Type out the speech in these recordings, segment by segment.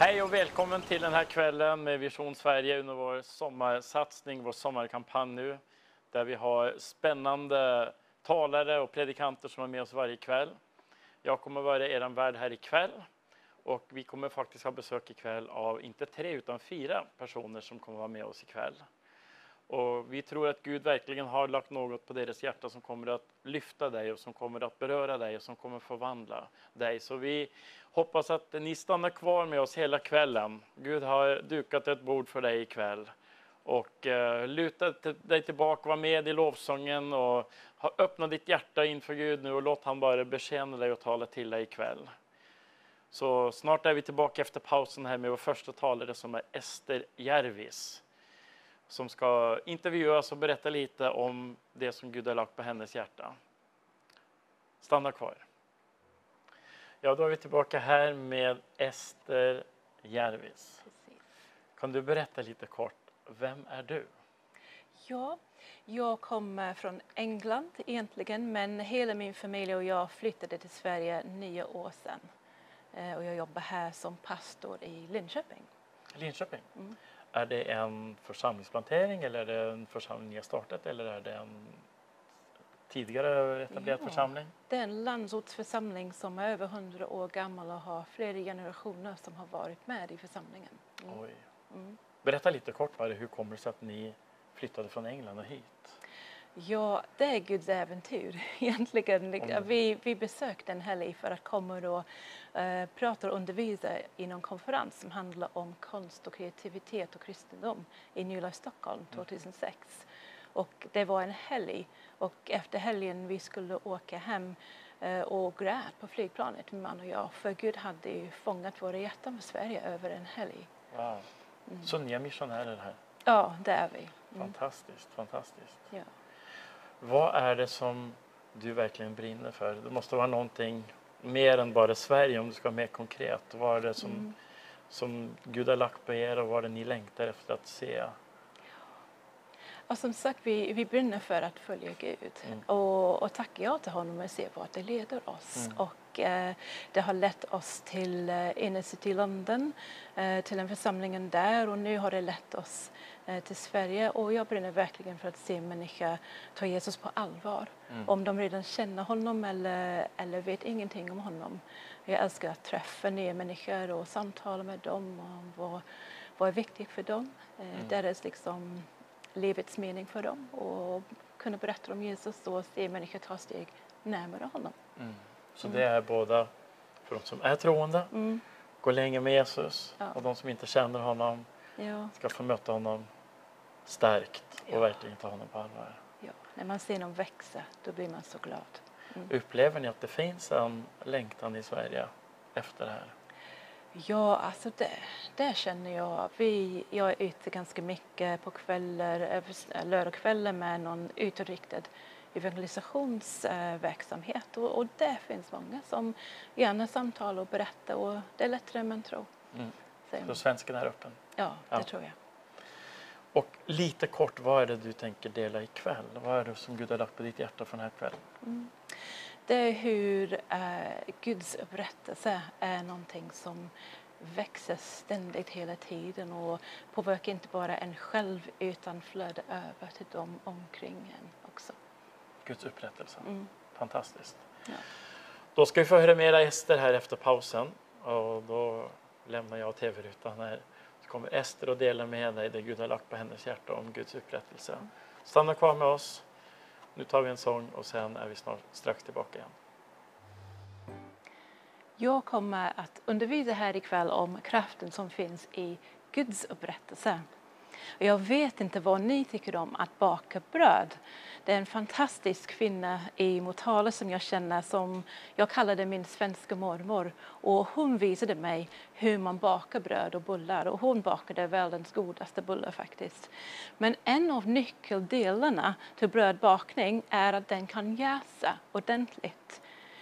Hej och välkommen till den här kvällen med Vision Sverige under vår sommarsatsning, vår sommarkampanj nu, där vi har spännande talare och predikanter som är med oss varje kväll. Jag kommer vara er värd här ikväll och vi kommer faktiskt ha besök ikväll av inte tre utan fyra personer som kommer vara med oss ikväll. Och vi tror att Gud verkligen har lagt något på deras hjärta som kommer att lyfta dig och som kommer att beröra dig och som kommer förvandla dig. Så vi hoppas att ni stannar kvar med oss hela kvällen. Gud har dukat ett bord för dig ikväll. Och eh, luta dig tillbaka, var med i lovsången och ha, öppna ditt hjärta inför Gud nu och låt han bara betjäna dig och tala till dig ikväll. Så snart är vi tillbaka efter pausen här med vår första talare som är Ester Järvis som ska intervjuas och berätta lite om det som Gud har lagt på hennes hjärta. Stanna kvar. Ja, då är vi tillbaka här med Ester Järvis. Kan du berätta lite kort, vem är du? Ja, jag kommer från England egentligen, men hela min familj och jag flyttade till Sverige nio år sedan. Eh, och jag jobbar här som pastor i Linköping. Linköping? Mm. Är det en församlingsplantering eller är det en församling ni har startat eller är det en tidigare etablerad ja, församling? Det är en landsortsförsamling som är över hundra år gammal och har flera generationer som har varit med i församlingen. Mm. Oj. Mm. Berätta lite kort bara, hur kommer det sig att ni flyttade från England och hit? Ja, det är Guds äventyr egentligen. Mm. Vi, vi besökte en helg för att komma och uh, prata och undervisa i någon konferens som handlar om konst och kreativitet och kristendom i Life Stockholm 2006. Mm. Och det var en helg och efter helgen vi skulle åka hem uh, och grät på flygplanet, min man och jag, för Gud hade ju fångat våra hjärtan för Sverige över en helg. Wow. Mm. Så ni är missionärer här? Ja, det är vi. Mm. Fantastiskt, fantastiskt. Ja. Vad är det som du verkligen brinner för? Det måste vara någonting mer än bara Sverige om du ska vara mer konkret. Vad är det som, mm. som Gud har lagt på er och vad är det ni längtar efter att se? Och som sagt, vi, vi brinner för att följa Gud mm. och, och tacka ja till honom och se att det leder oss. Mm. Och det har lett oss till eh, Inner City London, eh, till en församlingen där och nu har det lett oss Eh, till Sverige och jag brinner verkligen för att se människor ta Jesus på allvar. Mm. Om de redan känner honom eller, eller vet ingenting om honom. Jag älskar att träffa nya människor och samtala med dem om vad, vad är viktigt för dem. Eh, mm. Deras liksom, livets mening för dem och kunna berätta om Jesus och se människor ta steg närmare honom. Mm. Så mm. det är båda för de som är troende, mm. går länge med Jesus ja. och de som inte känner honom ja. ska få möta honom stärkt och ja. verkligen ta honom på allvar. Ja, när man ser någon växa då blir man så glad. Mm. Upplever ni att det finns en längtan i Sverige efter det här? Ja, alltså det, det känner jag. Vi, jag är ute ganska mycket på kvällar, lördagskvällar med någon utåtriktad evangelisationsverksamhet och, och det finns många som gärna samtalar och berättar och det är lättare än man tror. Mm. Så svensken är öppen? Ja, det ja. tror jag. Och lite kort, vad är det du tänker dela ikväll? Vad är det som Gud har lagt på ditt hjärta för den här kvällen? Mm. Det är hur eh, Guds upprättelse är någonting som växer ständigt hela tiden och påverkar inte bara en själv utan flödar över till dem omkring en. Guds upprättelse, mm. fantastiskt. Ja. Då ska vi få höra mera Ester här efter pausen och då lämnar jag tv-rutan här kommer Ester att dela med dig det Gud har lagt på hennes hjärta om Guds upprättelse. Stanna kvar med oss. Nu tar vi en sång och sen är vi snart strax tillbaka igen. Jag kommer att undervisa här ikväll om kraften som finns i Guds upprättelse. Jag vet inte vad ni tycker om att baka bröd. Det är en fantastisk kvinna i Motala som jag känner som jag kallade min svenska mormor. Och hon visade mig hur man bakar bröd och bullar och hon bakade världens godaste bullar faktiskt. Men en av nyckeldelarna till brödbakning är att den kan jäsa ordentligt.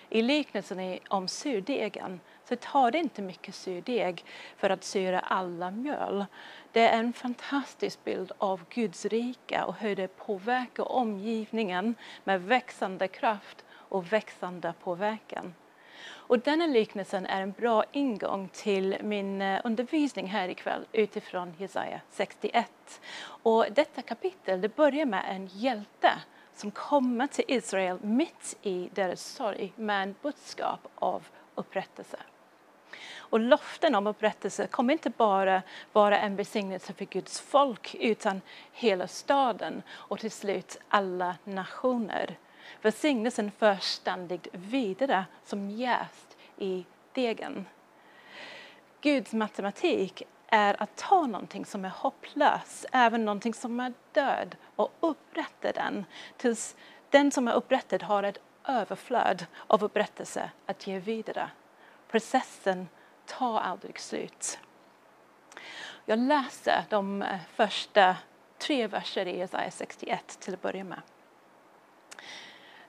I liknelsen om surdegen så tar det inte mycket surdeg för att syra alla mjöl. Det är en fantastisk bild av Guds rike och hur det påverkar omgivningen med växande kraft och växande påverkan. Och denna liknelsen är en bra ingång till min eh, undervisning här ikväll utifrån Jesaja 61. Och detta kapitel det börjar med en hjälte som kommer till Israel mitt i deras sorg med en budskap av upprättelse. Och löften om upprättelse kommer inte bara vara en välsignelse för Guds folk utan hela staden och till slut alla nationer. Välsignelsen förs ständigt vidare som jäst i degen. Guds matematik är att ta någonting som är hopplöst, även någonting som är död och upprätta den tills den som är upprättad har ett överflöd av upprättelse att ge vidare. Processen tar aldrig slut. Jag läser de eh, första tre verserna i Jesaja 61 till att börja med.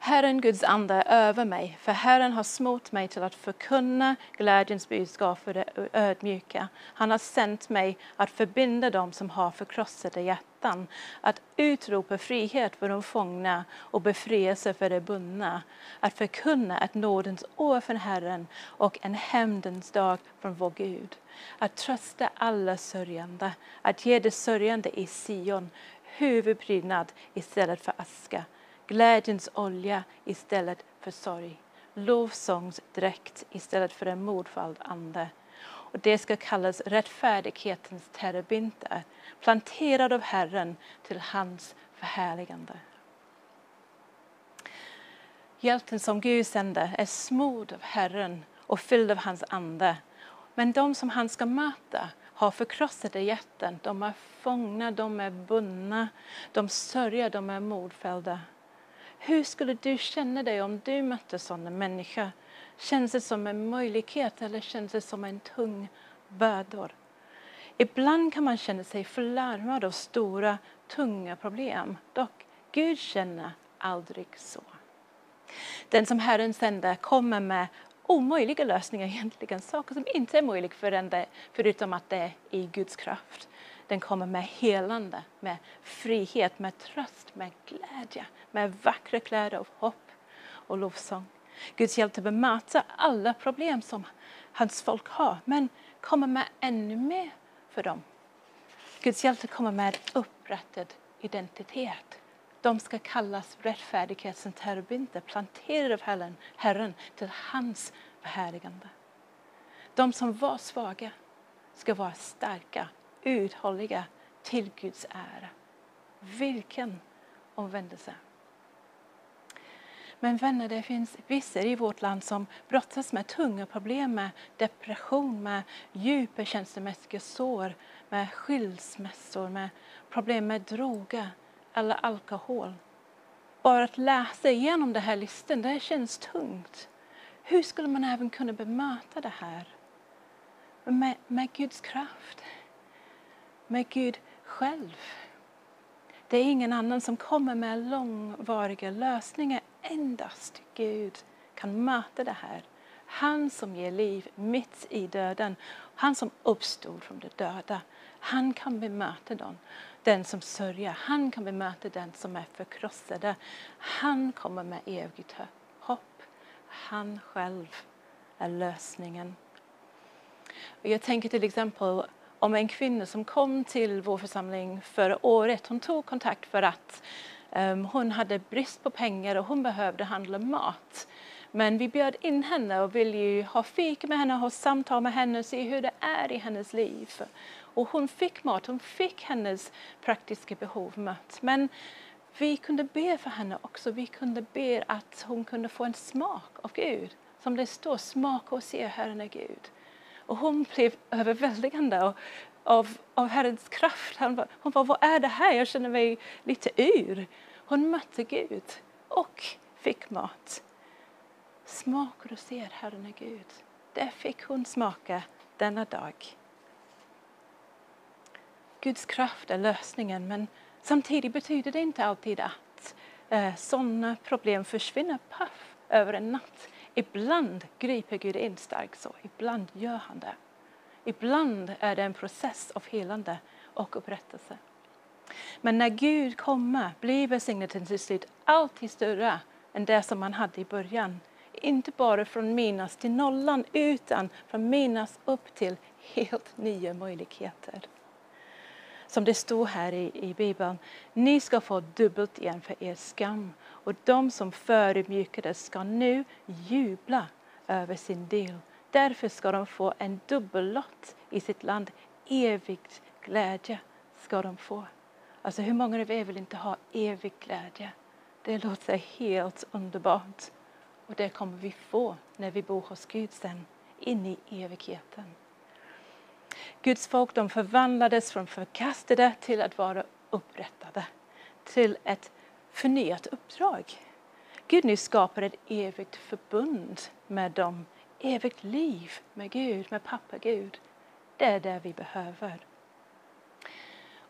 Herren Guds ande är över mig, för Herren har smort mig till att förkunna glädjens budskap för de ödmjuka. Han har sänt mig att förbinda dem som har förkrossade hjärtan, att utropa frihet för de fångna och befrielse för de bundna, att förkunna ett nådens år från Herren och en hämndens dag från vår Gud, att trösta alla sörjande, att ge de sörjande i Sion huvudprydnad istället för aska glädjens olja istället för sorg, lovsångsdräkt istället för en mordfalld ande. Och det ska kallas rättfärdighetens terebinter, planterad av Herren till hans förhärligande. Hjälten som Gud sände är smord av Herren och fylld av hans ande. Men de som han ska möta har förkrossade hjärtan, de är fångna, de är bundna, de sörjer, de är mordfällda. Hur skulle du känna dig om du mötte sådana människor? Känns det som en möjlighet eller känns det som en tung bördor? Ibland kan man känna sig förlarmad av stora, tunga problem. Dock, Gud känner aldrig så. Den som Herren sänder kommer med omöjliga lösningar egentligen, saker som inte är möjliga förutom att det är i Guds kraft. Den kommer med helande, med frihet, med tröst, med glädje, med vackra kläder av hopp och lovsång. Guds hjälp att alla problem som hans folk har, men kommer med ännu mer för dem. Guds hjälte kommer med upprättad identitet. De ska kallas rättfärdighetens terubinter, planterade av Herren, Herren till hans förhärligande. De som var svaga ska vara starka uthålliga till Guds ära. Vilken omvändelse! Men vänner, det finns vissa i vårt land som brottas med tunga problem med depression, med djupa känslomässiga sår, med skilsmässor, med problem med droger eller alkohol. Bara att läsa igenom den här listan, det känns tungt. Hur skulle man även kunna bemöta det här? Med, med Guds kraft med Gud själv. Det är ingen annan som kommer med långvariga lösningar. Endast Gud kan möta det här. Han som ger liv mitt i döden. Han som uppstod från de döda. Han kan bemöta dem, den som sörjer. Han kan bemöta den som är förkrossade. Han kommer med evigt hopp. Han själv är lösningen. Jag tänker till exempel om en kvinna som kom till vår församling förra året. Hon tog kontakt för att um, hon hade brist på pengar och hon behövde handla mat. Men vi bjöd in henne och ville ha fika med henne, ha samtal med henne och se hur det är i hennes liv. Och hon fick mat, hon fick hennes praktiska behov mött. Men vi kunde be för henne också. Vi kunde be att hon kunde få en smak av Gud. Som det står, smaka och se Herren är Gud. Och hon blev överväldigande av, av, av Herrens kraft. Hon var, hon var, vad är det här? Jag känner mig lite yr. Hon mötte Gud och fick mat. Smakar och ser Herren är Gud. Det fick hon smaka denna dag. Guds kraft är lösningen men samtidigt betyder det inte alltid att eh, sådana problem försvinner paff över en natt. Ibland griper Gud in starkt så, ibland gör han det. Ibland är det en process av helande och upprättelse. Men när Gud kommer blir välsignelsen till slut alltid större än det som man hade i början. inte bara från minus till nollan utan från minus upp till helt nya möjligheter. Som det står här i, i Bibeln, ni ska få dubbelt igen för er skam och de som förödmjukades ska nu jubla över sin del. Därför ska de få en dubbellott i sitt land, evig glädje ska de få. Alltså hur många av er vill inte ha evig glädje? Det låter helt underbart. Och det kommer vi få när vi bor hos Gud sen, in i evigheten. Guds folk de förvandlades från förkastade till att vara upprättade, till ett förnyat uppdrag. Gud nu skapar ett evigt förbund med dem, evigt liv med Gud, med pappa Gud. Det är det vi behöver.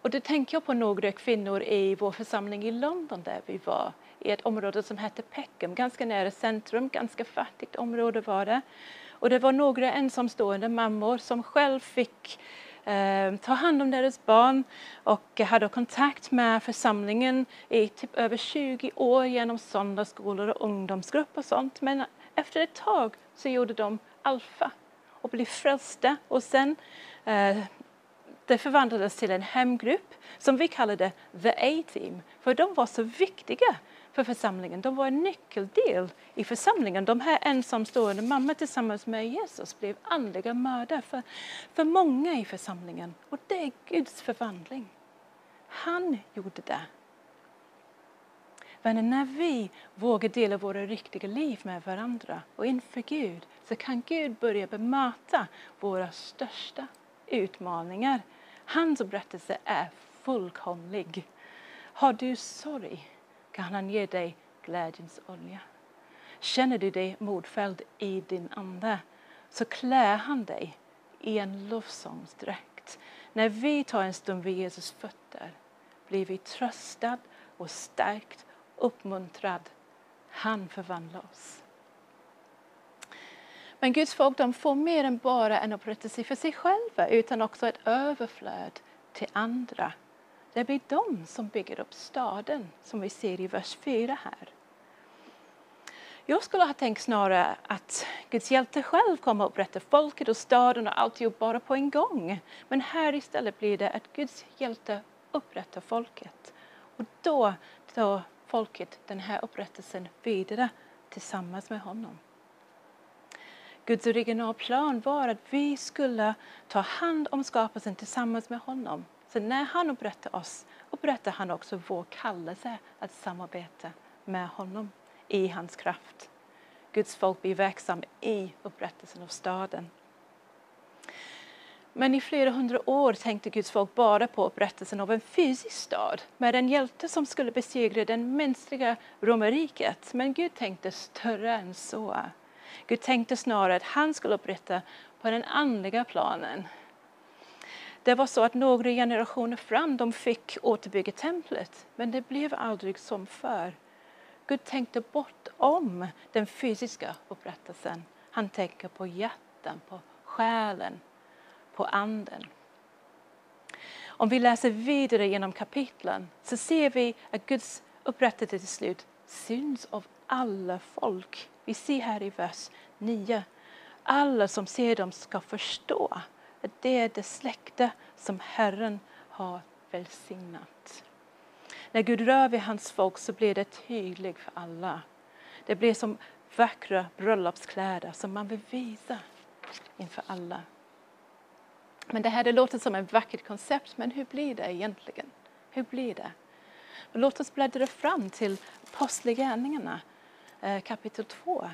Och då tänker jag på några kvinnor i vår församling i London där vi var, i ett område som hette Peckham, ganska nära centrum, ganska fattigt område var det. Och det var några ensamstående mammor som själv fick eh, ta hand om deras barn och hade kontakt med församlingen i typ över 20 år genom söndagsskolor och ungdomsgrupper och sånt. Men efter ett tag så gjorde de alfa och blev frälsta och sen eh, det förvandlades till en hemgrupp som vi kallade The A-team. För de var så viktiga för församlingen. De var en nyckeldel i församlingen. De här ensamstående mammor tillsammans med Jesus blev andliga mördare för, för många i församlingen. Och det är Guds förvandling. Han gjorde det. Men när vi vågar dela våra riktiga liv med varandra och inför Gud så kan Gud börja bemöta våra största utmaningar. Hans berättelse är fullkomlig. Har du sorg kan han ge dig glädjens olja. Känner du dig modfälld i din ande så klär han dig i en lovsångsdräkt. När vi tar en stund vid Jesus fötter blir vi tröstad och stärkt, uppmuntrad. Han förvandlar oss. Men Guds folk de får mer än bara en upprättelse för sig själva utan också ett överflöd till andra. Det blir de som bygger upp staden som vi ser i vers 4 här. Jag skulle ha tänkt snarare att Guds hjälte själv kommer att upprätta folket och staden och alltihop bara på en gång. Men här istället blir det att Guds hjälte upprättar folket. Och då tar folket den här upprättelsen vidare tillsammans med honom. Guds originalplan var att vi skulle ta hand om skapelsen tillsammans med honom. Så när han upprättar oss upprättar han också vår kallelse att samarbeta med honom i hans kraft. Guds folk blir verksam i upprättelsen av staden. Men i flera hundra år tänkte Guds folk bara på upprättelsen av en fysisk stad med en hjälte som skulle besegra det mänskliga romarriket. Men Gud tänkte större än så. Gud tänkte snarare att han skulle upprätta på den andliga planen. Det var så att några generationer fram de fick återbygga templet, men det blev aldrig som förr. Gud tänkte bort om den fysiska upprättelsen. Han tänker på hjärtan, på själen, på anden. Om vi läser vidare genom kapitlen så ser vi att Guds upprättelse till slut syns av alla folk. Vi ser här i vers 9. Alla som ser dem ska förstå att det är det släkte som Herren har välsignat. När Gud rör vid hans folk så blir det tydligt för alla. Det blir som vackra bröllopskläder som man vill visa inför alla. Men det här det låter som ett vackert koncept, men hur blir det egentligen? Hur blir det? Låt oss bläddra fram till Apostlagärningarna eh, kapitel 2.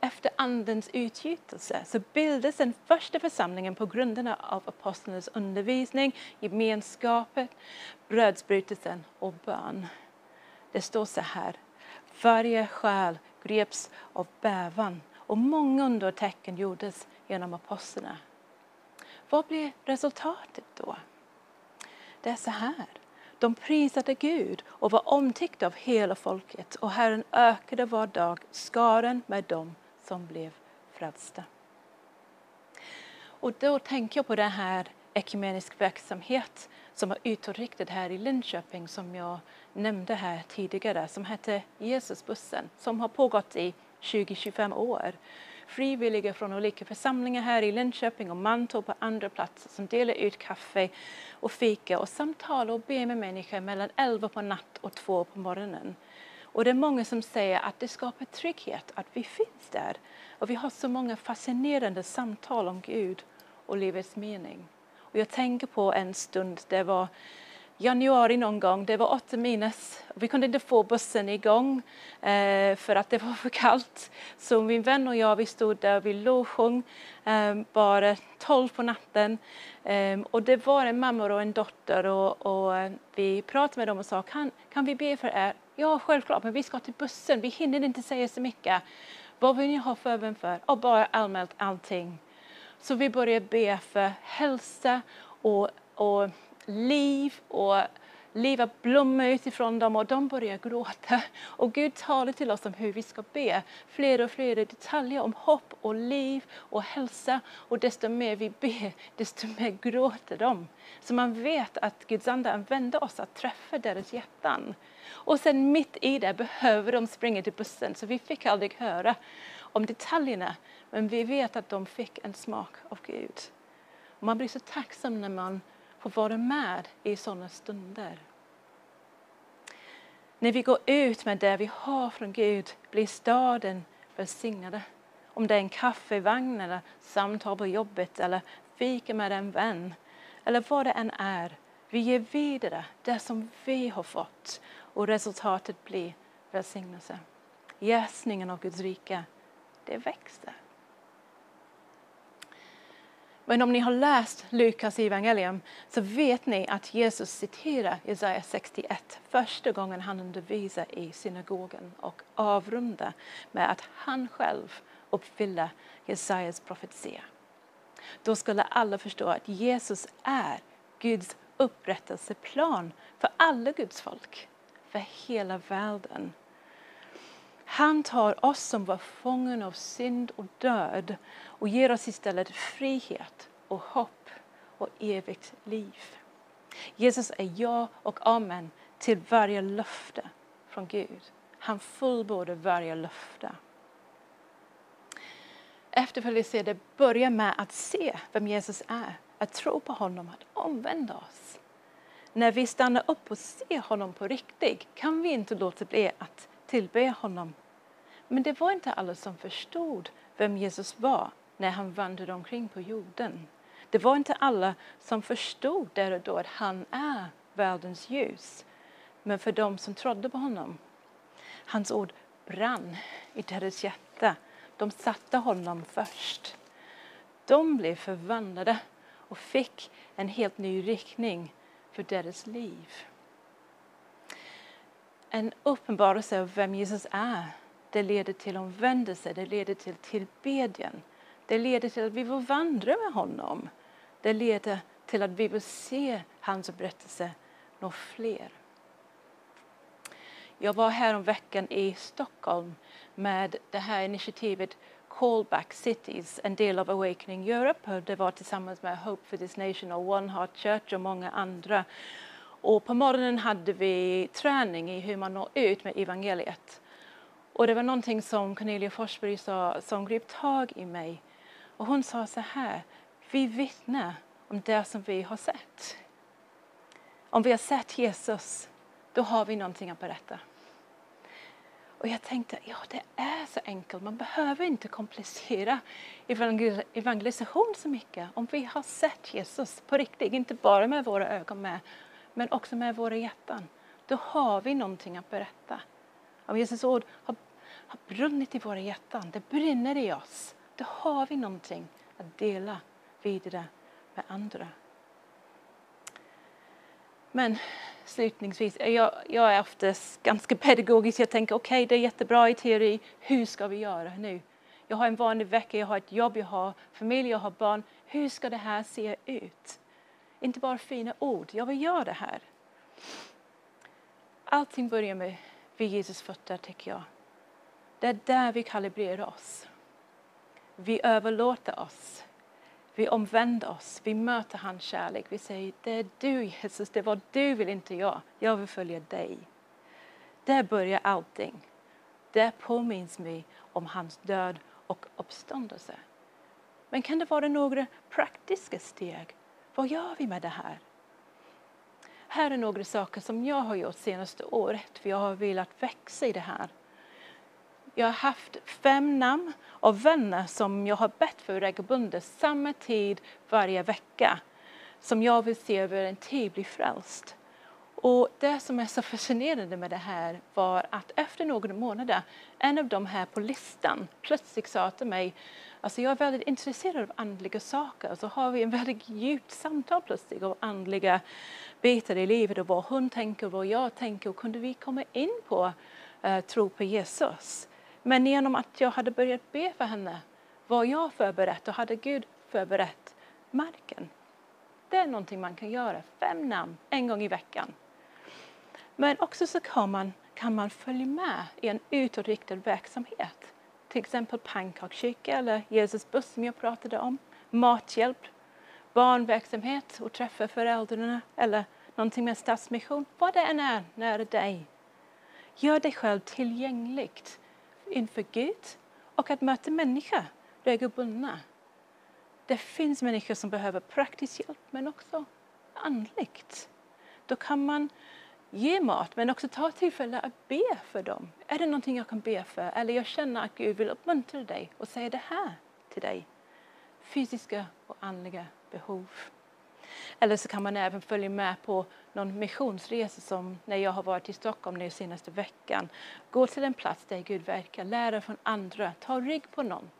Efter Andens utgjutelse så bildades den första församlingen på grunderna av apostlarnas undervisning, gemenskapen, brödsbrytelsen och bön. Det står så här. Varje själ greps av bävan och många undertecken gjordes genom apostlarna. Vad blir resultatet då? Det är så här. De prisade Gud och var omtyckta av hela folket och Herren ökade var dag skaren med dem som blev frälsta. Och då tänker jag på den här ekumenisk verksamhet som var utåtriktad här i Linköping som jag nämnde här tidigare som hette Jesusbussen som har pågått i 20-25 år. Frivilliga från olika församlingar här i Linköping och Mantorp och andra platser som delar ut kaffe och fika och samtalar och ber med människor mellan 11 på natt och 2 på morgonen. Och det är många som säger att det skapar trygghet att vi finns där. Och vi har så många fascinerande samtal om Gud och livets mening. Och jag tänker på en stund, det var januari någon gång, det var 8 minus. Vi kunde inte få bussen igång eh, för att det var för kallt. Så min vän och jag vi stod där vi lovsjöng eh, bara tolv på natten. Eh, och det var en mamma och en dotter och, och eh, vi pratade med dem och sa kan, kan vi be för er? Ja, självklart, men vi ska till bussen. Vi hinner inte säga så mycket. Vad vill ni ha förbön för? Och bara allmänt allting. Så vi börjar be för hälsa och, och liv och livet blommar utifrån dem och de börjar gråta. Och Gud talar till oss om hur vi ska be. Fler och fler detaljer om hopp och liv och hälsa. Och desto mer vi ber, desto mer gråter de. Så man vet att Guds ande använder oss att träffa deras hjärtan. Och sen mitt i det behöver de springa till bussen så vi fick aldrig höra om detaljerna. Men vi vet att de fick en smak av Gud. Och man blir så tacksam när man får vara med i sådana stunder. När vi går ut med det vi har från Gud blir staden välsignad. Om det är en kaffevagn eller samtal på jobbet eller fika med en vän eller vad det än är. Vi ger vidare det som vi har fått och resultatet blir välsignelse. Gästningen av Guds rike, det växer. Men om ni har läst Lukas evangelium så vet ni att Jesus citerar Jesaja 61 första gången han undervisar i synagogan och avrundar med att han själv uppfyller Jesajas profetia. Då skulle alla förstå att Jesus är Guds upprättelseplan för alla Guds folk, för hela världen. Han tar oss som var fången av synd och död och ger oss istället frihet och hopp och evigt liv. Jesus är ja och amen till varje löfte från Gud. Han fullbordar varje löfte. Efterföljelse börjar med att se vem Jesus är, att tro på honom, att omvända oss. När vi stannar upp och ser honom på riktigt kan vi inte låta bli att tillbe honom. Men det var inte alla som förstod vem Jesus var när han vandrade omkring på jorden. Det var inte alla som förstod där och då att han är världens ljus. Men för dem som trodde på honom, hans ord brann i deras hjärta. De satte honom först. De blev förvandlade och fick en helt ny riktning för deras liv. En uppenbarelse av vem Jesus är, det leder till omvändelse, det leder till tillbedjan. Det leder till att vi får vandra med honom. Det leder till att vi vill se hans berättelse nå fler. Jag var här om veckan i Stockholm med det här initiativet Callback Cities, en del av Awakening Europe. Det var tillsammans med Hope for this Nation och One Heart Church och många andra. Och på morgonen hade vi träning i hur man når ut med evangeliet. Och det var någonting som Cornelia Forsberg sa som grep tag i mig. Och hon sa så här, vi vittnar om det som vi har sett. Om vi har sett Jesus, då har vi någonting att berätta. Och jag tänkte, ja det är så enkelt, man behöver inte komplicera evangelisation så mycket. Om vi har sett Jesus på riktigt, inte bara med våra ögon med, men också med våra hjärtan, då har vi någonting att berätta. Om Jesus ord har, har brunnit i våra hjärtan, det brinner i oss, då har vi någonting att dela vidare med andra. Men slutningsvis, eh, jag, jag är oftast ganska pedagogisk. Jag tänker okej, okay, det är jättebra i teori. Hur ska vi göra nu? Jag har en vanlig vecka, jag har ett jobb, jag har familj, jag har barn. Hur ska det här se ut? Inte bara fina ord, jag vill göra det här. Allting börjar med vid Jesus fötter, tycker jag. Det är där vi kalibrerar oss. Vi överlåter oss vi omvänder oss, vi möter hans kärlek. Vi säger, det är du Jesus, det var du vill inte jag. Jag vill följa dig. Där börjar allting. Där påminns mig om hans död och uppståndelse. Men kan det vara några praktiska steg? Vad gör vi med det här? Här är några saker som jag har gjort senaste året, för jag har velat växa i det här. Jag har haft fem namn av vänner som jag har bett för regelbundet, samma tid varje vecka, som jag vill se över en tid bli frälst. Och det som är så fascinerande med det här var att efter några månader, en av de här på listan plötsligt sa till mig, alltså jag är väldigt intresserad av andliga saker, så har vi en väldigt djupt samtal plötsligt om andliga bitar i livet och vad hon tänker och vad jag tänker och kunde vi komma in på uh, tro på Jesus. Men genom att jag hade börjat be för henne var jag förberett och hade Gud förberett marken. Det är någonting man kan göra, fem namn en gång i veckan. Men också så kan man, kan man följa med i en utåtriktad verksamhet. Till exempel pannkakskyrka eller Jesus buss som jag pratade om, mathjälp, barnverksamhet och träffa föräldrarna eller någonting med stadsmission, vad det än är nära dig. Gör dig själv tillgängligt inför Gud och att möta människor regelbundna. Det finns människor som behöver praktisk hjälp men också andligt. Då kan man ge mat men också ta tillfälle att be för dem. Är det någonting jag kan be för? Eller jag känner att Gud vill uppmuntra dig och säga det här till dig. Fysiska och andliga behov. Eller så kan man även följa med på någon missionsresa som när jag har varit i Stockholm den senaste veckan. Gå till en plats där Gud verkar, lära från andra, ta rygg på någon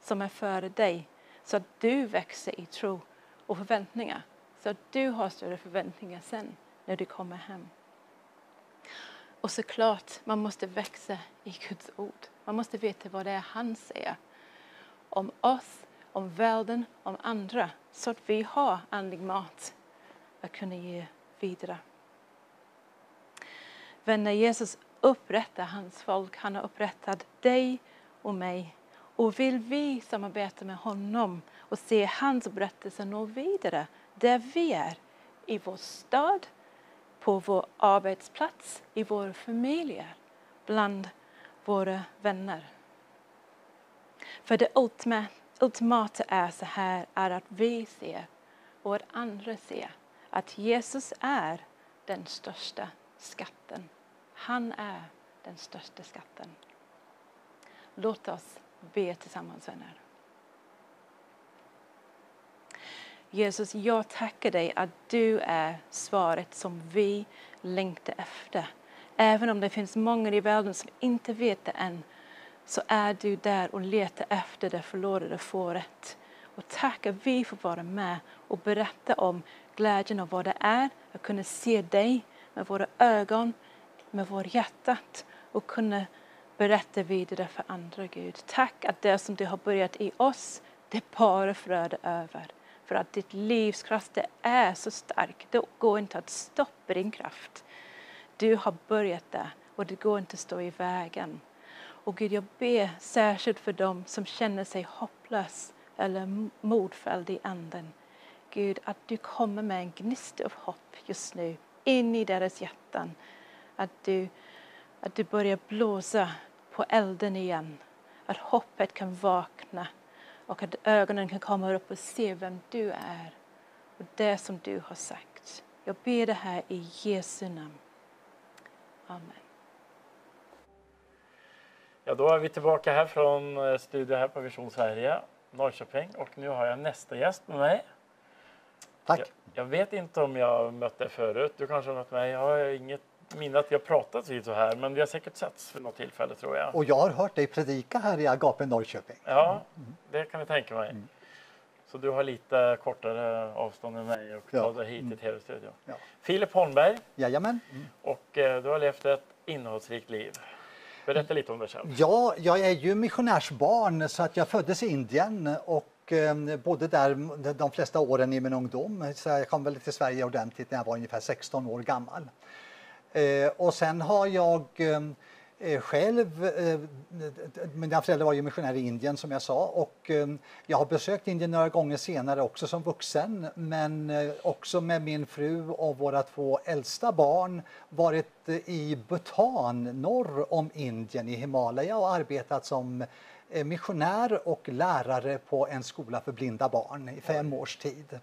som är före dig så att du växer i tro och förväntningar. Så att du har större förväntningar sen när du kommer hem. Och såklart, man måste växa i Guds ord. Man måste veta vad det är han säger om oss, om världen, om andra så att vi har andlig mat att kunna ge vidare. Vänner, Jesus upprättar hans folk. Han har upprättat dig och mig. Och vill vi samarbeta med honom och se hans berättelse nå vidare där vi är, i vår stad, på vår arbetsplats, i våra familjer, bland våra vänner. För det ultimata är så här, är att vi ser och att andra ser att Jesus är den största skatten. Han är den största skatten. Låt oss be tillsammans vänner. Jesus, jag tackar dig att du är svaret som vi längtar efter. Även om det finns många i världen som inte vet det än, så är du där och letar efter det förlorade fåret. Och tack att vi får vara med och berätta om glädjen av vad det är att kunna se dig med våra ögon, med vårt hjärtat och kunna berätta vidare för andra, Gud. Tack att det som du har börjat i oss, det bara flödar över. För att ditt livskraft det är så stark. Det går inte att stoppa din kraft. Du har börjat där och det går inte att stå i vägen. Och Gud, jag ber särskilt för dem som känner sig hopplös eller modfälld i anden. Gud, att du kommer med en gnista av hopp just nu in i deras hjärtan. Att du, att du börjar blåsa på elden igen. Att hoppet kan vakna och att ögonen kan komma upp och se vem du är och det som du har sagt. Jag ber det här i Jesu namn. Amen. Ja, då är vi tillbaka här från eh, studion här på Vision Sverige, Norrköping och nu har jag nästa gäst med mig. Tack. Jag, jag vet inte om jag mött dig förut. Du kanske har mött mig. Jag har inget minne att har pratat vid så här, men vi har säkert setts för något tillfälle tror jag. Och jag har hört dig predika här i Agape Norrköping. Ja, det kan jag tänka mig. Mm. Så du har lite kortare avstånd än mig och ja. tar dig hit till mm. tv-studion. Ja. Filip Holmberg. Jajamän. Mm. Och eh, du har levt ett innehållsrikt liv. Berätta lite om dig själv. Ja, jag är ju missionärsbarn så att jag föddes i Indien och ehm, bodde där de flesta åren i min ungdom. Så jag kom väl till Sverige ordentligt när jag var ungefär 16 år gammal. Eh, och sen har jag ehm, själv, eh, mina föräldrar var ju missionärer i Indien som jag sa och eh, jag har besökt Indien några gånger senare också som vuxen men eh, också med min fru och våra två äldsta barn varit eh, i Bhutan norr om Indien i Himalaya och arbetat som eh, missionär och lärare på en skola för blinda barn i fem års tid.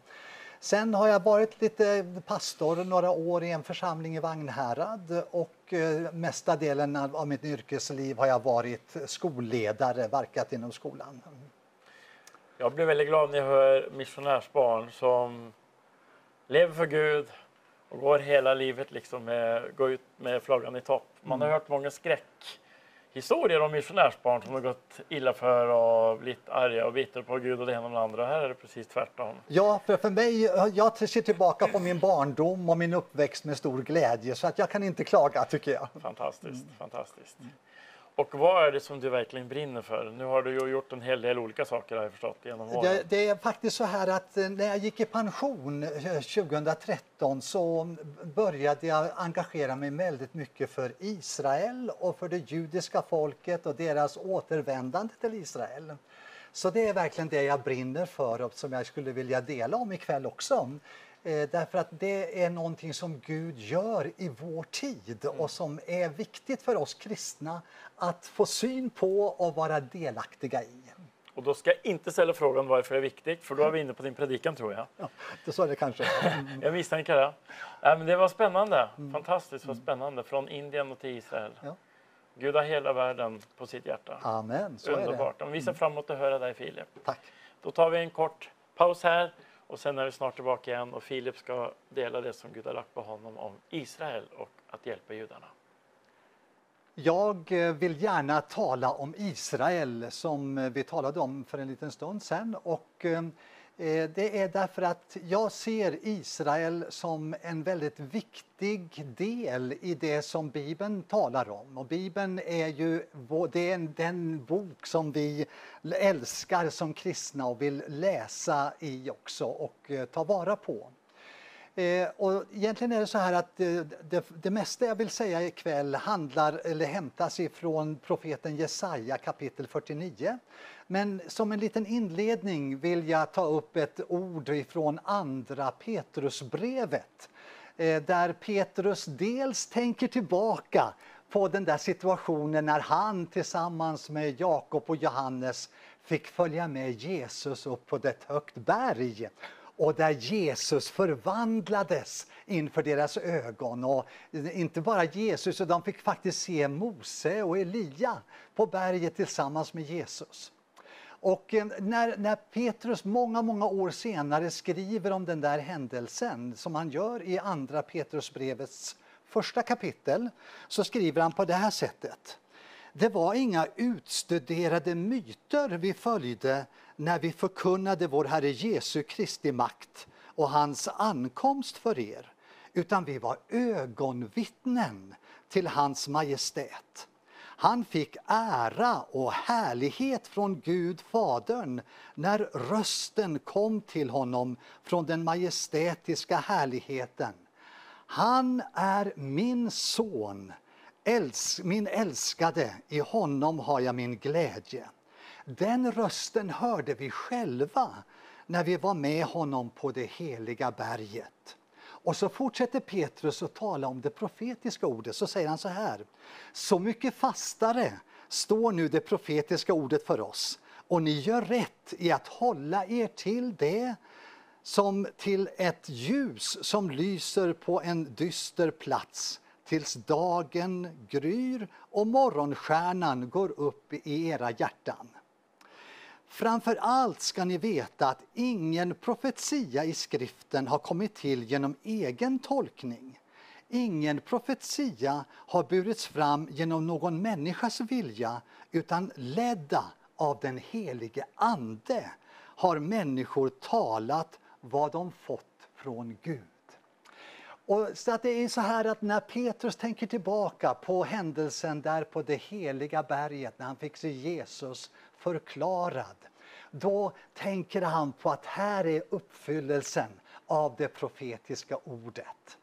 Sen har jag varit lite pastor några år i en församling i Vagnhärad och eh, mesta delen av mitt yrkesliv har jag varit skolledare, verkat inom skolan. Jag blir väldigt glad när jag hör missionärsbarn som lever för Gud och går hela livet liksom med, går ut med flaggan i topp. Man har hört många skräck historier om missionärsbarn som har gått illa för och blivit arga och bitter på Gud och det ena och det andra. Här är det precis tvärtom. Ja, för, för mig, jag ser tillbaka på min barndom och min uppväxt med stor glädje så att jag kan inte klaga tycker jag. Fantastiskt, fantastiskt. Och vad är det som du verkligen brinner för? Nu har du ju gjort en hel del olika saker har jag förstått genom åren. Det, det är faktiskt så här att eh, när jag gick i pension eh, 2013 så började jag engagera mig väldigt mycket för Israel och för det judiska folket och deras återvändande till Israel. Så det är verkligen det jag brinner för och som jag skulle vilja dela om ikväll också. Eh, därför att det är någonting som Gud gör i vår tid och som är viktigt för oss kristna att få syn på och vara delaktiga i. Och då ska jag inte ställa frågan varför det är viktigt, för då är vi inne på din predikan tror jag. Ja, så är det kanske. Jag misstänker det. Nej, men det var spännande. Fantastiskt vad spännande. Från Indien och till Israel. Ja. Gud har hela världen på sitt hjärta. Amen, så är det. Underbart. Men vi ser fram emot att höra dig Filip. Tack. Då tar vi en kort paus här och sen är vi snart tillbaka igen och Filip ska dela det som Gud har lagt på honom om Israel och att hjälpa judarna. Jag eh, vill gärna tala om Israel som eh, vi talade om för en liten stund sen. Och eh, Eh, det är därför att jag ser Israel som en väldigt viktig del i det som Bibeln talar om. Och Bibeln är ju det är den bok som vi älskar som kristna och vill läsa i också och eh, ta vara på. Eh, och egentligen är det så här att det, det, det, mesta jag vill säga ikväll handlar eller hämtas ifrån profeten Jesaja kapitel 49. Men som en liten inledning vill jag ta upp ett ord ifrån andra Petrusbrevet. Eh, där Petrus dels tänker tillbaka på den där situationen när han tillsammans med Jakob och Johannes fick följa med Jesus upp på ett högt berg och där Jesus förvandlades inför deras ögon. Och inte bara Jesus, utan de fick faktiskt se Mose och Elia på berget tillsammans med Jesus. Och eh, när, när Petrus många, många år senare skriver om den där händelsen som han gör i andra Petrusbrevets första kapitel så skriver han på det här sättet. Det var inga utstuderade myter vi följde när vi förkunnade vår Herre Jesu Kristi makt och hans ankomst för er, utan vi var ögonvittnen till hans majestät. Han fick ära och härlighet från Gud Fadern när rösten kom till honom från den majestätiska härligheten. Han är min son, min älskade, i honom har jag min glädje. Den rösten hörde vi själva när vi var med honom på det heliga berget. Och så fortsätter Petrus att tala om det profetiska ordet. Så säger han så här. Så mycket fastare står nu det profetiska ordet för oss. Och ni gör rätt i att hålla er till det som till ett ljus som lyser på en dyster plats tills dagen gryr och morgonstjärnan går upp i era hjärtan. Framför allt ska ni veta att ingen profetia i skriften har kommit till genom egen tolkning. Ingen profetia har burits fram genom någon människas vilja utan ledda av den helige Ande har människor talat vad de fått från Gud. Och så att det är så här att när Petrus tänker tillbaka på händelsen där på det heliga berget när han fick se Jesus förklarad. Då tänker han på att här är uppfyllelsen av det profetiska ordet.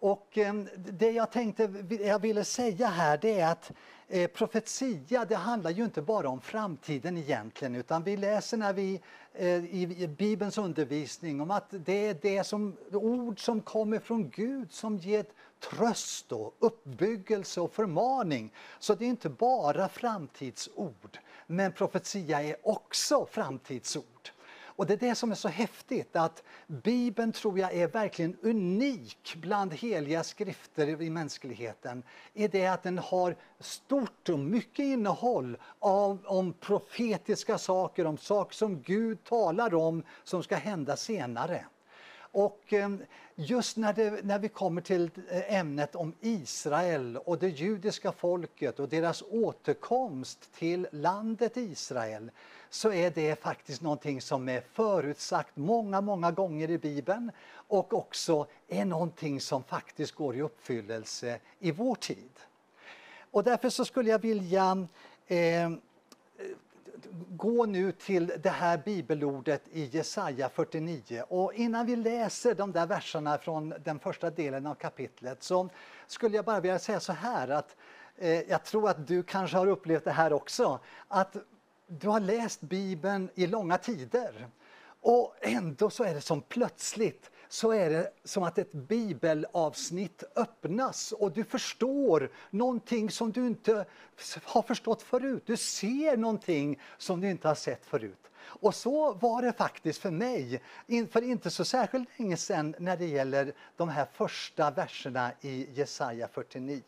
Och eh, det jag tänkte, jag ville säga här det är att eh, profetia det handlar ju inte bara om framtiden egentligen utan vi läser när vi eh, i, i Bibelns undervisning om att det är det som, ord som kommer från Gud som ger tröst och uppbyggelse och förmaning. Så det är inte bara framtidsord men profetia är också framtidsord. Och det är det som är så häftigt att Bibeln tror jag är verkligen unik bland heliga skrifter i mänskligheten. I det att den har stort och mycket innehåll av, om profetiska saker, om saker som Gud talar om som ska hända senare. Och ehm, just när, det, när vi kommer till eh, ämnet om Israel och det judiska folket och deras återkomst till landet Israel så är det faktiskt någonting som är förutsagt många, många gånger i Bibeln och också är någonting som faktiskt går i uppfyllelse i vår tid. Och därför så skulle jag vilja eh, gå nu till det här bibelordet i Jesaja 49. Och innan vi läser de där verserna från den första delen av kapitlet så skulle jag bara vilja säga så här att eh, jag tror att du kanske har upplevt det här också. Att du har läst Bibeln i långa tider och ändå så är det som plötsligt så är det som att ett bibelavsnitt öppnas och du förstår någonting som du inte har förstått förut. Du ser någonting som du inte har sett förut. Och så var det faktiskt för mig för inte så särskilt länge sedan när det gäller de här första verserna i Jesaja 49.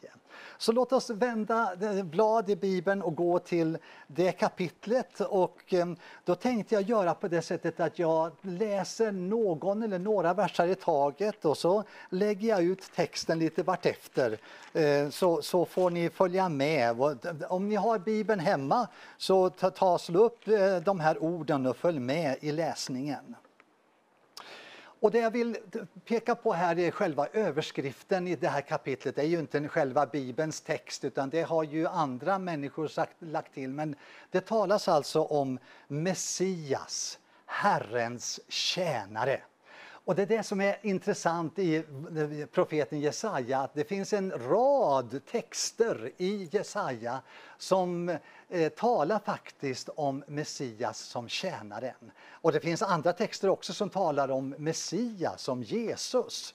Så låt oss vända blad i Bibeln och gå till det kapitlet. Och eh, då tänkte jag göra på det sättet att jag läser någon eller några verser i taget och så lägger jag ut texten lite vartefter. Eh, så, så får ni följa med. Eh, om ni har Bibeln hemma så ta, ta slå upp de här orden och följ med i läsningen. Och det jag vill peka på här är själva överskriften i det här kapitlet. Det är ju inte själva Bibelns text utan det har ju andra människor sagt, lagt till. Men det talas alltså om Messias, Herrens tjänare. Och det är det som är intressant i profeten Jesaja, att det finns en rad texter i Jesaja som eh, talar faktiskt om Messias som tjänaren. Och det finns andra texter också som talar om Messias som Jesus.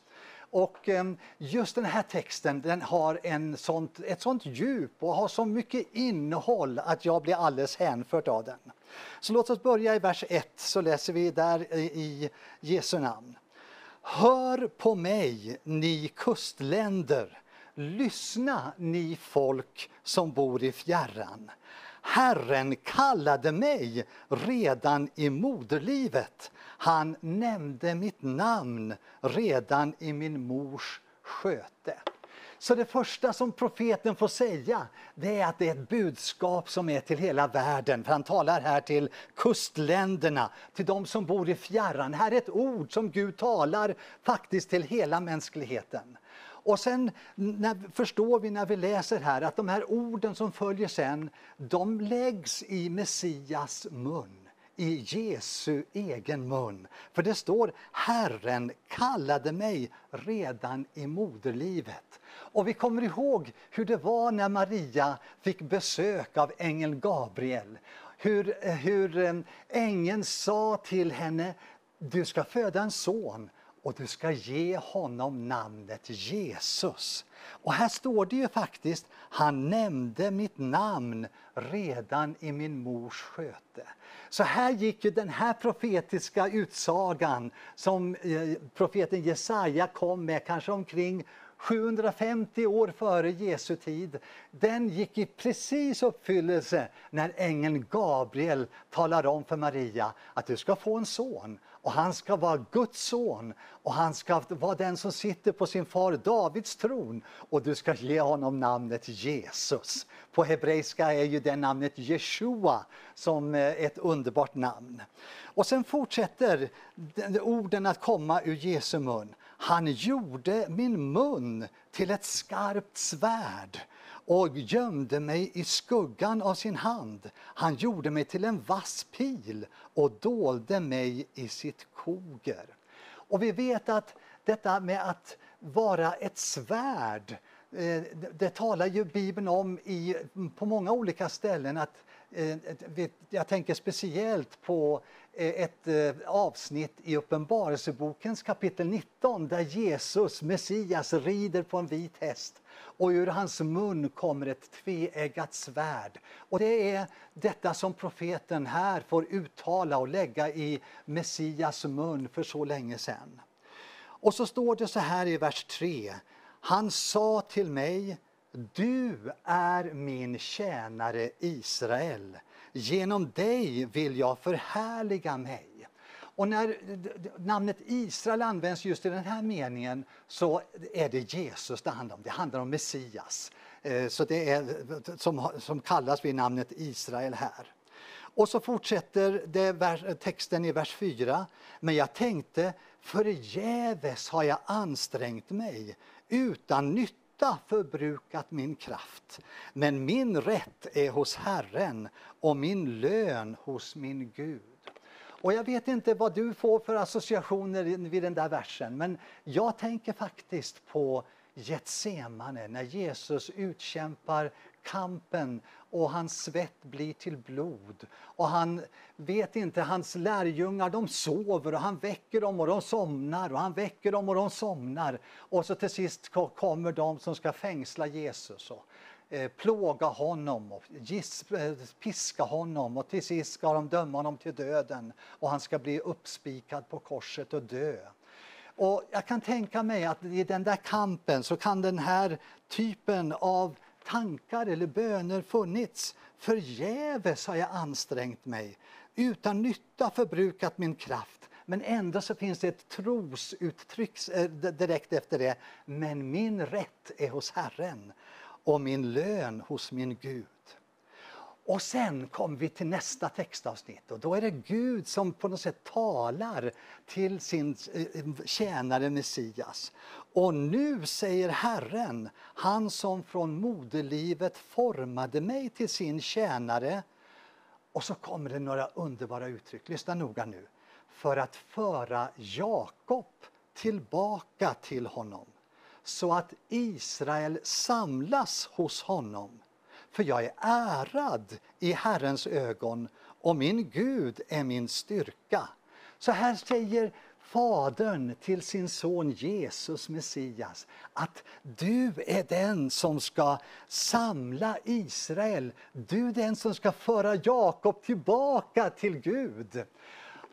Och ehm, just den här texten den har en sånt, ett sånt djup och har så mycket innehåll att jag blir alldeles hänförd av den. Så låt oss börja i vers 1, så läser vi där i Jesu namn. Hör på mig, ni kustländer. Lyssna, ni folk som bor i fjärran. Herren kallade mig redan i moderlivet. Han nämnde mitt namn redan i min mors sköte. Så det första som profeten får säga det är att det är ett budskap som är till hela världen. För han talar här till kustländerna, till de som bor i fjärran. Här är ett ord som Gud talar faktiskt till hela mänskligheten. Och sen när, förstår vi när vi läser här att de här orden som följer sen, de läggs i Messias mun i Jesu egen mun. För det står Herren kallade mig redan i moderlivet. Och vi kommer ihåg hur det var när Maria fick besök av ängeln Gabriel. Hur, eh, hur eh, ängeln sa till henne, du ska föda en son och du ska ge honom namnet Jesus. Och här står det ju faktiskt, han nämnde mitt namn redan i min mors sköte. Så här gick ju den här profetiska utsagan som eh, profeten Jesaja kom med kanske omkring 750 år före Jesu tid, den gick i precis uppfyllelse när ängeln Gabriel talar om för Maria att du ska få en son och han ska vara Guds son och han ska vara den som sitter på sin far Davids tron och du ska ge honom namnet Jesus. På hebreiska är ju det namnet Jeshua som eh, ett underbart namn. Och sen fortsätter orden att komma ur Jesu mun. Han gjorde min mun till ett skarpt svärd och gömde mig i skuggan av sin hand. Han gjorde mig till en vass pil och dolde mig i sitt koger. Och vi vet att detta med att vara ett svärd. Eh, det, talar ju Bibeln om i, på många olika ställen. att Eh, jag tänker speciellt på eh, ett eh, avsnitt i Uppenbarelsebokens kapitel 19 där Jesus, Messias, rider på en vit häst och ur hans mun kommer ett tveeggat svärd. Och det är detta som profeten här får uttala och lägga i Messias mun för så länge sedan. Och så står det så här i vers 3. Han sa till mig, du är min tjänare Israel. Genom dig vill jag förhärliga mig. Och när namnet Israel används just i den här meningen så är det Jesus det handlar om. Det handlar om Messias. Eh, så det är, som, som kallas vid namnet Israel här. Och så fortsätter det, texten i vers 4. Men jag tänkte, förgäves har jag ansträngt mig, utan nytta ofta förbrukat min kraft. Men min rätt är hos Herren och min lön hos min Gud. Och jag vet inte vad du får för associationer vid den där versen, men jag tänker faktiskt på Getsemane, när Jesus utkämpar kampen och hans svett blir till blod. Och han vet inte, hans lärjungar de sover och han väcker dem och de somnar och han väcker dem och de somnar. Och så till sist kommer de som ska fängsla Jesus. Och Eh, plåga honom och eh, piska honom och till sist ska de döma honom till döden och han ska bli uppspikad på korset och dö. Och jag kan tänka mig att i den där kampen så kan den här typen av tankar eller böner funnits. Förgäves har jag ansträngt mig, utan nytta förbrukat min kraft. Men ändå så finns det ett trosuttryck eh, direkt efter det. Men min rätt är hos Herren och min lön hos min Gud. Och sen kommer vi till nästa textavsnitt och då är det Gud som på något sätt talar till sin eh, tjänare Messias. Och nu säger Herren, han som från moderlivet formade mig till sin tjänare. Och så kommer det några underbara uttryck, lyssna noga nu. För att föra Jakob tillbaka till honom så att Israel samlas hos honom. För jag är ärad i Herrens ögon och min Gud är min styrka. Så här säger Fadern till sin son Jesus Messias att du är den som ska samla Israel. Du är den som ska föra Jakob tillbaka till Gud.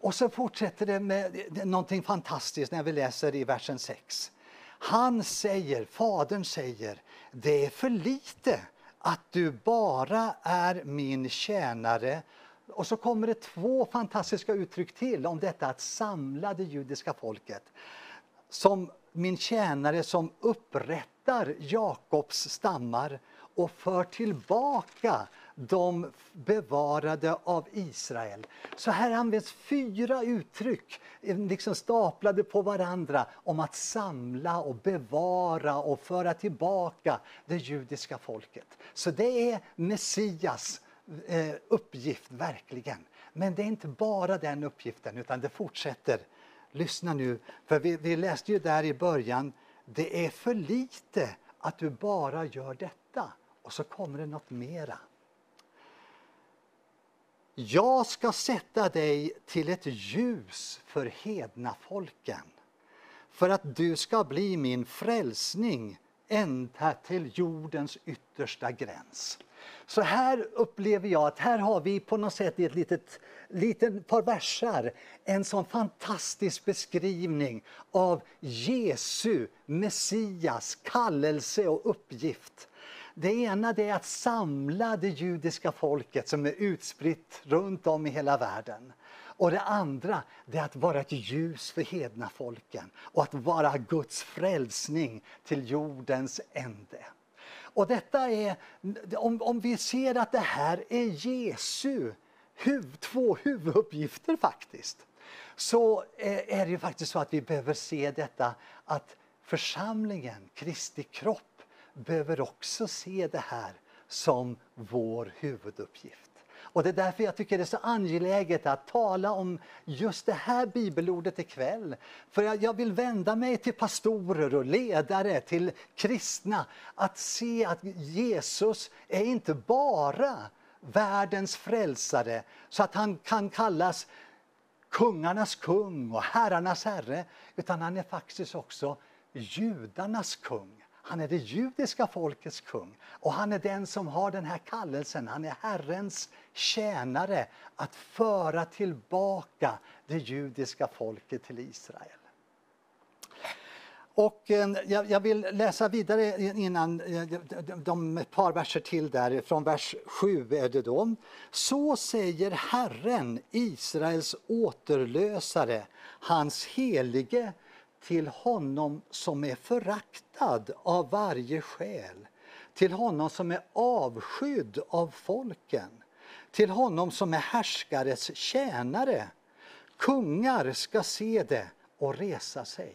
Och så fortsätter det med någonting fantastiskt när vi läser i versen 6. Han säger, Fadern säger, det är för lite att du bara är min tjänare. Och så kommer det två fantastiska uttryck till om detta att samla det judiska folket. Som min tjänare som upprättar Jakobs stammar och för tillbaka de bevarade av Israel. Så här används fyra uttryck eh, liksom staplade på varandra om att samla och bevara och föra tillbaka det judiska folket. Så det är Messias eh, uppgift, verkligen. Men det är inte bara den uppgiften, utan det fortsätter. Lyssna nu, för vi, vi läste ju där i början, det är för lite att du bara gör detta. Och så kommer det något mera. Jag ska sätta dig till ett ljus för hedna folken för att du ska bli min frälsning ända till jordens yttersta gräns. Så här upplever jag att här har vi på något sätt i ett litet, litet par versar en sån fantastisk beskrivning av Jesu, Messias kallelse och uppgift. Det ena det är att samla det judiska folket som är utspritt runt om i hela världen. Och det andra det är att vara ett ljus för hedna folken och att vara Guds frälsning till jordens ände. Och detta är, om, om vi ser att det här är Jesu huv, två huvuduppgifter faktiskt, så eh, är det ju faktiskt så att vi behöver se detta att församlingen, Kristi kropp, behöver också se det här som vår huvuduppgift. Och det är därför jag tycker det är så angeläget att tala om just det här bibelordet ikväll. För jag, jag vill vända mig till pastorer och ledare, till kristna, att se att Jesus är inte bara världens frälsare, så att han kan kallas kungarnas kung och herrarnas herre, utan han är faktiskt också judarnas kung. Han är det judiska folkets kung och han är den som har den här kallelsen. Han är Herrens tjänare att föra tillbaka det judiska folket till Israel. Och eh, jag, vill läsa vidare innan eh, de ett par verser till där, från vers 7 är det då. Så säger Herren, Israels återlösare, hans helige till honom som är föraktad av varje själ, till honom som är avskydd av folken, till honom som är härskares tjänare. Kungar ska se det och resa sig.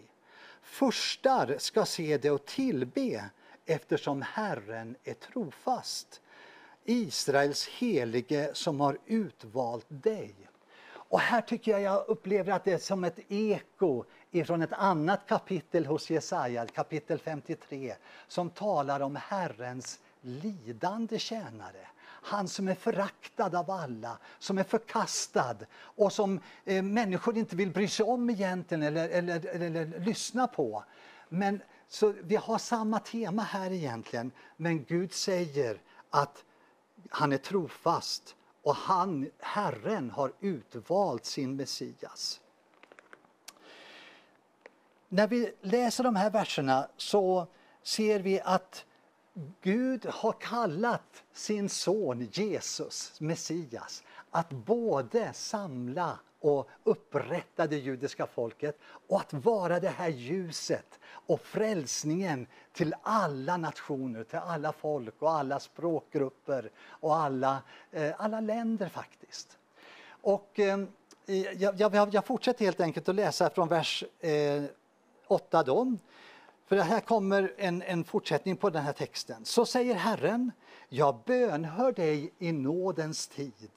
Furstar ska se det och tillbe eftersom Herren är trofast. Israels helige som har utvalt dig. Och här tycker jag jag upplever att det är som ett eko ifrån ett annat kapitel hos Jesaja, kapitel 53, som talar om Herrens lidande tjänare. Han som är föraktad av alla, som är förkastad och som eh, människor inte vill bry sig om egentligen eller, eller, eller, eller lyssna på. Men så vi har samma tema här egentligen, men Gud säger att han är trofast och han, Herren har utvalt sin Messias. När vi läser de här verserna så ser vi att Gud har kallat sin son Jesus, Messias, att både samla och upprätta det judiska folket och att vara det här ljuset och frälsningen till alla nationer, till alla folk och alla språkgrupper och alla, eh, alla länder faktiskt. Och eh, jag, jag, jag, fortsätter helt enkelt att läsa från vers eh, 8 då. För här kommer en, en fortsättning på den här texten. Så säger Herren, jag bönhör dig i nådens tid.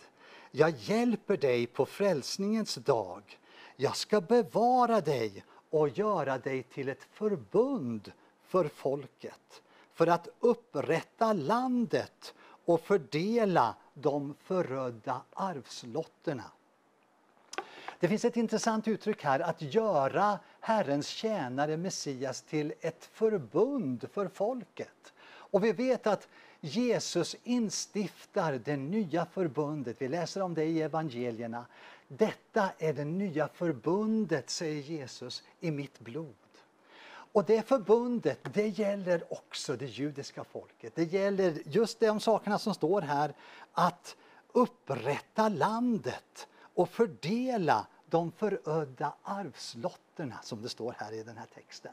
Jag hjälper dig på frälsningens dag. Jag ska bevara dig och göra dig till ett förbund för folket för att upprätta landet och fördela de förödda arvslotterna. Det finns ett intressant uttryck här, att göra Herrens tjänare Messias till ett förbund för folket. Och vi vet att Jesus instiftar det nya förbundet. Vi läser om det i evangelierna. Detta är det nya förbundet, säger Jesus, i mitt blod. Och det förbundet, det gäller också det judiska folket. Det gäller just de sakerna som står här, att upprätta landet och fördela de förödda arvslotterna som det står här i den här texten.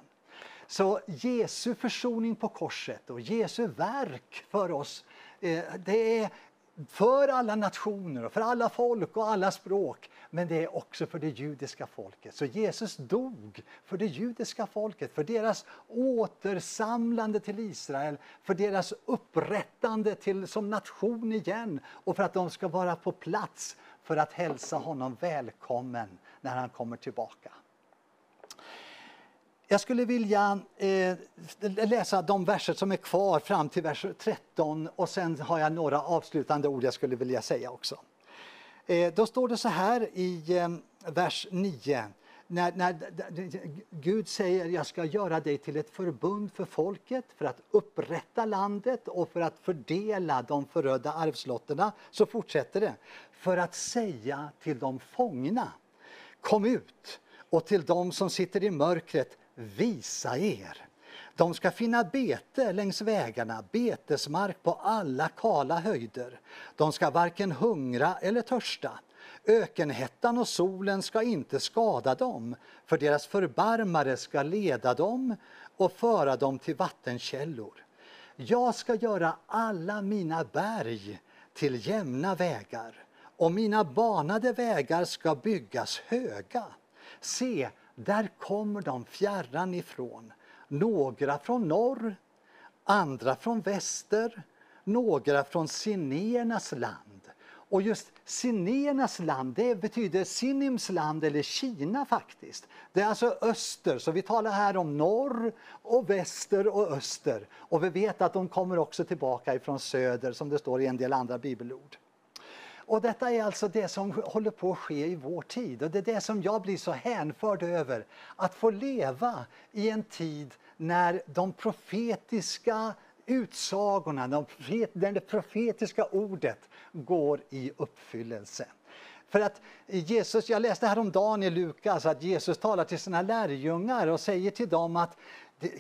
Så Jesu försoning på korset och Jesu verk för oss, eh, det är för alla nationer och för alla folk och alla språk. Men det är också för det judiska folket. Så Jesus dog för det judiska folket, för deras återsamlande till Israel, för deras upprättande till, som nation igen och för att de ska vara på plats för att hälsa honom välkommen när han kommer tillbaka. Jag skulle vilja eh, läsa de verser som är kvar fram till vers 13 och sen har jag några avslutande ord jag skulle vilja säga också. Eh, då står det så här i eh, vers 9. När, när, Gud säger jag ska göra dig till ett förbund för folket för att upprätta landet och för att fördela de förödda arvslotterna, så fortsätter det. För att säga till de fångna, kom ut och till de som sitter i mörkret, visa er. De ska finna bete längs vägarna, betesmark på alla kala höjder. De ska varken hungra eller törsta. Ökenhettan och solen ska inte skada dem, för deras förbarmare ska leda dem och föra dem till vattenkällor. Jag ska göra alla mina berg till jämna vägar och mina banade vägar ska byggas höga. Se, där kommer de fjärran ifrån. Några från norr, andra från väster, några från sinéernas land och just Sinéernas land, det betyder Sinims land eller Kina faktiskt. Det är alltså öster, så vi talar här om norr och väster och öster. Och vi vet att de kommer också tillbaka ifrån söder som det står i en del andra bibelord. Och detta är alltså det som håller på att ske i vår tid och det är det som jag blir så hänförd över. Att få leva i en tid när de profetiska utsagorna, de profet, det profetiska ordet går i uppfyllelse. För att Jesus, jag läste häromdagen i Lukas att Jesus talar till sina lärjungar och säger till dem att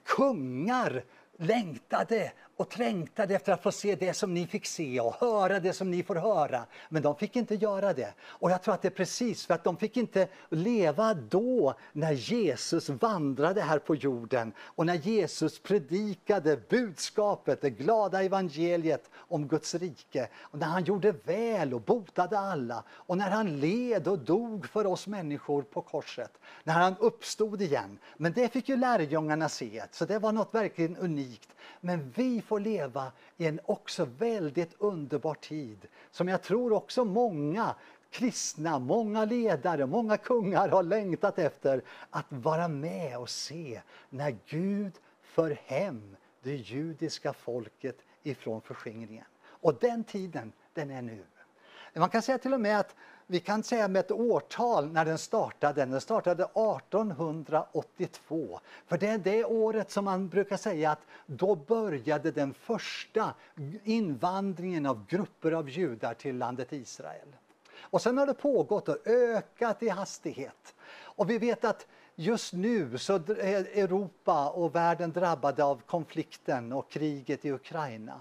kungar längtade och trängtade efter att få se det som ni fick se och höra det som ni får höra. Men de fick inte göra det. Och jag tror att det är precis för att de fick inte leva då när Jesus vandrade här på jorden och när Jesus predikade budskapet, det glada evangeliet om Guds rike. Och när han gjorde väl och botade alla och när han led och dog för oss människor på korset. När han uppstod igen. Men det fick ju lärjungarna se, så det var något verkligen unikt. Men vi får leva i en också väldigt underbar tid som jag tror också många kristna, många ledare, många kungar har längtat efter att vara med och se när Gud för hem det judiska folket ifrån förskingringen. Och den tiden, den är nu. Man kan säga till och med att vi kan säga med ett årtal när den startade. Den startade 1882. För det är det året som man brukar säga att då började den första invandringen av grupper av judar till landet Israel. Och sen har det pågått och ökat i hastighet. Och vi vet att just nu så är Europa och världen drabbade av konflikten och kriget i Ukraina.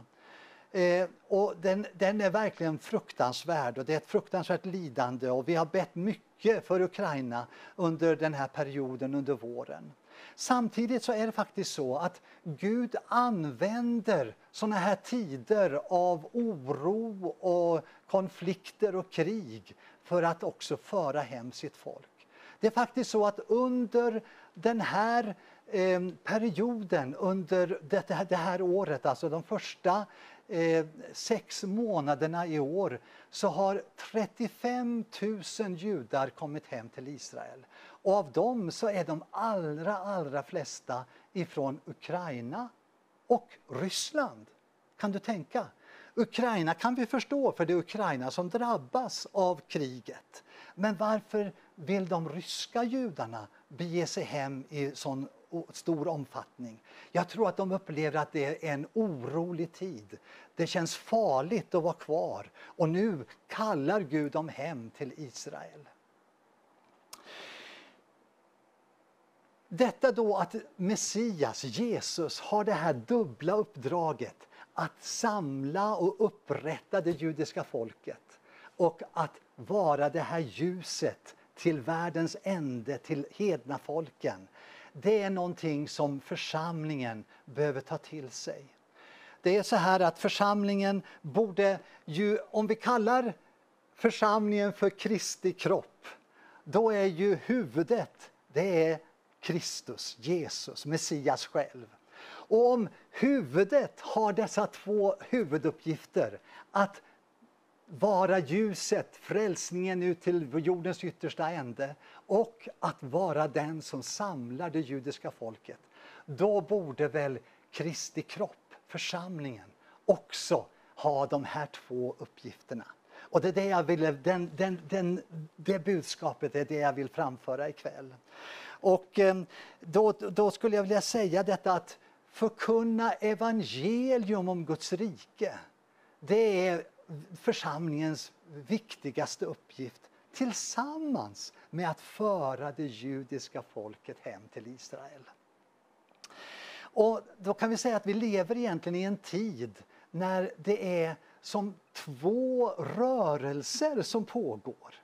Eh, och den, den, är verkligen fruktansvärd och det är ett fruktansvärt lidande och vi har bett mycket för Ukraina under den här perioden under våren. Samtidigt så är det faktiskt så att Gud använder såna här tider av oro och konflikter och krig för att också föra hem sitt folk. Det är faktiskt så att under den här eh, perioden, under det det här året, alltså de första eh, sex månaderna i år så har 35 000 judar kommit hem till Israel. Och av dem så är de allra, allra flesta ifrån Ukraina och Ryssland. Kan du tänka? Ukraina kan vi förstå, för det är Ukraina som drabbas av kriget. Men varför vill de ryska judarna bege sig hem i sån stor omfattning. Jag tror att de upplever att det är en orolig tid. Det känns farligt att vara kvar och nu kallar Gud dem hem till Israel. Detta då att Messias, Jesus, har det här dubbla uppdraget att samla och upprätta det judiska folket och att vara det här ljuset till världens ände, till hedna folken det är någonting som församlingen behöver ta till sig. Det är så här att församlingen borde ju, om vi kallar församlingen för Kristi kropp, då är ju huvudet, det är Kristus, Jesus, Messias själv. Och om huvudet har dessa två huvuduppgifter, att vara ljuset, frälsningen ut till jordens yttersta ände och att vara den som samlar det judiska folket. Då borde väl Kristi kropp, församlingen, också ha de här två uppgifterna. Och det, är det, jag ville, den, den, den, det budskapet är det jag vill framföra ikväll. Och ehm, då, då skulle jag vilja säga detta att förkunna evangelium om Guds rike. Det är församlingens viktigaste uppgift tillsammans med att föra det judiska folket hem till Israel. Och då kan vi säga att vi lever egentligen i en tid när det är som två rörelser som pågår.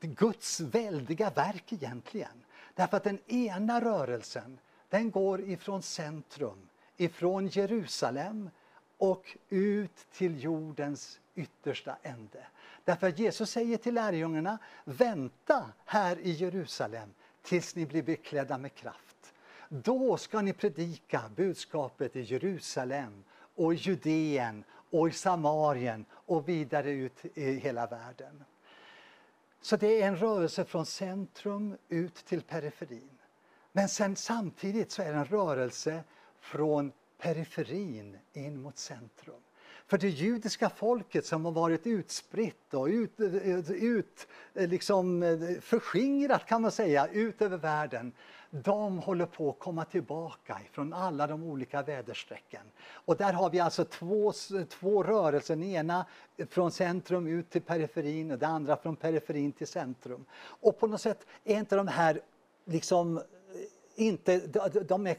Guds väldiga verk egentligen. Därför att den ena rörelsen den går ifrån centrum, ifrån Jerusalem och ut till jordens yttersta ände. Därför att Jesus säger till lärjungarna, vänta här i Jerusalem tills ni blir beklädda med kraft. Då ska ni predika budskapet i Jerusalem och Judeen och i Samarien och vidare ut i hela världen. Så det är en rörelse från centrum ut till periferin. Men sen samtidigt så är det en rörelse från periferin in mot centrum. För det judiska folket som har varit utspritt och ut, ut, liksom förskingrat kan man säga, ut över världen. De håller på att komma tillbaka från alla de olika väderstrecken. Och där har vi alltså två, två rörelser, den ena från centrum ut till periferin och den andra från periferin till centrum. Och på något sätt är inte de här liksom inte, de är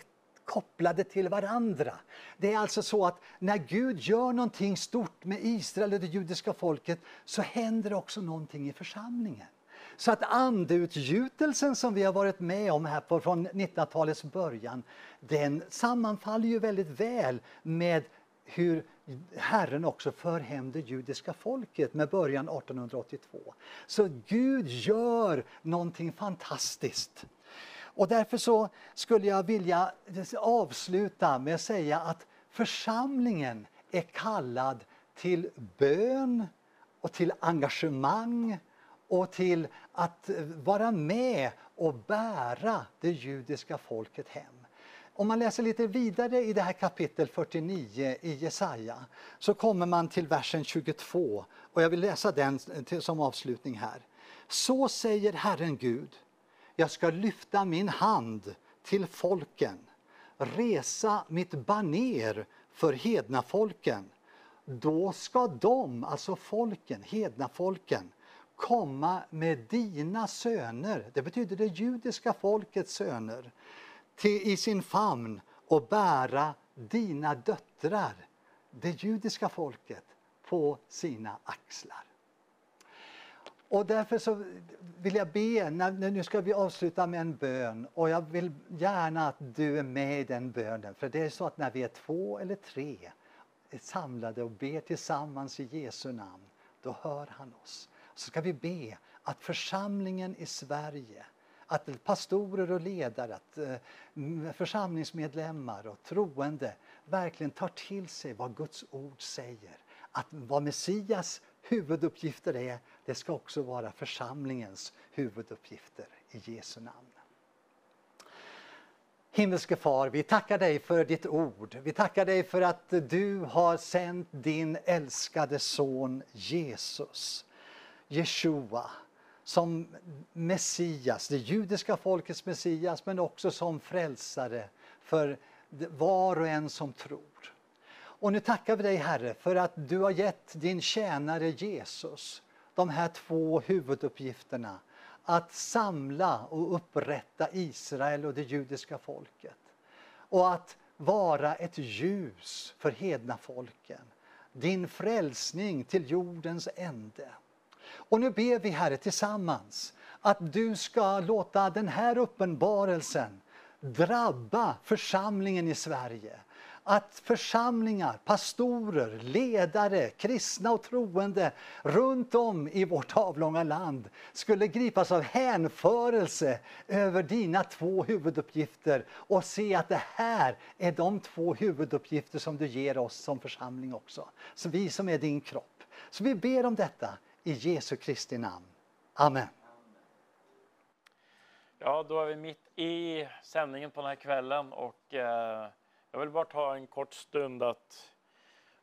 kopplade till varandra. Det är alltså så att när Gud gör någonting stort med Israel och det judiska folket så händer också någonting i församlingen. Så att andeutgjutelsen som vi har varit med om här på, från 1900-talets början, den sammanfaller ju väldigt väl med hur Herren också för hem det judiska folket med början 1882. Så Gud gör någonting fantastiskt. Och därför så skulle jag vilja avsluta med att säga att församlingen är kallad till bön och till engagemang och till att vara med och bära det judiska folket hem. Om man läser lite vidare i det här kapitel 49 i Jesaja så kommer man till versen 22 och jag vill läsa den som avslutning här. Så säger Herren Gud jag ska lyfta min hand till folken, resa mitt baner för hedna folken. Då ska de, alltså folken, hedna folken, komma med dina söner, det betyder det judiska folkets söner, till, i sin famn och bära dina döttrar, det judiska folket, på sina axlar. Och därför så vill jag be, nu ska vi avsluta med en bön och jag vill gärna att du är med i den bönen. För det är så att när vi är två eller tre är samlade och ber tillsammans i Jesu namn, då hör han oss. Så ska vi be att församlingen i Sverige, att pastorer och ledare, att eh, församlingsmedlemmar och troende verkligen tar till sig vad Guds ord säger. Att vad Messias huvuduppgifter är, det ska också vara församlingens huvuduppgifter i Jesu namn. Himmelske far, vi tackar dig för ditt ord. Vi tackar dig för att du har sänt din älskade son Jesus, Jeshua, som Messias, det judiska folkets Messias, men också som frälsare för var och en som tror. Och nu tackar vi dig Herre för att du har gett din tjänare Jesus de här två huvuduppgifterna. Att samla och upprätta Israel och det judiska folket. Och att vara ett ljus för hedna folken. Din frälsning till jordens ände. Och nu ber vi Herre tillsammans att du ska låta den här uppenbarelsen drabba församlingen i Sverige att församlingar, pastorer, ledare, kristna och troende runt om i vårt avlånga land skulle gripas av hänförelse över dina två huvuduppgifter och se att det här är de två huvuduppgifter som du ger oss som församling också. Så vi som är din kropp. Så vi ber om detta i Jesu Kristi namn. Amen. Ja, då är vi mitt i sändningen på den här kvällen och eh jag vill bara ta en kort stund att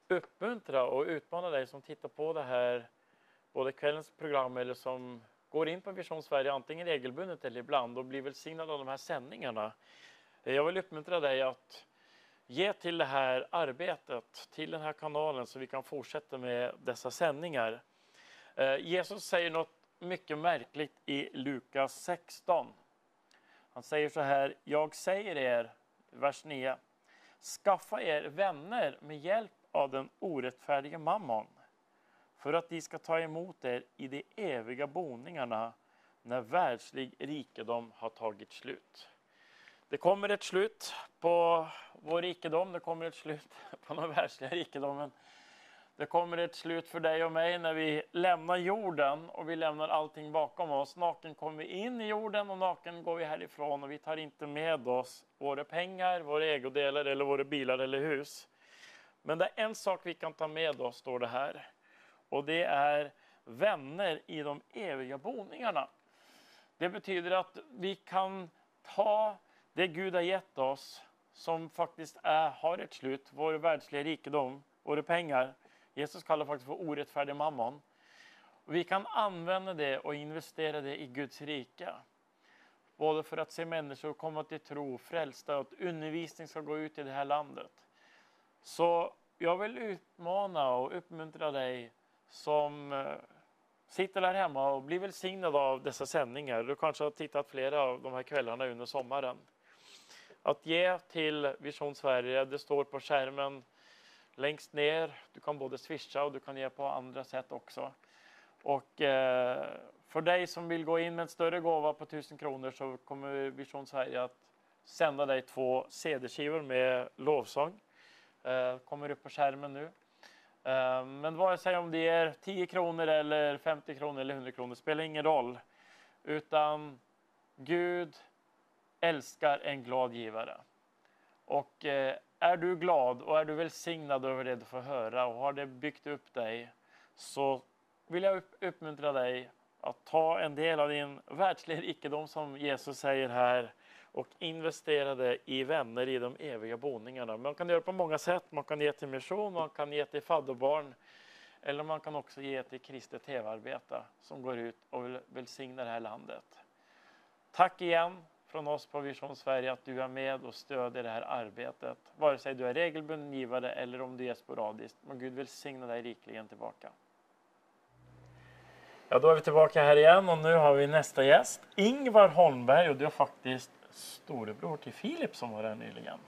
uppmuntra och utmana dig som tittar på det här, både kvällens program eller som går in på Vision Sverige antingen regelbundet eller ibland och blir välsignad av de här sändningarna. Jag vill uppmuntra dig att ge till det här arbetet, till den här kanalen så vi kan fortsätta med dessa sändningar. Eh, Jesus säger något mycket märkligt i Lukas 16. Han säger så här, jag säger er, vers 9, Skaffa er vänner med hjälp av den orättfärdige mammon för att de ska ta emot er i de eviga boningarna när världslig rikedom har tagit slut. Det kommer ett slut på vår rikedom, det kommer ett slut på den världsliga rikedomen. Det kommer ett slut för dig och mig när vi lämnar jorden och vi lämnar allting bakom oss. Naken kommer vi in i jorden och naken går vi härifrån och vi tar inte med oss våra pengar, våra ägodelar eller våra bilar eller hus. Men det är en sak vi kan ta med oss, står det här. Och det är vänner i de eviga boningarna. Det betyder att vi kan ta det Gud har gett oss som faktiskt är, har ett slut, vår världsliga rikedom, våra pengar. Jesus kallar det faktiskt för orättfärdig mammon. Vi kan använda det och investera det i Guds rike. Både för att se människor komma till tro, frälsta och att undervisning ska gå ut i det här landet. Så jag vill utmana och uppmuntra dig som eh, sitter där hemma och blir välsignad av dessa sändningar. Du kanske har tittat flera av de här kvällarna under sommaren. Att ge till Vision Sverige, det står på skärmen längst ner. Du kan både swisha och du kan ge på andra sätt också. Och eh, för dig som vill gå in med en större gåva på 1000 kronor så kommer Vision Sverige att sända dig två CD-skivor med lovsång. Eh, kommer upp på skärmen nu. Eh, men vare sig om det är 10 kronor eller 50 kronor eller 100 kronor spelar ingen roll. Utan Gud älskar en glad givare. Och eh, är du glad och är du välsignad över det du får höra och har det byggt upp dig så vill jag uppmuntra dig att ta en del av din världsliga rikedom som Jesus säger här och investera det i vänner i de eviga boningarna. Man kan göra på många sätt. Man kan ge till mission, man kan ge till fadderbarn eller man kan också ge till kristet tv-arbete som går ut och vill välsigna det här landet. Tack igen från oss på Vision Sverige att du är med och stödjer det här arbetet. Vare sig du är regelbunden givare eller om du är sporadiskt. Må Gud välsigna dig rikligen tillbaka. Ja, då är vi tillbaka här igen och nu har vi nästa gäst. Ingvar Holmberg och du är faktiskt storebror till Filip som var här nyligen.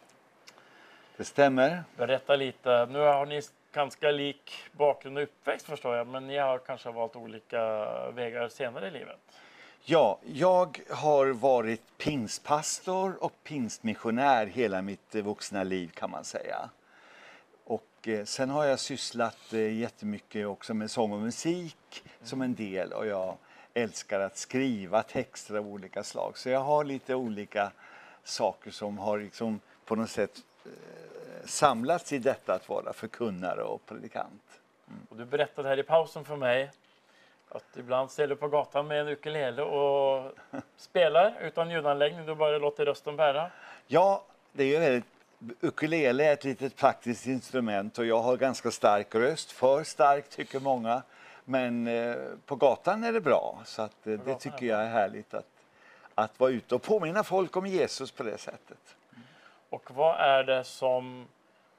Det stämmer. Berätta lite. Nu har ni ganska lik bakgrund och uppväxt förstår jag, men ni har kanske valt olika vägar senare i livet. Ja, jag har varit pingstpastor och pingstmissionär hela mitt eh, vuxna liv kan man säga. Och eh, sen har jag sysslat eh, jättemycket också med sång och musik som en del och jag älskar att skriva texter av olika slag. Så jag har lite olika saker som har liksom på något sätt samlats i detta att vara förkunnare och predikant. Mm. Och du berättade här i pausen för mig att ibland du på gatan med en ukulele och spelar utan ljudanläggning, du bara låter rösten bära. Ja, det är ju väldigt Ukulele är ett litet praktiskt instrument och jag har ganska stark röst, för stark tycker många. Men eh, på gatan är det bra, så att, eh, det tycker jag är härligt att, att vara ute och påminna folk om Jesus på det sättet. Och vad är det som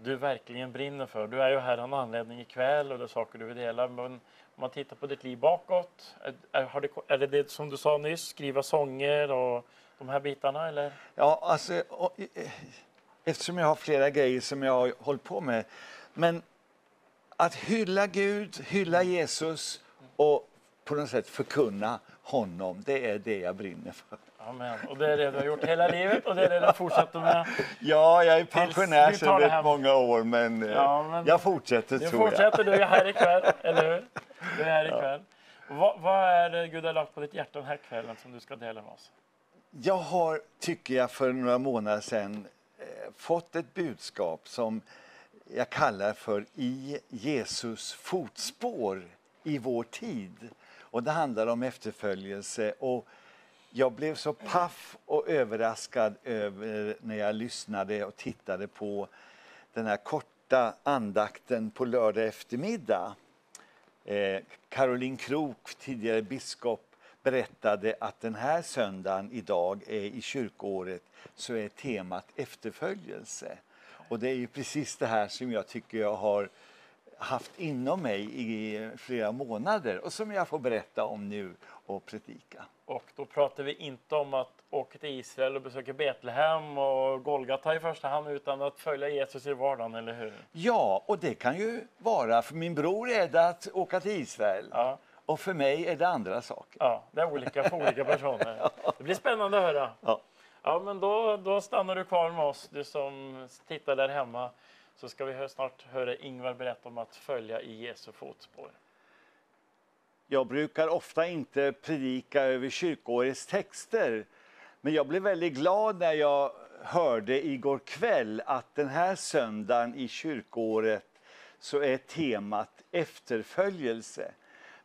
du verkligen brinner för? Du är ju här av en anledning ikväll och det är saker du vill dela. Men om man tittar på ditt liv bakåt, är, är, det, är det det som du sa nyss, skriva sånger och de här bitarna? Eller? Ja, alltså, och, eh, eh, eftersom jag har flera grejer som jag har hållit på med. Men att hylla Gud, hylla Jesus och på något sätt förkunna honom, det är det jag brinner för. Amen. Och det är det du har gjort hela livet och det är det du fortsätter med? Ja, jag är pensionär sedan rätt många år men, eh, ja, men jag fortsätter du tror fortsätter, jag. Du är här ikväll, eller hur? Du är här ikväll. Ja. Vad, vad är det Gud har lagt på ditt hjärta den här kvällen som du ska dela med oss? Jag har, tycker jag, för några månader sedan fått ett budskap som jag kallar för I Jesus fotspår i vår tid. Och det handlar om efterföljelse. Och jag blev så paff och överraskad över när jag lyssnade och tittade på den här korta andakten på lördag eftermiddag. Eh, Caroline Krook, tidigare biskop, berättade att den här söndagen idag är i kyrkoåret, så är temat efterföljelse. Och det är ju precis det här som jag tycker jag har haft inom mig i flera månader och som jag får berätta om nu och predika. Och då pratar vi inte om att åka till Israel och besöka Betlehem och Golgata i första hand utan att följa Jesus i vardagen, eller hur? Ja, och det kan ju vara, för min bror är det att åka till Israel. Ja. Och för mig är det andra saker. Ja, det är olika för olika personer. Det blir spännande att höra. Ja. Ja, men då, då stannar du kvar med oss, du som tittar där hemma. Så ska vi snart höra Ingvar berätta om att följa i Jesu fotspår. Jag brukar ofta inte predika över kyrkårets texter. Men jag blev väldigt glad när jag hörde igår kväll att den här söndagen i kyrkåret så är temat efterföljelse.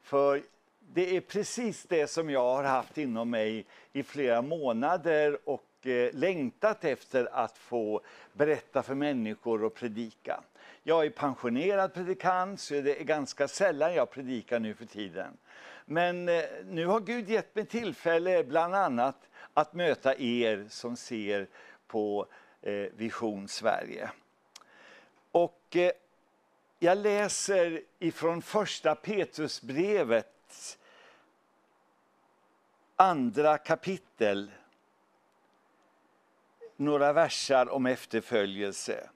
För det är precis det som jag har haft inom mig i flera månader och eh, längtat efter att få berätta för människor och predika. Jag är pensionerad predikant så det är ganska sällan jag predikar nu för tiden. Men eh, nu har Gud gett mig tillfälle bland annat att möta er som ser på eh, Vision Sverige. Och eh, jag läser ifrån första Petrusbrevet andra kapitel några versar om efterföljelse.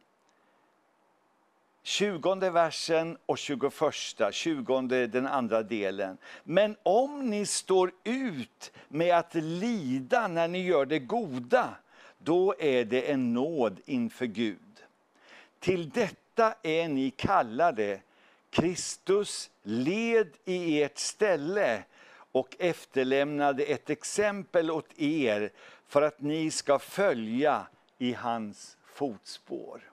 20 versen och 21, 20 den andra delen. Men om ni står ut med att lida när ni gör det goda, då är det en nåd inför Gud. Till detta är ni kallade. Kristus led i ert ställe och efterlämnade ett exempel åt er för att ni ska följa i hans fotspår.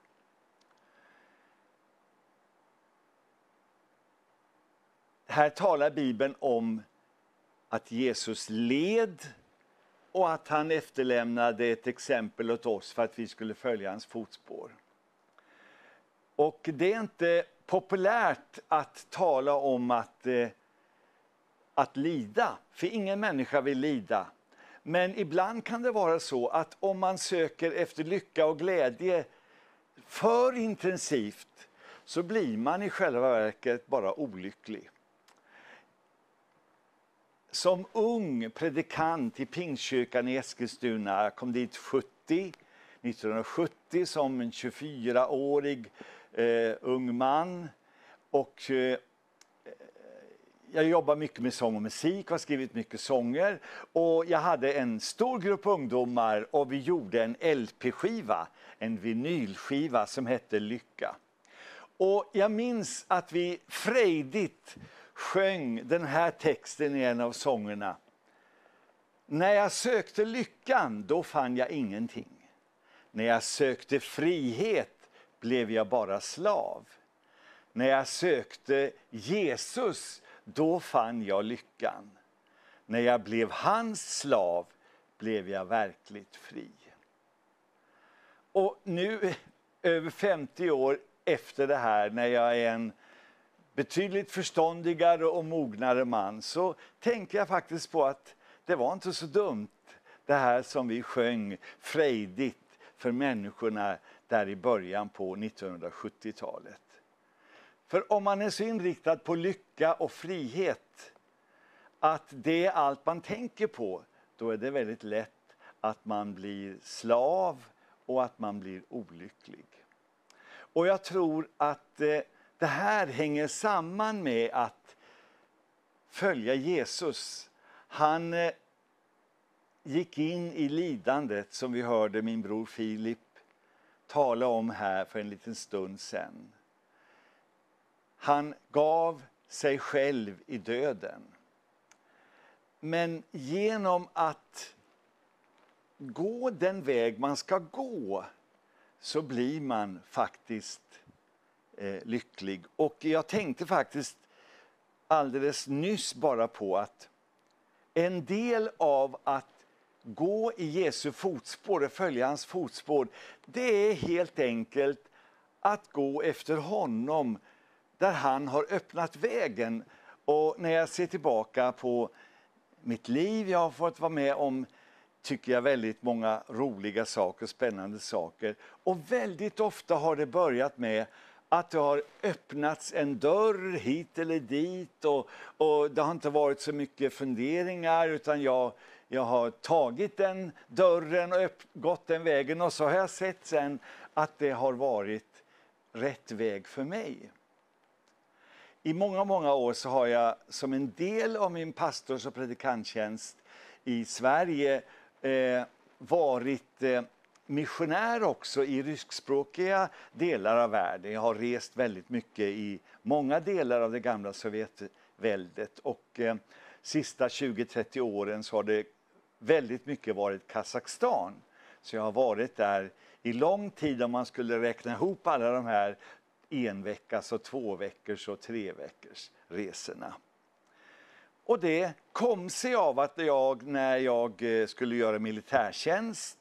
Här talar Bibeln om att Jesus led och att han efterlämnade ett exempel åt oss för att vi skulle följa hans fotspår. Och det är inte populärt att tala om att, eh, att lida, för ingen människa vill lida. Men ibland kan det vara så att om man söker efter lycka och glädje för intensivt så blir man i själva verket bara olycklig. Som ung predikant i Pingstkyrkan i Eskilstuna, jag kom dit 70, 1970 som en 24-årig eh, ung man. Och, eh, jag jobbar mycket med sång och musik, har skrivit mycket sånger. Och jag hade en stor grupp ungdomar och vi gjorde en LP-skiva, en vinylskiva som hette Lycka. Och jag minns att vi frejdigt sjöng den här texten i en av sångerna. När jag sökte lyckan, då fann jag ingenting. När jag sökte frihet blev jag bara slav. När jag sökte Jesus, då fann jag lyckan. När jag blev hans slav blev jag verkligt fri. Och nu, över 50 år efter det här, när jag är en betydligt förståndigare och mognare man så tänker jag faktiskt på att det var inte så dumt det här som vi sjöng frejdigt för människorna där i början på 1970-talet. För om man är så inriktad på lycka och frihet att det är allt man tänker på, då är det väldigt lätt att man blir slav och att man blir olycklig. Och jag tror att eh, det här hänger samman med att följa Jesus. Han eh, gick in i lidandet som vi hörde min bror Filip tala om här för en liten stund sen. Han gav sig själv i döden. Men genom att gå den väg man ska gå så blir man faktiskt eh, lycklig. Och jag tänkte faktiskt alldeles nyss bara på att en del av att gå i Jesu fotspår och följa hans fotspår, det är helt enkelt att gå efter honom där han har öppnat vägen. Och när jag ser tillbaka på mitt liv, jag har fått vara med om tycker jag väldigt många roliga saker, spännande saker. Och väldigt ofta har det börjat med att det har öppnats en dörr hit eller dit och, och det har inte varit så mycket funderingar utan jag, jag har tagit den dörren och gått den vägen och så har jag sett sen att det har varit rätt väg för mig. I många, många år så har jag som en del av min pastors och predikanttjänst i Sverige eh, varit eh, missionär också i ryskspråkiga delar av världen. Jag har rest väldigt mycket i många delar av det gamla Sovjetväldet och eh, sista 20-30 åren så har det väldigt mycket varit Kazakstan. Så jag har varit där i lång tid om man skulle räkna ihop alla de här en veckas och två veckors och tre veckors resorna. Och det kom sig av att jag när jag eh, skulle göra militärtjänst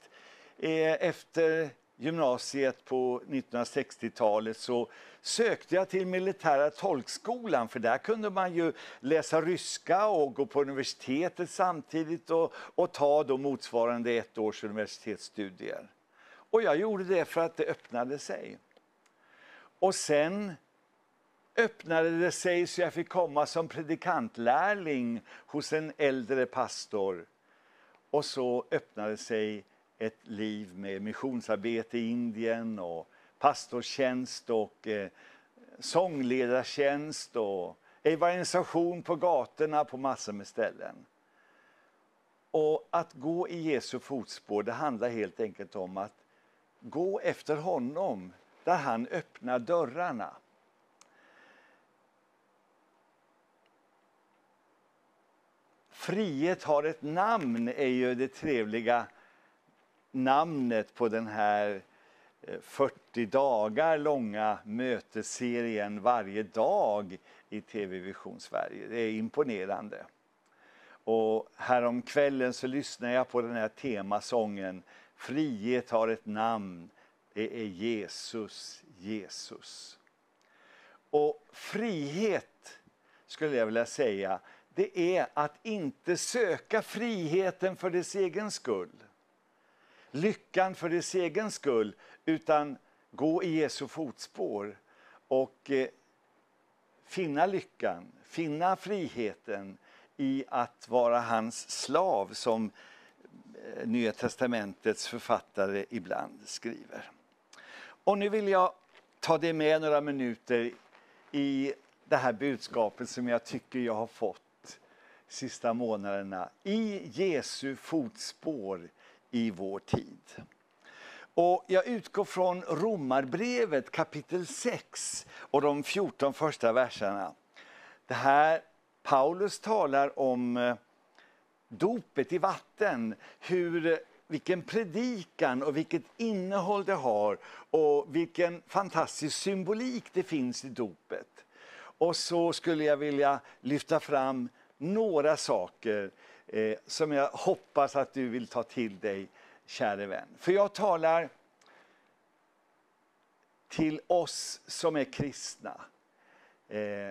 Eh, efter gymnasiet på 1960-talet så sökte jag till militära tolkskolan för där kunde man ju läsa ryska och gå på universitetet samtidigt och, och ta då motsvarande ett års universitetsstudier. Och jag gjorde det för att det öppnade sig. Och sen öppnade det sig så jag fick komma som predikantlärling hos en äldre pastor. Och så öppnade sig ett liv med missionsarbete i Indien och pastortjänst och eh, sångledartjänst och evangelisation på gatorna på massor med ställen. Och att gå i Jesu fotspår, det handlar helt enkelt om att gå efter honom där han öppnar dörrarna. Frihet har ett namn är ju det trevliga namnet på den här eh, 40 dagar långa mötesserien varje dag i TV Vision Sverige. Det är imponerande. Och häromkvällen så lyssnade jag på den här temasången Frihet har ett namn, det är Jesus, Jesus. Och frihet, skulle jag vilja säga, det är att inte söka friheten för dess egen skull. Lyckan för dess egen skull, utan gå i Jesu fotspår och eh, finna lyckan, finna friheten i att vara hans slav som eh, Nya testamentets författare ibland skriver. Och nu vill jag ta dig med några minuter i det här budskapet som jag tycker jag har fått sista månaderna. I Jesu fotspår i vår tid. Och jag utgår från Romarbrevet kapitel 6 och de 14 första verserna. Det här Paulus talar om eh, dopet i vatten, hur, eh, vilken predikan och vilket innehåll det har och vilken fantastisk symbolik det finns i dopet. Och så skulle jag vilja lyfta fram några saker eh, som jag hoppas att du vill ta till dig, käre vän. För jag talar till oss som är kristna. Eh,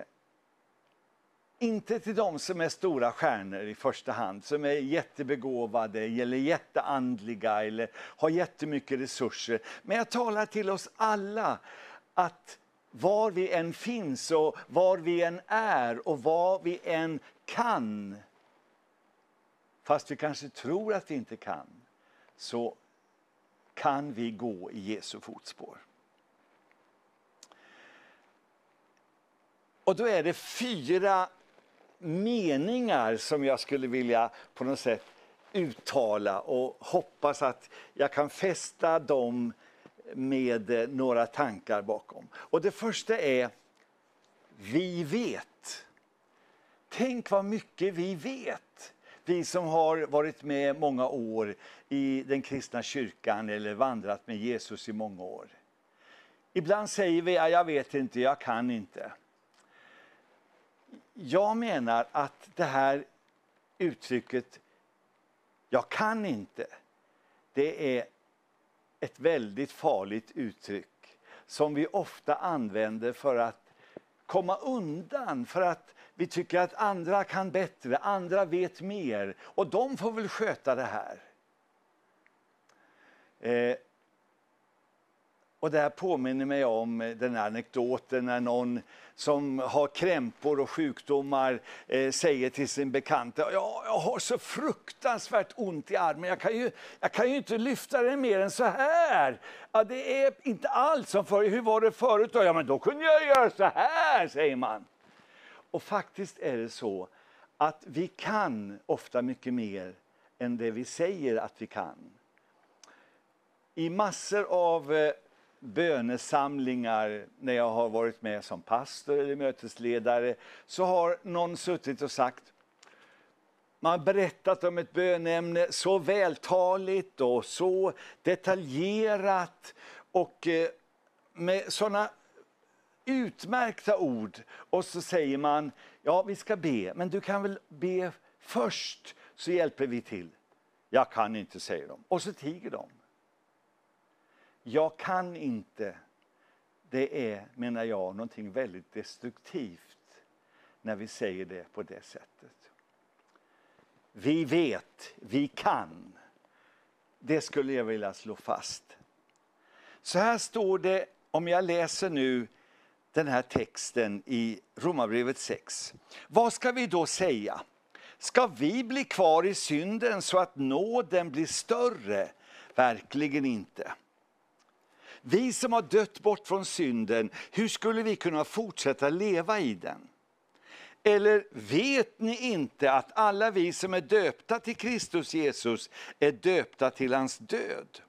inte till de som är stora stjärnor i första hand, som är jättebegåvade eller jätteandliga eller har jättemycket resurser. Men jag talar till oss alla att var vi än finns och var vi än är och vad vi än kan, fast vi kanske tror att vi inte kan, så kan vi gå i Jesu fotspår. Och då är det fyra meningar som jag skulle vilja på något sätt uttala och hoppas att jag kan fästa dem med några tankar bakom. Och det första är Vi vet. Tänk vad mycket vi vet. Vi som har varit med många år i den kristna kyrkan eller vandrat med Jesus i många år. Ibland säger vi, ja, jag vet inte, jag kan inte. Jag menar att det här uttrycket, jag kan inte, det är ett väldigt farligt uttryck som vi ofta använder för att komma undan, för att vi tycker att andra kan bättre, andra vet mer och de får väl sköta det här. Eh, och det här påminner mig om den anekdoten när någon som har krämpor och sjukdomar eh, säger till sin bekanta, ja, jag har så fruktansvärt ont i armen, jag kan ju, jag kan ju inte lyfta den mer än så här. Ja, det är inte alls som förr, hur var det förut då? Ja, men då kunde jag göra så här, säger man. Och faktiskt är det så att vi kan ofta mycket mer än det vi säger att vi kan. I massor av eh, bönesamlingar när jag har varit med som pastor eller mötesledare så har någon suttit och sagt man har berättat om ett bönämne så vältaligt och så detaljerat och eh, med såna utmärkta ord och så säger man, ja vi ska be, men du kan väl be först så hjälper vi till. Jag kan inte, säger de. Och så tiger de. Jag kan inte, det är, menar jag, någonting väldigt destruktivt när vi säger det på det sättet. Vi vet, vi kan. Det skulle jag vilja slå fast. Så här står det, om jag läser nu den här texten i Romarbrevet 6. Vad ska vi då säga? Ska vi bli kvar i synden så att nåden blir större? Verkligen inte. Vi som har dött bort från synden, hur skulle vi kunna fortsätta leva i den? Eller vet ni inte att alla vi som är döpta till Kristus Jesus är döpta till hans död?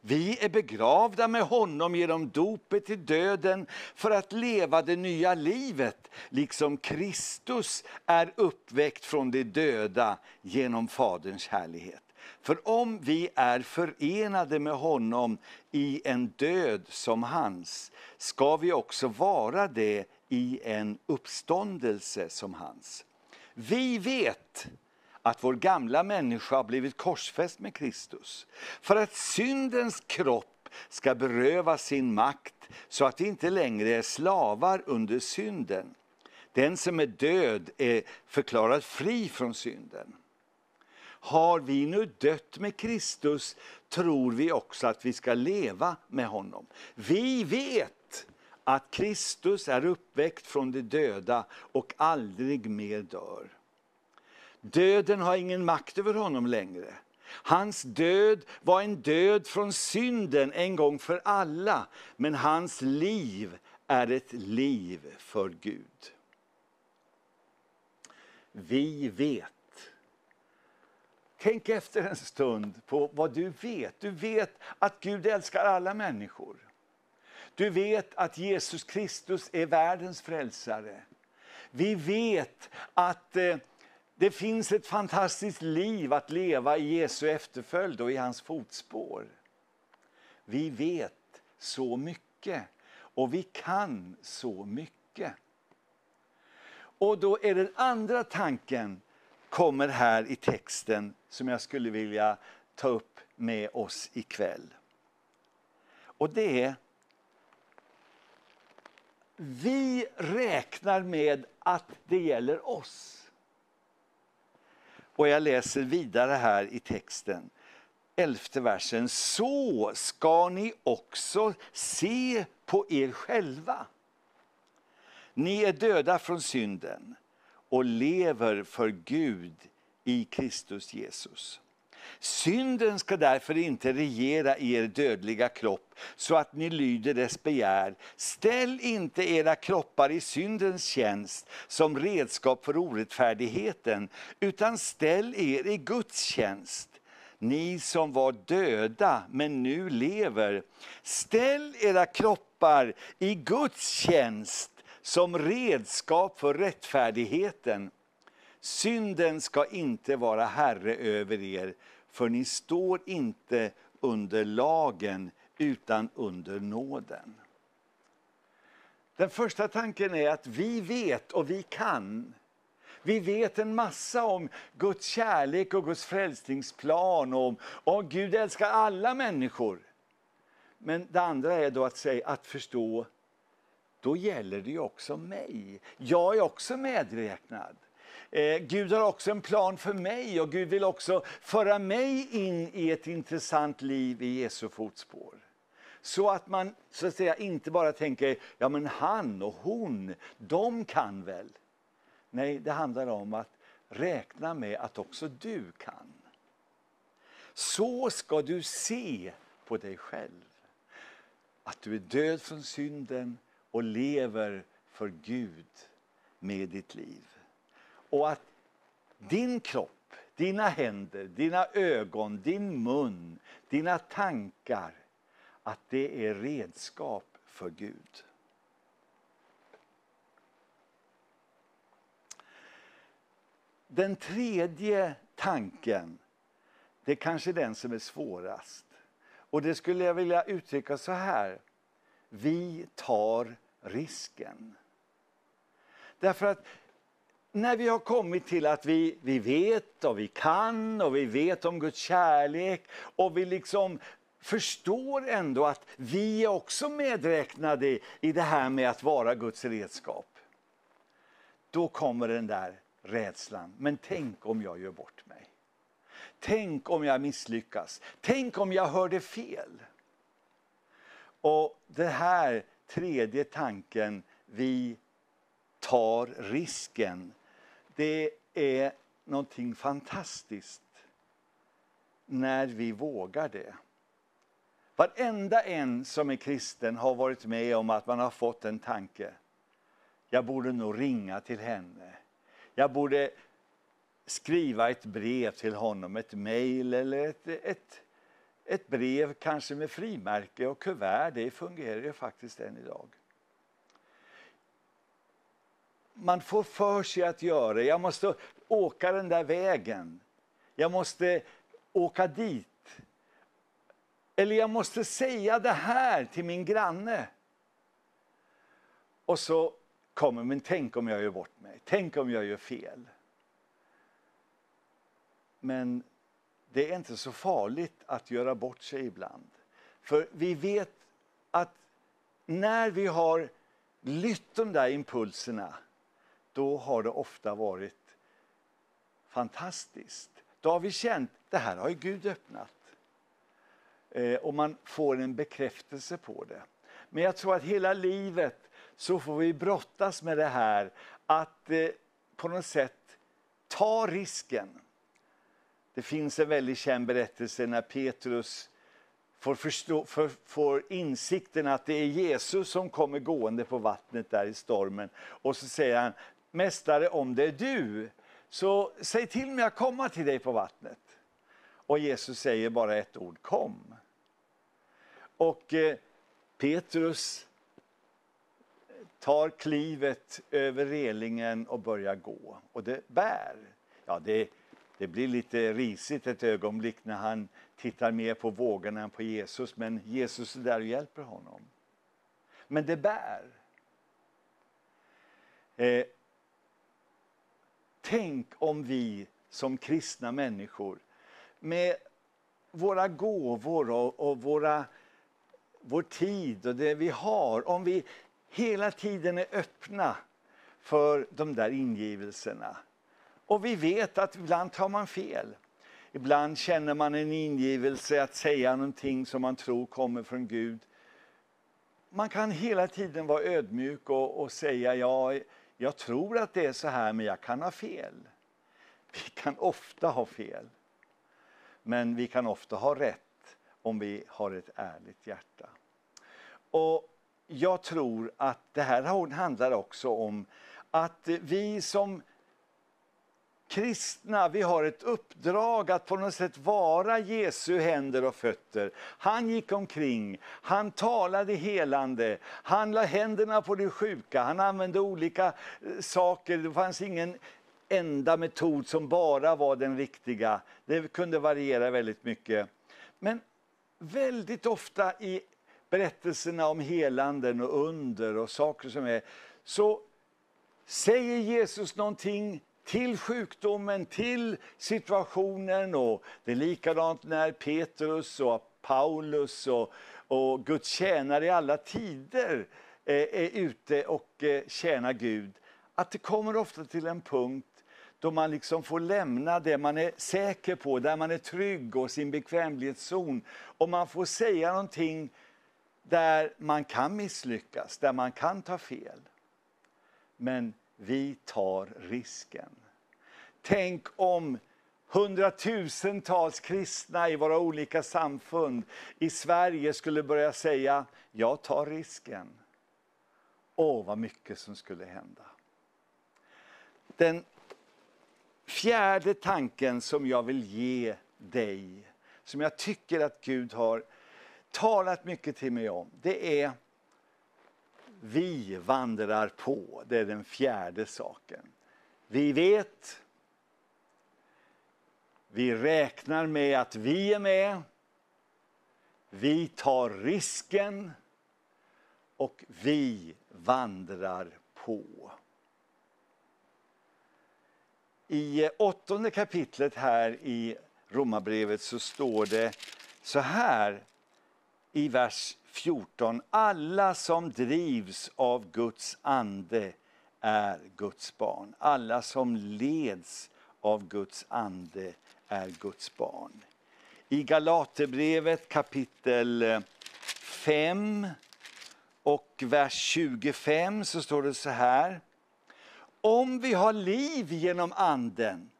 Vi är begravda med honom genom dopet till döden för att leva det nya livet, liksom Kristus är uppväckt från de döda genom Faderns härlighet. För om vi är förenade med honom i en död som hans, ska vi också vara det i en uppståndelse som hans. Vi vet att vår gamla människa har blivit korsfäst med Kristus. För att syndens kropp ska beröva sin makt så att vi inte längre är slavar under synden. Den som är död är förklarad fri från synden. Har vi nu dött med Kristus tror vi också att vi ska leva med honom. Vi vet att Kristus är uppväckt från de döda och aldrig mer dör. Döden har ingen makt över honom längre. Hans död var en död från synden en gång för alla, men hans liv är ett liv för Gud. Vi vet. Tänk efter en stund på vad du vet. Du vet att Gud älskar alla människor. Du vet att Jesus Kristus är världens frälsare. Vi vet att eh, det finns ett fantastiskt liv att leva i Jesu efterföljd och i hans fotspår. Vi vet så mycket och vi kan så mycket. Och då är den andra tanken kommer här i texten som jag skulle vilja ta upp med oss ikväll. Och det är vi räknar med att det gäller oss. Och jag läser vidare här i texten, elfte versen. Så ska ni också se på er själva. Ni är döda från synden och lever för Gud i Kristus Jesus. Synden ska därför inte regera i er dödliga kropp så att ni lyder dess begär. Ställ inte era kroppar i syndens tjänst som redskap för orättfärdigheten, utan ställ er i Guds tjänst. Ni som var döda men nu lever, ställ era kroppar i Guds tjänst som redskap för rättfärdigheten. Synden ska inte vara herre över er, för ni står inte under lagen utan under nåden. Den första tanken är att vi vet och vi kan. Vi vet en massa om Guds kärlek och Guds frälsningsplan och om Gud älskar alla människor. Men det andra är då att, säga, att förstå, då gäller det ju också mig. Jag är också medräknad. Eh, Gud har också en plan för mig och Gud vill också föra mig in i ett intressant liv i Jesu fotspår. Så att man så att säga inte bara tänker, ja men han och hon, de kan väl. Nej, det handlar om att räkna med att också du kan. Så ska du se på dig själv. Att du är död från synden och lever för Gud med ditt liv. Och att din kropp, dina händer, dina ögon, din mun, dina tankar, att det är redskap för Gud. Den tredje tanken, det är kanske den som är svårast. Och det skulle jag vilja uttrycka så här. Vi tar risken. Därför att när vi har kommit till att vi, vi vet och vi kan och vi vet om Guds kärlek och vi liksom förstår ändå att vi är också medräknade i det här med att vara Guds redskap. Då kommer den där rädslan. Men tänk om jag gör bort mig? Tänk om jag misslyckas? Tänk om jag hörde fel? Och den här tredje tanken, vi tar risken. Det är någonting fantastiskt när vi vågar det. Varenda en som är kristen har varit med om att man har fått en tanke. Jag borde nog ringa till henne. Jag borde skriva ett brev till honom, ett mejl eller ett, ett, ett brev kanske med frimärke och kuvert. Det fungerar ju faktiskt än idag. Man får för sig att göra Jag måste åka den där vägen. Jag måste åka dit. Eller jag måste säga det här till min granne. Och så kommer, men tänk om jag gör bort mig. Tänk om jag gör fel. Men det är inte så farligt att göra bort sig ibland. För vi vet att när vi har lytt de där impulserna, då har det ofta varit fantastiskt. Då har vi känt, det här har ju Gud öppnat. Eh, och man får en bekräftelse på det. Men jag tror att hela livet så får vi brottas med det här att eh, på något sätt ta risken. Det finns en väldigt känd berättelse när Petrus får, förstå, för, får insikten att det är Jesus som kommer gående på vattnet där i stormen. Och så säger han, Mästare om det är du, så säg till mig att komma till dig på vattnet. Och Jesus säger bara ett ord, kom. Och eh, Petrus tar klivet över relingen och börjar gå. Och det bär. Ja, det, det blir lite risigt ett ögonblick när han tittar mer på vågorna än på Jesus. Men Jesus är där och hjälper honom. Men det bär. Eh, tänk om vi som kristna människor med våra gåvor och, och våra, vår tid och det vi har, om vi hela tiden är öppna för de där ingivelserna. Och vi vet att ibland tar man fel. Ibland känner man en ingivelse att säga någonting som man tror kommer från Gud. Man kan hela tiden vara ödmjuk och, och säga ja, jag tror att det är så här men jag kan ha fel. Vi kan ofta ha fel. Men vi kan ofta ha rätt om vi har ett ärligt hjärta. Och jag tror att det här handlar också om att vi som kristna, vi har ett uppdrag att på något sätt vara Jesu händer och fötter. Han gick omkring, han talade helande, han la händerna på de sjuka, han använde olika eh, saker. Det fanns ingen enda metod som bara var den riktiga. Det kunde variera väldigt mycket. Men väldigt ofta i berättelserna om helanden och under och saker som är, så säger Jesus någonting till sjukdomen, till situationen. och Det är likadant när Petrus och Paulus och, och Guds tjänare i alla tider eh, är ute och eh, tjänar Gud. Att det kommer ofta till en punkt då man liksom får lämna det man är säker på, där man är trygg och sin bekvämlighetszon. Och man får säga någonting där man kan misslyckas, där man kan ta fel. Men vi tar risken. Tänk om hundratusentals kristna i våra olika samfund i Sverige skulle börja säga, jag tar risken. Åh, vad mycket som skulle hända. Den fjärde tanken som jag vill ge dig, som jag tycker att Gud har talat mycket till mig om, det är vi vandrar på. Det är den fjärde saken. Vi vet, vi räknar med att vi är med, vi tar risken och vi vandrar på. I åttonde kapitlet här i Romarbrevet så står det så här i vers 14. Alla som drivs av Guds ande är Guds barn. Alla som leds av Guds ande är Guds barn. I Galaterbrevet kapitel eh, 5 och vers 25 så står det så här. Om vi har liv genom anden,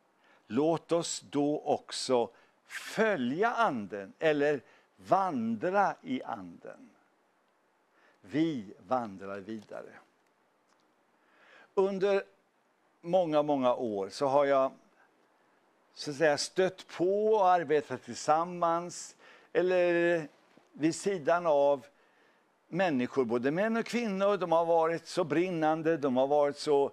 låt oss då också följa anden eller vandra i anden. Vi vandrar vidare. Under många, många år så har jag så att säga, stött på och arbetat tillsammans eller vid sidan av människor, både män och kvinnor. De har varit så brinnande, de har varit så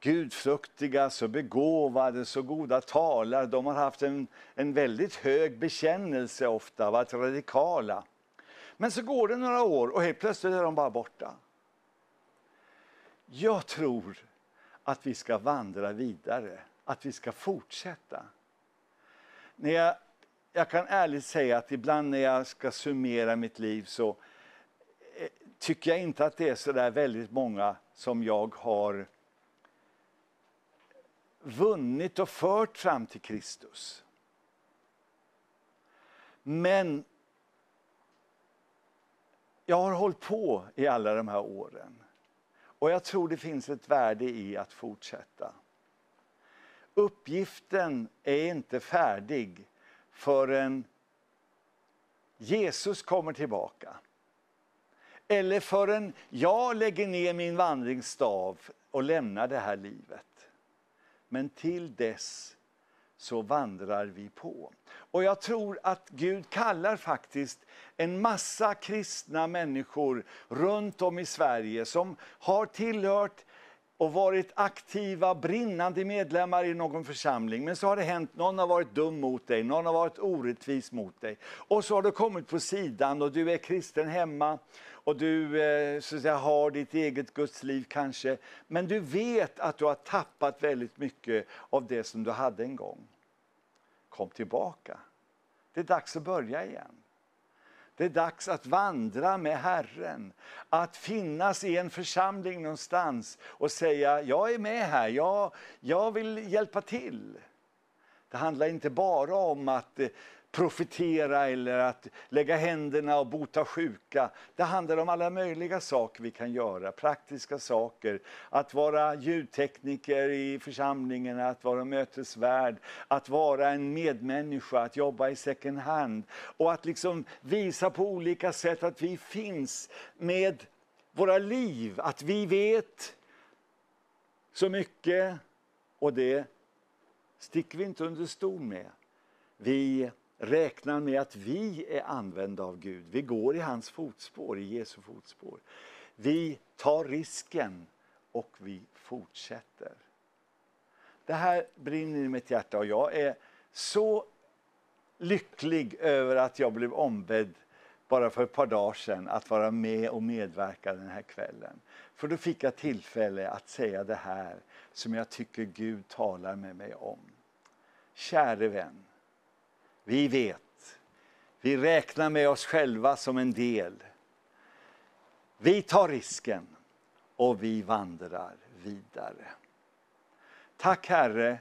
gudfruktiga, så begåvade, så goda talare. De har haft en, en väldigt hög bekännelse ofta, varit radikala. Men så går det några år och helt plötsligt är de bara borta. Jag tror att vi ska vandra vidare, att vi ska fortsätta. När jag, jag kan ärligt säga att ibland när jag ska summera mitt liv så eh, tycker jag inte att det är så där väldigt många som jag har vunnit och fört fram till Kristus. Men jag har hållit på i alla de här åren. Och jag tror det finns ett värde i att fortsätta. Uppgiften är inte färdig förrän Jesus kommer tillbaka. Eller förrän jag lägger ner min vandringsstav och lämnar det här livet. Men till dess så vandrar vi på. Och jag tror att Gud kallar faktiskt en massa kristna människor runt om i Sverige som har tillhört och varit aktiva, brinnande medlemmar i någon församling. Men så har det hänt, någon har varit dum mot dig, någon har varit orättvis mot dig. Och så har du kommit på sidan och du är kristen hemma och du eh, så att säga, har ditt eget gudsliv kanske. Men du vet att du har tappat väldigt mycket av det som du hade en gång. Kom tillbaka. Det är dags att börja igen. Det är dags att vandra med Herren, att finnas i en församling någonstans och säga jag är med här, jag, jag vill hjälpa till. Det handlar inte bara om att eh, profetera eller att lägga händerna och bota sjuka. Det handlar om alla möjliga saker vi kan göra, praktiska saker. Att vara ljudtekniker i församlingen, att vara mötesvärd, att vara en medmänniska, att jobba i second hand. Och att liksom visa på olika sätt att vi finns med våra liv, att vi vet så mycket och det sticker vi inte under stol med. Vi räknar med att vi är använda av Gud. Vi går i hans fotspår, i Jesu fotspår. Vi tar risken och vi fortsätter. Det här brinner i mitt hjärta och jag är så lycklig över att jag blev ombedd bara för ett par dagar sedan att vara med och medverka den här kvällen. För då fick jag tillfälle att säga det här som jag tycker Gud talar med mig om. Käre vän, vi vet. Vi räknar med oss själva som en del. Vi tar risken och vi vandrar vidare. Tack Herre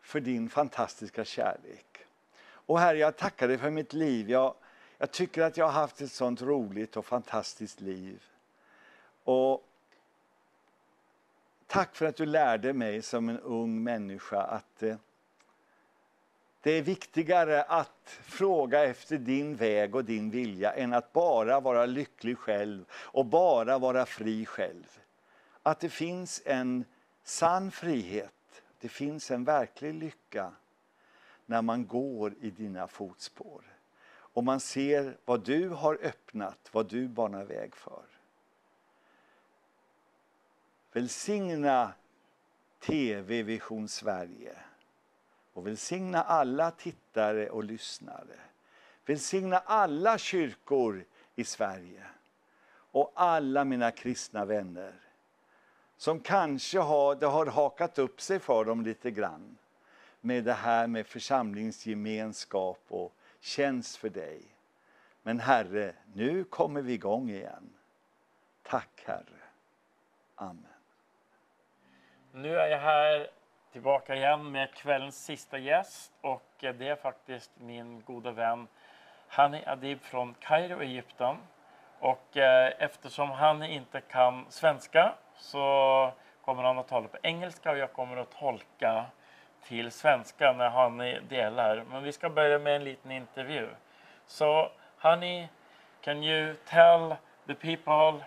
för din fantastiska kärlek. Och Herre, jag tackar dig för mitt liv. Jag, jag tycker att jag har haft ett sånt roligt och fantastiskt liv. Och Tack för att du lärde mig som en ung människa att eh, det är viktigare att fråga efter din väg och din vilja än att bara vara lycklig själv och bara vara fri själv. Att det finns en sann frihet, det finns en verklig lycka när man går i dina fotspår. Och man ser vad du har öppnat, vad du banar väg för. Välsigna TV Vision Sverige och välsigna alla tittare och lyssnare. Välsigna alla kyrkor i Sverige och alla mina kristna vänner som kanske har, det har hakat upp sig för dem lite grann med det här med församlingsgemenskap och tjänst för dig. Men Herre, nu kommer vi igång igen. Tack Herre. Amen. Nu är jag här tillbaka igen med kvällens sista gäst och eh, det är faktiskt min goda vän Hani Adib från Kairo, Egypten. Och eh, eftersom han inte kan svenska så kommer han att tala på engelska och jag kommer att tolka till svenska när han delar. Men vi ska börja med en liten intervju. Så Honey, can you tell the people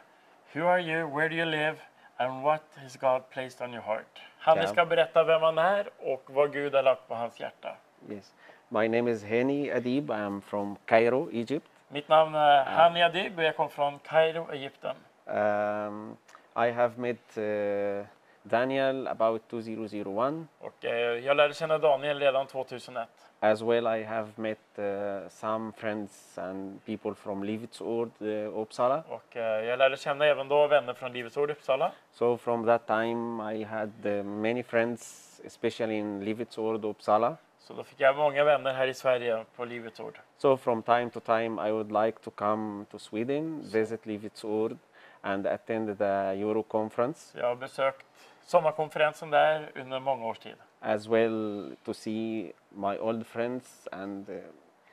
who are you, where do you live and what has God placed on your heart? Ja. ska berätta vem han är och vad Gud har lagt på hans hjärta. Yes. My name is Hani Adib. I'm from Cairo, Egypt. Mitt namn är Hani Adib och jag kommer från Kairo, Egypten. Um, I have met uh, Daniel about 2001. Och eh, jag lärde känna Daniel redan 2001. As well, I have met uh, some friends and people from Livets Ord, uh, Uppsala. Och eh, jag lärde känna även då vänner från Livets Ord Uppsala. So from that time, I had uh, many friends, especially in Livets Ord, Uppsala. Så då fick jag många vänner här i Sverige på Livets Ord. So from time to time, I would like to come to Sweden, visit Livets Ord, and attend the Euro conference. Jag har besökt sommarkonferensen där under många års tid. As well to see my old friends and uh,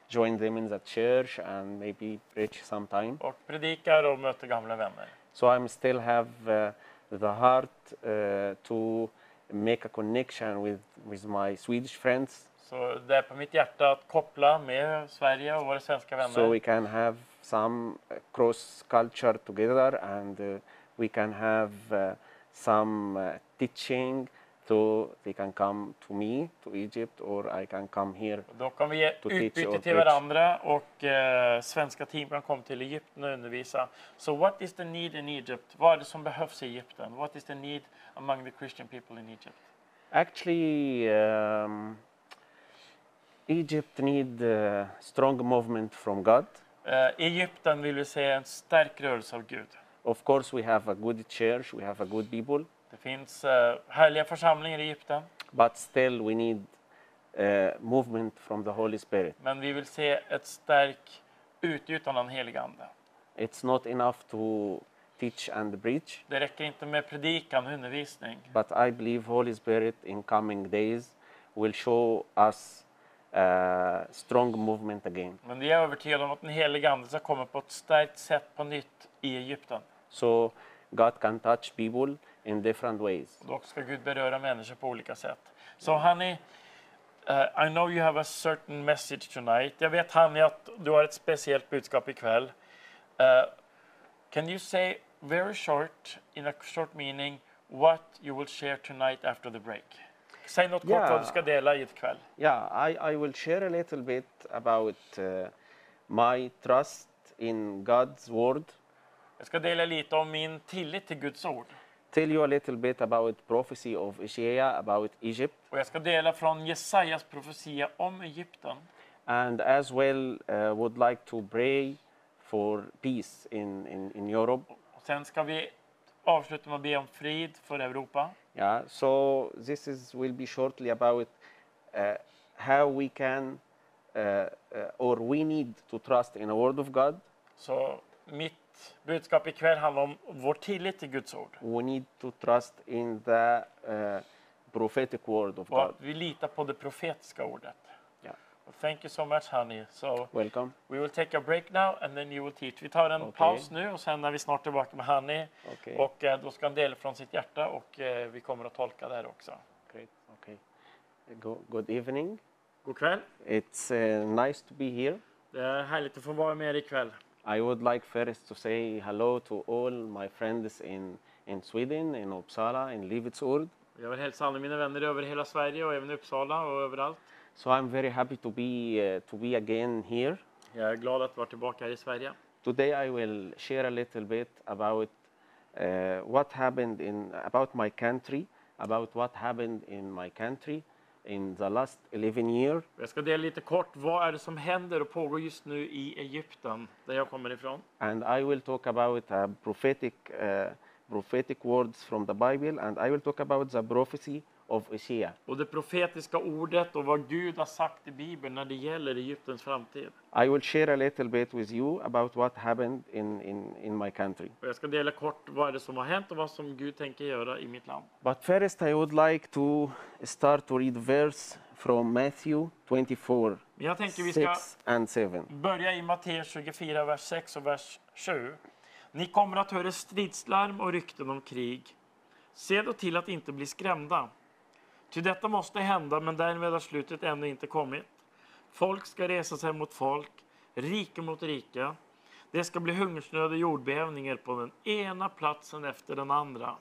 join them in the church and maybe preach sometime. Och predikar och möter gamla vänner. So I'm still have uh, the heart uh, to make a connection with, with my Swedish friends Så det är på mitt hjärta att koppla med Sverige och våra svenska vänner. so we can have some uh, cross culture together and uh, we can have uh, some uh, teaching so they can come to me to Egypt or I can come here Då vi ge utbyte till varandra och eh, svenska team kan komma till Egypten och undervisa. So what is the need in Egypt? Vad är det som behövs i Egypten? What is the need among the Christian people in Egypt? Actually, um, Egypt need uh, strong movement from God. I Egypten vill vi se en stark rörelse av Gud. Of course, we have a good church, we have a good people, Det finns eh, härliga församlingar i Egypten, but still we need uh, movement from the Holy Spirit. men vi vill se ett starkt utgjutande av den helige Ande. It's not enough to teach and preach, Det räcker inte med predikan och undervisning. but I believe Holy Spirit in coming days will show us uh, strong movement again. Men vi är övertygade om att den helige Ande ska komma på ett starkt sätt på nytt i Egypten. So God can touch people in different ways. Då ska Gud beröra människor på olika sätt. Så Hanni, uh, I know you have a certain message tonight. Jag vet Hanni att du har ett speciellt budskap ikväll. Uh, can you say very short, in a short meaning, what you will share tonight after the break? Säg något kort vad du ska dela ikväll. Yeah, I, I will share a little bit about uh, my trust in God's word. Jag ska dela lite om min tillit till Guds ord. Tell you a little bit about prophecy of Isaiah about Egypt, Och jag ska dela från Jesajas profetia om Egypten. and as well uh, would like to pray for peace in, in, in Europe. Och sen ska vi avsluta med att be om frid för Europa. Yeah, so this is will be shortly about uh, how we can uh, uh, or we need to trust in the word of God. Så mitt budskap ikväll handlar om vår tillit till Guds ord. We need to trust in the uh, prophetic word of Och God. vi litar på det profetiska ordet. Yeah. Well, thank you so much honey. So Welcome. we will take a break now and then you will teach. Vi tar en Okej. paus nu och sen är vi snart tillbaka med honey. Okay. Och eh, då ska han dela från sitt hjärta och eh, vi kommer att tolka där också. Great. Okay. Go, good evening. God kväll. It's uh, nice to be here. Det är härligt att få vara med er ikväll. I would like first to say hello to all my friends in, in Sweden, in Uppsala, in Livets Ord. Jag vill hälsa alla mina vänner över hela Sverige och även i Uppsala och överallt. So I'm very happy to be uh, to be again here. Jag är glad att vara tillbaka här i Sverige. Today I will share a little bit about uh, what happened in about my country, about what happened in my country in the last 11 years. Jag ska dela lite kort, vad är det som händer och pågår just nu i Egypten, där jag kommer ifrån? And I will talk about uh, prophetic, uh, prophetic words from the Bible, and I will talk about the prophecy of Isaiah. Och det profetiska ordet och vad Gud har sagt i Bibeln när det gäller Egyptens framtid. I will share a little bit with you about what happened in, in, in my country. Och jag ska dela kort vad är det som har hänt och vad som Gud tänker göra i mitt land. But first, I would like to start to read verse from Matthew 24, Men jag tänker vi ska 6 and 7. börja i Matteus 24, vers 6 och vers 7. Ni kommer att höra stridslarm och rykten om krig. Se då till att inte bli skrämda. Ty detta måste hända, men därmed har slutet ännu inte kommit. Folk ska resa sig mot folk, rike mot rike. Det ska bli hungersnöd och jordbävningar på den ena platsen efter den andra.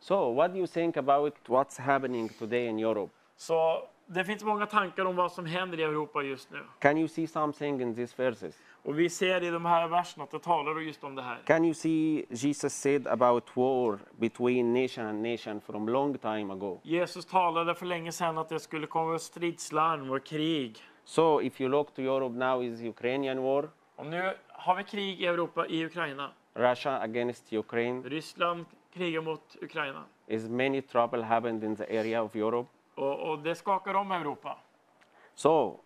So, what do you think about what's happening today in Europe? Så det finns många tankar om vad som händer i Europa just nu. Can you see something in these verses? Och vi ser i de här verserna att det talar just om det här. Can you see Jesus said about war between nation and nation from long time ago? Jesus talade för länge sedan att det skulle komma stridslarm och krig. So, if you look to Europe now, is Ukrainian war, Och nu har vi krig i Europa, i Ukraina. Russia against Ukraine. Ryssland krigar mot Ukraina. Is many trouble happened in the area of Europe. Och, och det skakar om Europa. So,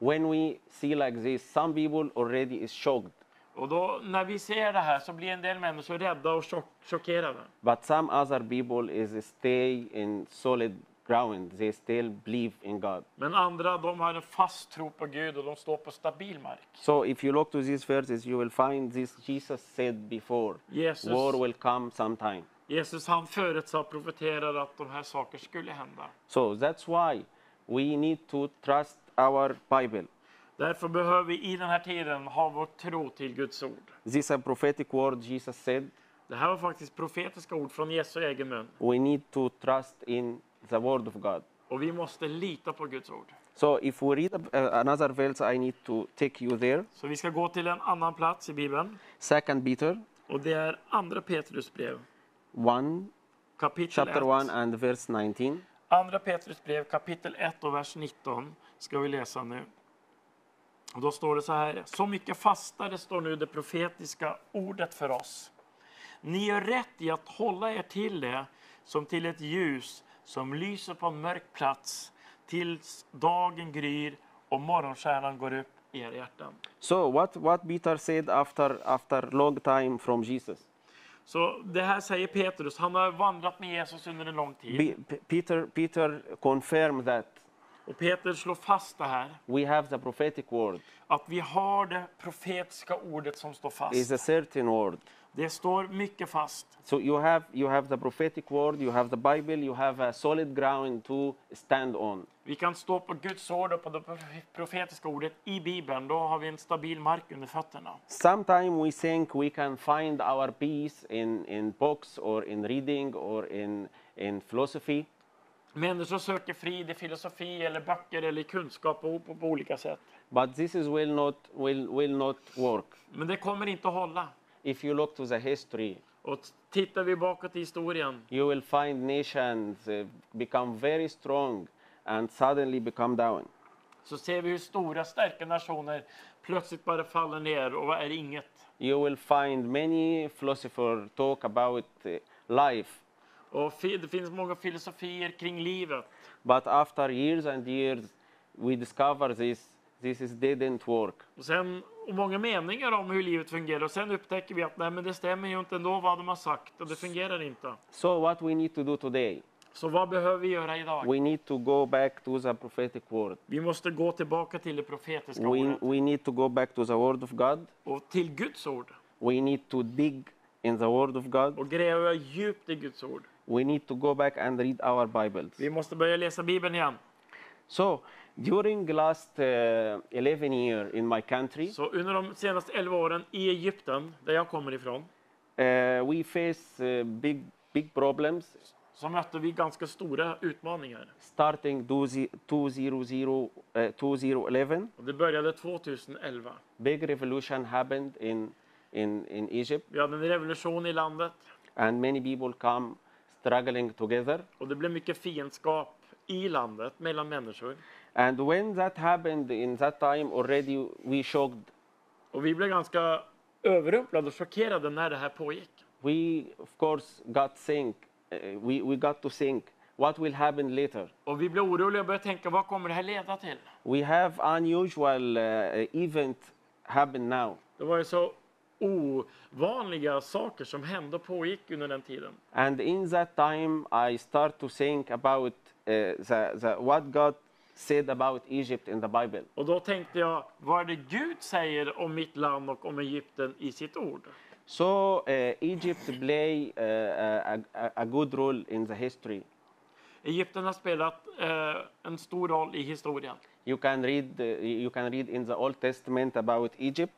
when we see like this, some people already is shocked, Och då, när vi ser det här så blir en del människor rädda och chock, chockerade. but some other people is stay in solid ground. They still believe in God. Men andra, de har en fast tro på Gud och de står på stabil mark. So, if you look to these verses, you will find this Jesus said before, Jesus, war will come sometime. Jesus han förutsade profeterade att de här sakerna skulle hända. So that's why we need to trust our Bible. Därför behöver vi i den här tiden ha vår tro till Guds ord. This is a prophetic word Jesus said. Det här var faktiskt profetiska ord från Jesu egen mun. We need to trust in the word of God. Och vi måste lita på Guds ord. So if we read uh, another verse, I need to take you there. Så vi ska gå till en annan plats i Bibeln. Second Peter Och det är andra Petrus brev, 1, kapitel chapter 1 1. and verse 19. Andra Petrus brev, kapitel 1 och vers 19 ska vi läsa nu. Och då står det så här. Så mycket fastare står nu det profetiska ordet för oss. Ni gör rätt i att hålla er till det som till ett ljus som lyser på en mörk plats tills dagen gryr och morgonstjärnan går upp i era hjärtan. So what, what Peter said after, after long time from Jesus? Så det här säger Petrus. Han har vandrat med Jesus under en lång tid. Be, Peter, Peter confirmed that och Peter slår fast det här. we have the prophetic word. Att vi har det profetiska ordet som står It's fast. a certain word. Det står mycket fast. So you have you have the prophetic word, you have the Bible, you have a solid ground to stand on. Vi kan stå på Guds ord och på det profetiska ordet i Bibeln. Då har vi en stabil mark under fötterna. Sometimes we think we can find our peace in, in books or in reading or in in philosophy. Människor söker frid i filosofi eller böcker eller kunskap på, på, på olika sätt. But this is will not will will not work. Men det kommer inte att hålla. If you look to the history, Och tittar vi bakåt i historien you will find nations uh, become very strong and suddenly become down. så ser vi hur stora starka nationer plötsligt bara faller ner och är inget. You will find many philosophers talk about uh, life Och det finns många filosofier kring livet. But after years and years, we discover this, this is didn't work. Och, sen, och många meningar om hur livet fungerar. Och sen upptäcker vi att nej, men det stämmer ju inte ändå vad de har sagt och det fungerar inte. So what we need to do today, Så vad behöver vi göra idag? we need to go back to the prophetic word. Vi måste gå tillbaka till det profetiska We, ordet we need to go back to the word of God. och till Guds ord We need to dig in the word of God. och gräva djupt i Guds ord. We need to go back and read our Bibles. Vi måste börja läsa Bibeln igen. So during the last uh, 11 year in my country, Så under de senaste 11 åren i Egypten, där jag kommer ifrån, uh, we face uh, big big problems så mötte vi ganska stora utmaningar. starting 20, 2000, uh, 2011. Och det började 2011. big revolution happened in, in, in Egypt, Vi hade en revolution i landet and many people come struggling together. och det blev mycket fiendskap i landet, mellan människor. And when that happened in that time already we shocked. Och vi blev ganska överrumplade och chockerade när det här pågick. We of course got think uh, we, we got to think what will happen later. Och vi blev oroliga och började tänka, vad kommer det här leda till? We have unusual uh, event happen now. Det var ju så ovanliga saker som hände och pågick under den tiden. And in that time, I start to think about uh, the, the, what God said about Egypt in the Bible. Och då tänkte jag, vad det Gud säger om mitt land och om Egypten i sitt ord? So uh, Egypt play uh, a, a, good role in the history. Egypten har spelat eh, en stor roll i historien. You can read uh, you can read in the Old Testament about Egypt,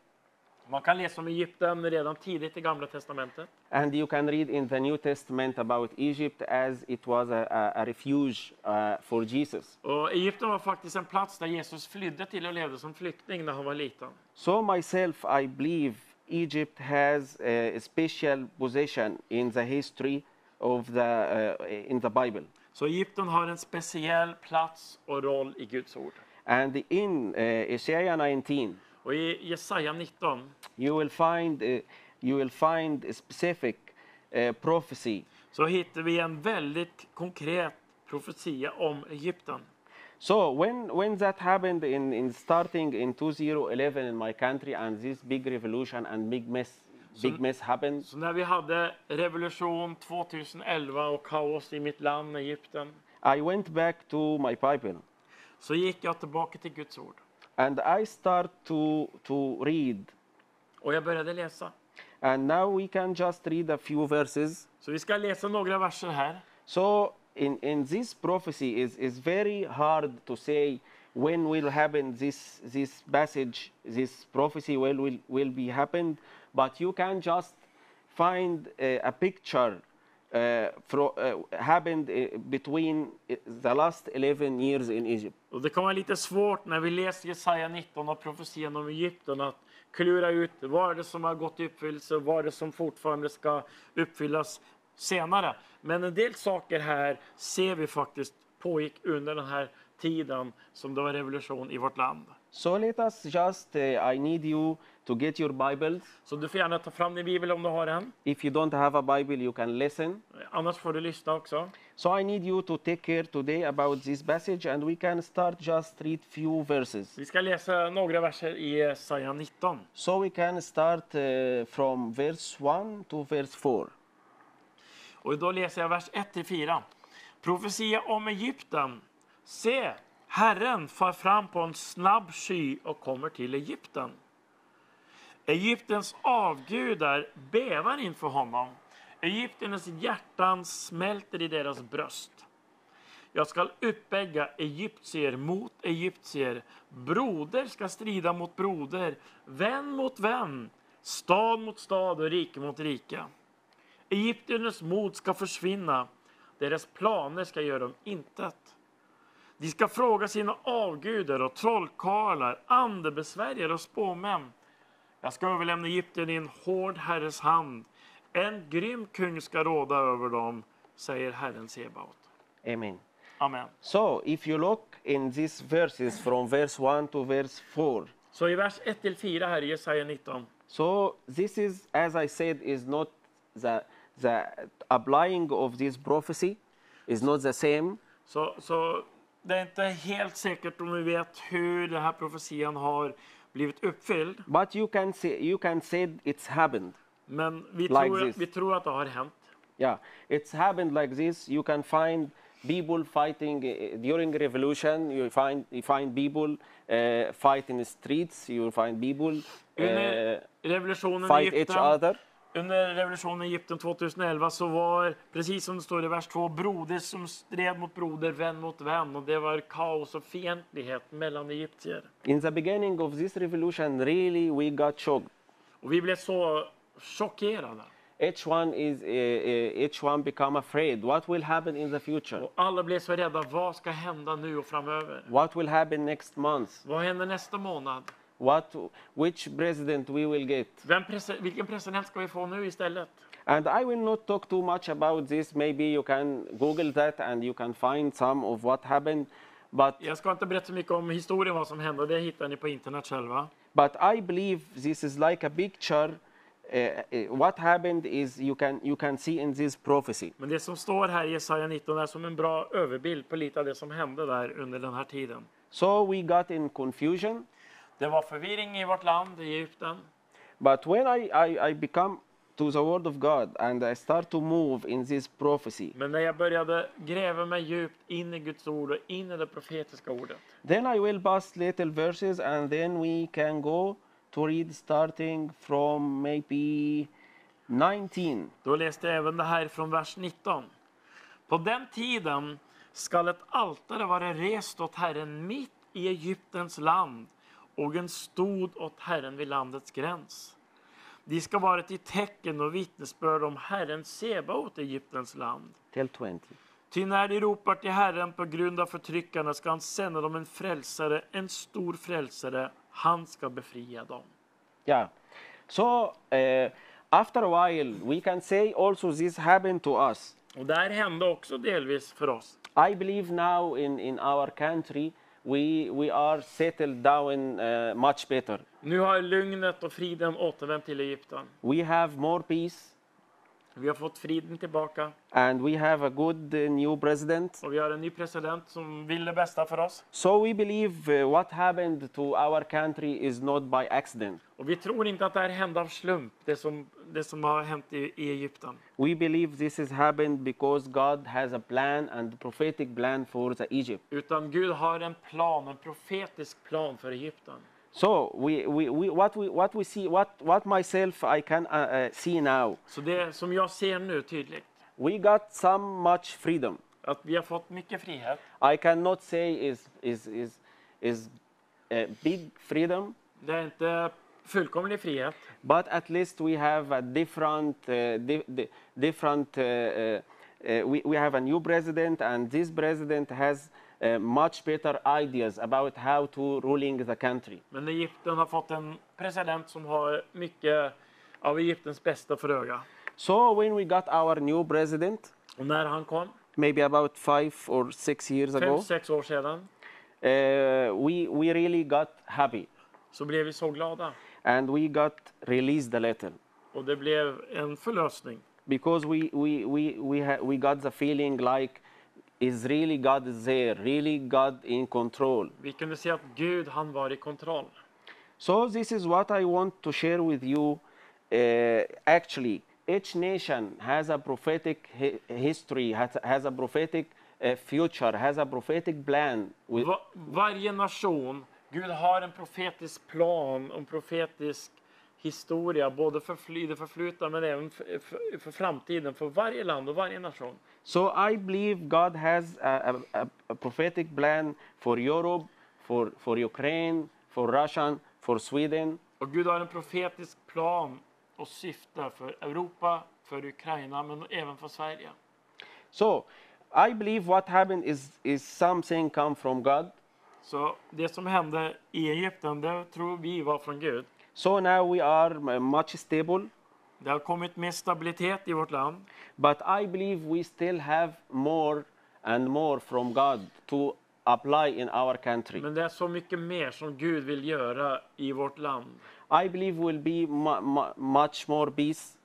Man kan läsa om Egypten redan tidigt i Gamla Testamentet. and you can read in the New Testament about Egypt as it was a, a, refuge uh, for Jesus. Och Egypten var faktiskt en plats där Jesus flydde till och levde som flykting när han var liten. So myself, I believe Egypt has a special position in the history of the uh, in the Bible. Så Egypten har en speciell plats och roll i Guds ord. And in uh, Isaiah 19, Och i Jesaja 19 you will find uh, you will find a specific uh, prophecy. så hittar vi en väldigt konkret profetia om Egypten. So when when that happened in, in starting in 2011 in my country and this big revolution and big mess big mess happened, Så när vi hade revolution 2011 och kaos i mitt land, Egypten, I went back to my Bible. så gick jag tillbaka till Guds ord. And I start to to read. Och jag började läsa. And now we can just read a few verses. Så vi ska läsa några verser här. So in, in this prophecy is, is very hard to say when will happen this this passage, this prophecy will will, will be happened, but you can just find a, a picture Eh, uh, fro, uh, eh, happened eh, between the last 11 years in Egypt. Och det kan vara lite svårt när vi läser Jesaja 19 och profetian om Egypten att klura ut vad är det som har gått i uppfyllelse och vad är det som fortfarande ska uppfyllas senare. Men en del saker här ser vi faktiskt pågick under den här tiden som det var revolution i vårt land. So let us just, uh, I need you to get your Bibles. Så du får gärna ta fram din bibel om du har en. If you don't have a Bible, you can listen. Annars får du lyssna också. So I need you to take care today about this passage and we can start just read few verses. Vi ska läsa några verser i Jesaja 19. So we can start uh, from verse 1 to verse 4. Och då läser jag vers 1-4. Profetia om Egypten. Se, Herren far fram på en snabb sky och kommer till Egypten. Egyptens avgudar bävar inför honom. Egyptiernas hjärtan smälter i deras bröst. Jag skall uppvägga egyptier mot egyptier. Broder ska strida mot broder, vän mot vän, stad mot stad och rike mot rike. Egyptiernas mod ska försvinna, deras planer ska göra dem intet. De ska fråga sina avgudar och trollkarlar, andebesvärjare och spåmän. Jag ska överlämna Egypten i en hård herres hand. En grym kung ska råda över dem, säger Herren Sebaot. Amen. Amen. So if you look in these verses from verse 1 to verse 4, Så i vers 1-4 här i Jesaja 19 so this is, as I said, is not the, the applying of this prophecy is not the same. så, så det är inte helt säkert om vi vet hur den här profetian har blivit uppfylld. But you can say you can say it's happened. Men vi, Like tror, this. vi tror att det har hänt. Yeah, it's happened like this. You can find people fighting uh, during revolution. You find you find people uh, fight in the streets. You find people uh, fight each other. Under revolutionen i Egypten 2011 så var, precis som det står i vers 2, broder som stred mot broder, vän mot vän. Och det var kaos och fientlighet mellan egyptier. In the beginning of this revolution, really we got shocked. Och vi blev så chockerade. Each one is uh, uh, each one become afraid. What will happen in the future? Och alla blev så rädda. Vad ska hända nu och framöver? What will happen next month? Vad händer nästa månad? What, which president we will get. Vem prese- vilken president ska vi få nu istället? And I will not talk too much about this. Maybe you can Google that and you can find some of what happened. But, Jag ska inte berätta så mycket om historien, vad som hände. Det hittar ni på internet själva. but I believe this is like a picture. Uh, what happened is you can, you can see in this prophecy. Men det som står här i Jesaja 19 är som en bra överbild på lite av det som hände där under den här tiden. So we got in confusion. Det var förvirring i vårt land, i Egypten. But when I, I, I become to the word of God and I start to move in this prophecy, Men när jag började gräva mig djupt in i Guds ord och in i det profetiska ordet. then I will pass little verses and then we can go to read starting from maybe 19. Då läste jag även det här från vers 19. På den tiden skall ett altare vara rest åt Herren mitt i Egyptens land och en stod åt Herren vid landets gräns. De ska vara till tecken och vittnesbörd om Herren Sebaot Egyptens land. till 20. Ty när de ropar till Herren på grund av förtryckarna ska han sända dem en frälsare, en stor frälsare. Han ska befria dem. Yeah. So uh, after a while, we can say also this happened to us. Och det här hände också delvis för oss. I believe now in, in our country, we, we are settled down uh, much better. Nu har lugnet och friden återvänt till Egypten. We have more peace Vi har fått friden tillbaka and we have a good uh, new president. och vi har en ny president som vill det bästa för oss. So we believe uh, what happened to our country is not by accident. Och vi tror inte att det här hände av slump, det som, det som har hänt i, i Egypten. We believe this has happened because God has a plan and prophetic plan for the Egypt. Utan Gud har en plan, en profetisk plan för Egypten. So we, we, we, what, we, what we see, what, what myself I can uh, uh, see now, Så det som jag ser nu tydligt, we got some much freedom. att vi har fått mycket frihet. I cannot say is, is, is, is a big freedom, Det är inte fullkomlig frihet, but at least we have a different, uh, di- di- different uh, uh, uh, we, we have a new president and this president has uh, much better ideas about how to ruling the country. men Egypten har fått en president som har mycket av Egyptens bästa för öga. So when we got our new president, Och när han kom, maybe about five or six years fem, ago, sex år sedan, uh, we, we really got happy så blev vi så glada. and we got released a little Och det blev en förlösning. because we, we, we, we, we got the feeling like is really God there, really God in control. Vi kunde se att Gud, han var i kontroll. So this is what I want to share with you. Uh, actually, each nation has a prophetic hi- history, has, has a prophetic uh, future, has a prophetic plan. With, Va varje nation, Gud har en profetisk plan, en profetisk historia, både för fly- det förflutna men även för, för, för framtiden, för varje land och varje nation. So I believe God has a, a, a- a prophetic plan for Europe, for, for Ukraine, for Russia, for Sweden. Och Gud har en profetisk plan och syfte för Europa, för Ukraina, men även för Sverige. So I believe what happened is, is something come from God. Så det som hände i Egypten, det tror vi var från Gud. So now we are m- much stable, Det har kommit mer stabilitet i vårt land. but I believe we still have more and more from God to apply in our country. Men det är så mycket mer som Gud vill göra i vårt land. I believe will be mu- mu- much more peace,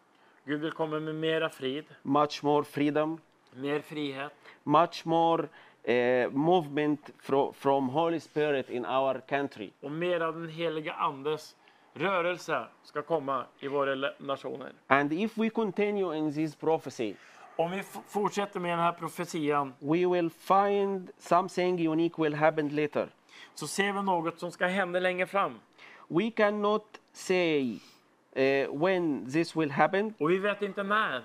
Gud vill komma med mera frid, much more freedom, mer frihet, much more uh, movement fro- from Holy Spirit in our country. och mer av den heliga Andes rörelse ska komma i våra nationer. And if we continue in this prophecy, Om vi fortsätter med den här profetian we will find something unique will happen later. så ser vi något som ska hända längre fram. We cannot say uh, when this will happen, Och vi vet inte när.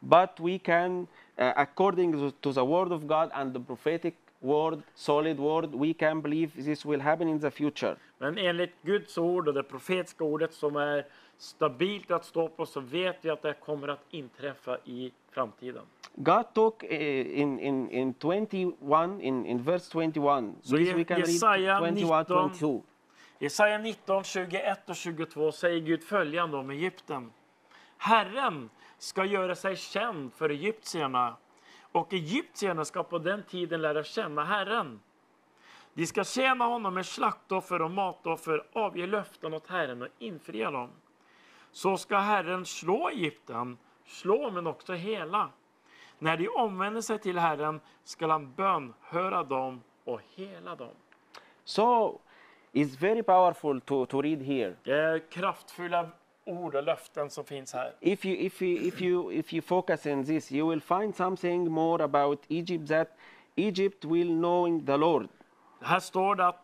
but we can, uh, according to the word of God and the prophetic word, solid word, we can believe this will happen in the future. Men enligt Guds ord och det profetiska ordet som är stabilt att stå på så vet vi att det kommer att inträffa i framtiden. God talk uh, in, in, in 21, in, in verse 21. So Please, Ye- we can read Jesaja 21, 19. 22. Jesaja 19, 21 och 22 säger Gud följande om Egypten. Herren ska göra sig känd för egyptierna och egyptierna ska på den tiden lära känna Herren. De ska tjäna honom med slaktoffer och matoffer, avge löften åt Herren och infria dem. Så ska Herren slå Egypten, slå men också hela. När de omvänder sig till Herren skall han bönhöra dem och hela dem. So it's very powerful to, to read here. Det är kraftfulla ord och löften som finns här. If you, if, you, if, you, if you focus on this, you will find something more about Egypt that Egypt will knowing the Lord. Här står det att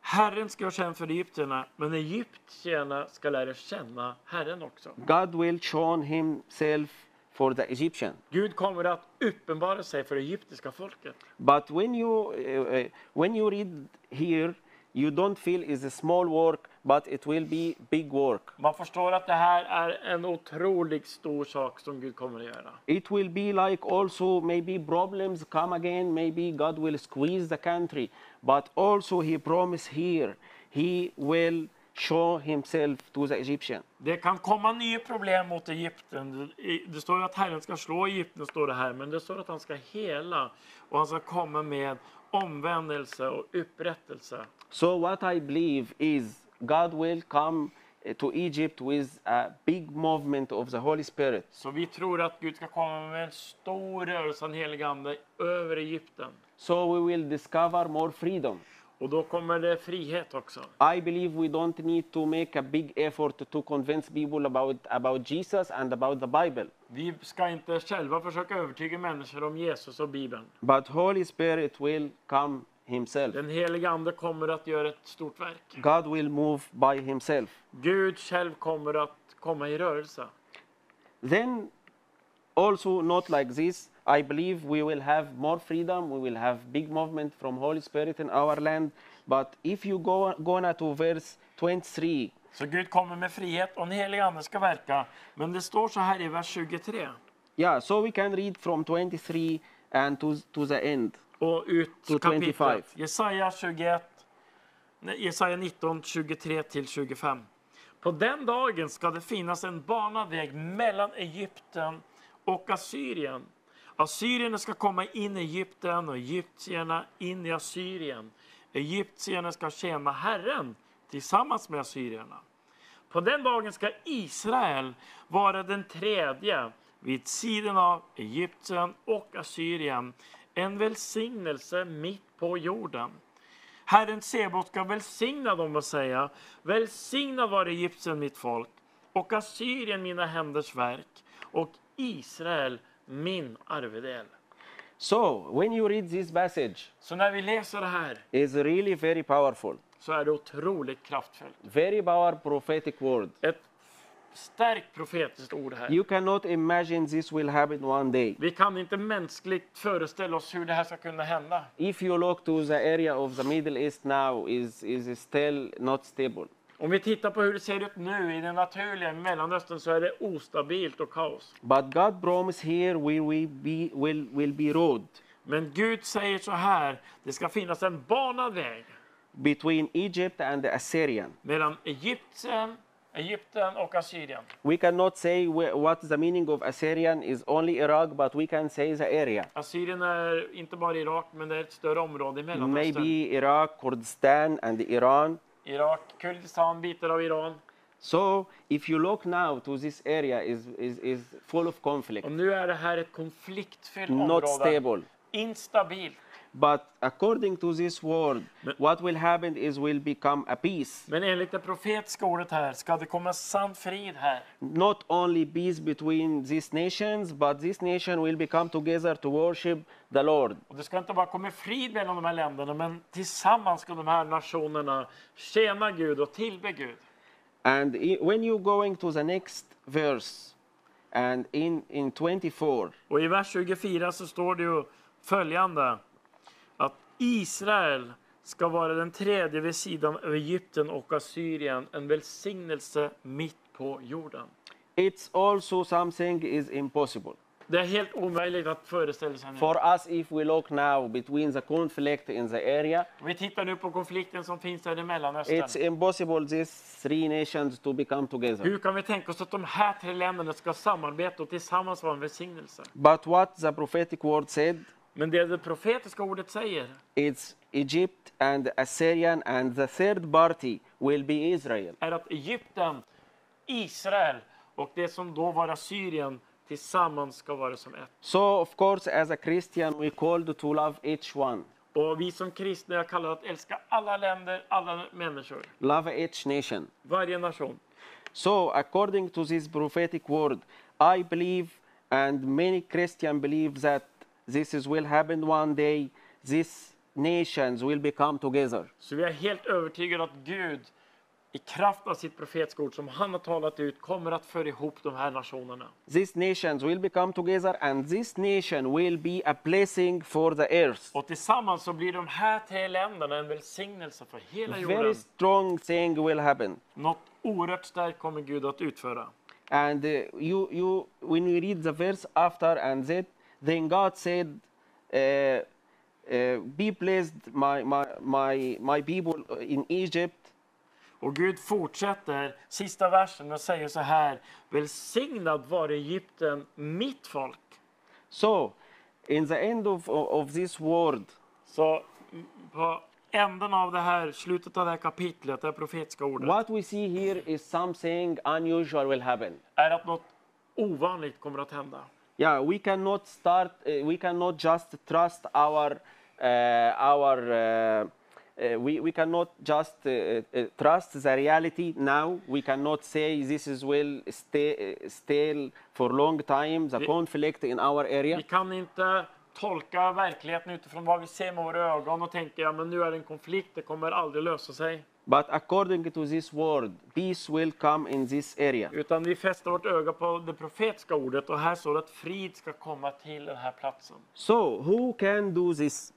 Herren ska vara känd för egyptierna, men egyptierna ska lära känna Herren också. God will show himself for the Egyptian. Gud kommer att uppenbara sig för det egyptiska folket. But when you, uh, uh, when you read here, you don't feel it's a small work, but it will be big work. Man förstår att det här är en otroligt stor sak som Gud kommer att göra. It will be like also maybe problems come again, maybe God will squeeze the country, but also he promised here, he will show himself to the Egyptian. Det kan komma nya problem mot Egypten. Det- står ju att Herren ska slå Egypten, står det här, men det står att han ska hela och han ska komma med omvändelse och upprättelse. So what I believe is God will come uh, to Egypt with a big movement of the Holy Spirit. Så vi tror att Gud ska komma med en stor rörelse av den helige Ande över Egypten. So we will discover more freedom. Och då kommer det frihet också. I believe we don't need to make a big effort to convince people about, about Jesus and about the Bible. Vi ska inte själva försöka övertyga människor om Jesus och Bibeln. But Holy Spirit will come himself. Den helige Ande kommer att göra ett stort verk. God will move by himself. Gud själv kommer att komma i rörelse. Then also not like this, I believe we will have more freedom, we will have big movement from Holy Spirit in our land. But if you go gonna to verse 23, Så Gud kommer med frihet och den helige Ande ska verka. Men det står så här i vers 23 yeah, so we can read from 23 and to, to the end. och ut To kapitlet. 25. Jesaja 21, nej, Jesaja 19, 23 till 25. På den dagen ska det finnas en banad väg mellan Egypten och Assyrien. Assyrierna ska komma in i Egypten och egyptierna in i Assyrien. Egyptierna ska tjäna Herren tillsammans med assyrierna. På den dagen ska Israel vara den tredje vid sidan av Egypten och Assyrien. En välsignelse mitt på jorden. Herren Sebot ska välsigna dem och säga, välsignad var Egypten mitt folk och Assyrien mina händers verk och Israel min arvedel. So when you read this passage, Så när vi läser det här is really very powerful. Så är det otroligt kraftfullt. Very power prophetic word. Ett starkt profetiskt ord här. You cannot imagine this will happen one day. Vi kan inte mänskligt föreställa oss hur det här ska kunna hända. If you look to the area of the Middle East now is is still not stable. Om vi tittar på hur det ser ut nu i det naturliga Mellanöstern så är det ostabilt och kaos. But God promised here we will be will will be road Men Gud säger så här, det ska finnas en banad väg between Egypt and the Assyrian. mellan Egypten, Egypten och Assyrien. We cannot say what the meaning of Assyrian is only Iraq, but we can say the area. Assyrien är inte bara Irak, men det är ett större område i Mellanöstern. Maybe Iraq, Kurdistan, and Iran. Irak, Kurdistan, bitar av Iran. So if you look now to this area is is, is full of conflict, Och nu är det här ett konfliktfyllt not stable. Instabilt. But according to this word, what will happen is will become a peace. Men enligt det profetiska ordet här ska det komma sann frid här. Not only peace between these nations, but this nation will become together to worship the Lord. Och det ska inte bara komma frid mellan de här länderna, men tillsammans ska de här nationerna tjäna Gud och tillbe Gud. And when you going to the next verse, and in in 24, Och i vers 24 så står det ju följande. Israel ska vara den tredje vid sidan av Egypten och Assyrien. En välsignelse mitt på jorden. it's also something is impossible. Det är helt omöjligt att föreställa sig nu. For us, if we look now between the conflict in the area, Vi tittar nu på konflikten som finns där i Mellanöstern. it's impossible these three nations to become together. Hur kan vi tänka oss att de här tre länderna ska samarbeta och tillsammans vara en välsignelse? But what the prophetic word said, Men det det profetiska ordet säger, it's Egypt and Assyrian, and the third party will be Israel. är att Egypten, Israel och det som då var Assyrien tillsammans ska vara som ett. So, of course, as a Christian, we called to love each one, Och vi som kristna är kallade att älska alla länder, alla människor, love each nation. varje nation. So, according to this prophetic word, I believe, and many Christians believe that this is will happen one day. These nations will become together. Så vi är helt övertygade att Gud i kraft av sitt profetiska ord som han har talat ut kommer att föra ihop de här nationerna. These nations will become together, and this nation will be a blessing for the earth. Och tillsammans så blir de här tre länderna en välsignelse för hela Very jorden. strong thing will happen. Något oerhört starkt kommer Gud att utföra. And uh, you, you, when we read the verse after and that, then God said, uh, uh, "Be blessed, my, my, my, my people in Egypt, Och Gud fortsätter sista versen och säger så här. Välsignad var Egypten, mitt folk. So, in the end of, of, this word, Så på änden av det här, slutet av det här kapitlet, det här profetiska ordet, what we see here is something unusual will happen. är att något ovanligt kommer att hända. Yeah, we cannot start, uh, we cannot just trust our, uh, our uh, uh, we, we cannot just uh, uh, trust the reality now. We cannot say this is will stay still for long time, the Vi- conflict in our area. Vi kan inte tolka verkligheten utifrån vad vi ser med våra ögon och tänka ja, men nu är det en konflikt, det kommer aldrig lösa sig. But according to this word, peace will come in this area. Utan vi fäster vårt öga på det profetiska ordet och här står det att frid ska komma till den här platsen. So, who can do this?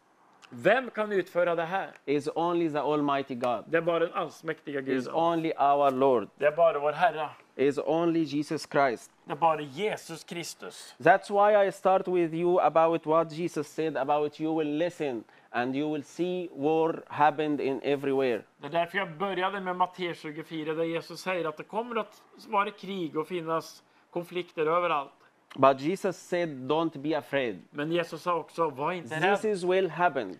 Vem kan utföra det här? Is only the Almighty God. Det är bara den allsmäktiga Is only our Lord. Det är bara vår Herre. Is only Jesus Christ. Det är bara Jesus Kristus. That's why I start with you about what Jesus said about you will listen and you will see war happened in everywhere. Det är därför jag började med Matteus 24 där Jesus säger att det kommer att vara krig och finnas konflikter överallt. But Jesus said, don't be afraid. Men Jesus sa också, var inte This is will happen.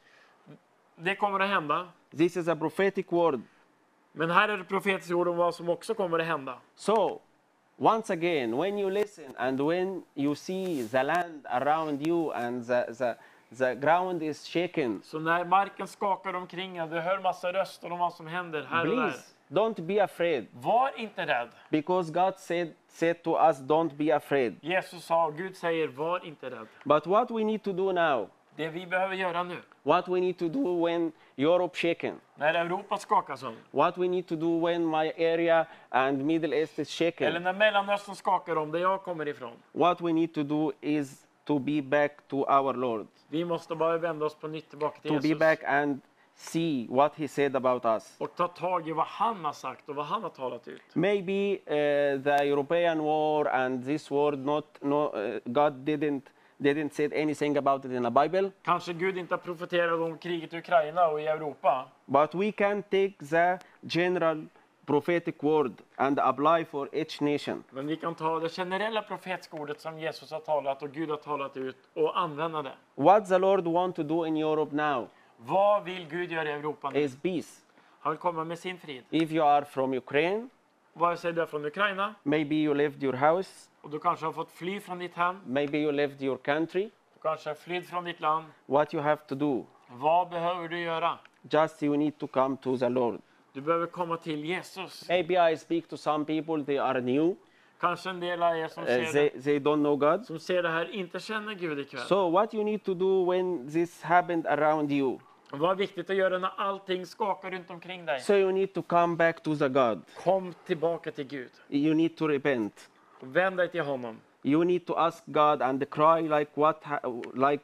Det kommer att hända. This is a prophetic word. Men här är det profetiska ord om vad som också kommer att hända. So, once again, when you listen and when you see the land around you and the, the, the ground is shaken, Så när marken skakar omkring en, du hör massa röster om vad som händer här och där. please don't be afraid Var inte rädd. because God said, said to us, don't be afraid. Jesus sa, Gud säger, var inte rädd. But what we need to do now, Det vi behöver göra nu, what we need to do when Europe shaken, när Europa skakas om, what we need to do when my area and Middle East is eller shaken, när Mellanöstern skakar om, där jag kommer ifrån. what we need to do is to be back to our Lord, Vi måste bara vända oss på nytt tillbaka till to be Jesus. back and see what He said about us. Och ta tag i vad han har sagt och vad han har talat ut. Maybe uh, the European war and this war, not, no, uh, God didn't didn't say anything about it in the Bible, Kanske Gud inte har profeterat om kriget i Ukraina och i Europa. but we can take the general prophetic word and apply for each nation. Men vi kan ta det generella profetiska ordet som Jesus har talat och Gud har talat ut och använda det. What the Lord want to do in Europe now Vad vill Gud göra i Europa nu? is peace. Han vill komma med sin frid. If you are from Ukraine, Vare sig du är från Ukraina maybe you left your house, och du kanske har fått fly från ditt hem. maybe you left your country, Du kanske har flytt från ditt land. what you have to do, Vad behöver du göra? just you need to come to the Lord. Du behöver komma till Jesus. Maybe I speak to some people, they are new, Kanske en del av er som uh, ser, they, det, they don't know God. som ser det här inte känner Gud ikväll. So what you need to do when this happened around you? Vad viktigt att göra när allting skakar runt omkring dig? So you need to come back to the God. Kom tillbaka till Gud. You need to repent. Vänd dig till honom. You need to ask God and cry like what, ha- like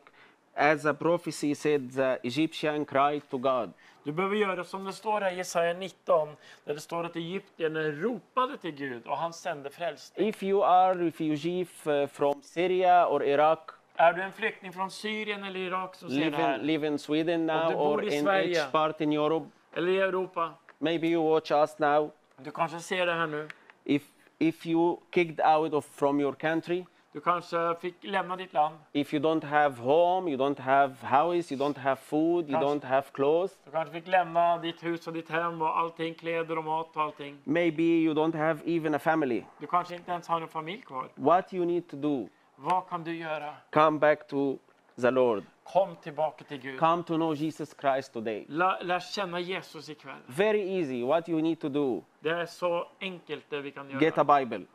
as a prophecy said, the Egyptian cried to God. Du behöver göra som det står här i Jesaja 19, där det står att egyptierna ropade till Gud och han sände frälsning. If you are refugee from Syria or Iraq, Är du en flykting från Syrien eller Irak som ser det live in, här, live in Sweden now du bor or in Sverige. each part in Europe, eller i Europa, maybe you watch us now. du kanske ser det här nu. If if you kicked out of from your country, Du kanske fick lämna ditt land. if you don't have home, you don't have house, you don't have food, you Kanske- don't have clothes, Du kanske fick lämna ditt hus och ditt hem och allting, kläder och mat och allting. maybe you don't have even a family. Du kanske inte ens har en familj kvar. What you need to do, Vad kan du göra? come back to the Lord. Kom tillbaka till Gud. Come to know Jesus Christ today. Lär, lär känna Jesus ikväll. Very easy. What you need to do, Det är så enkelt det vi kan get a göra. Bible.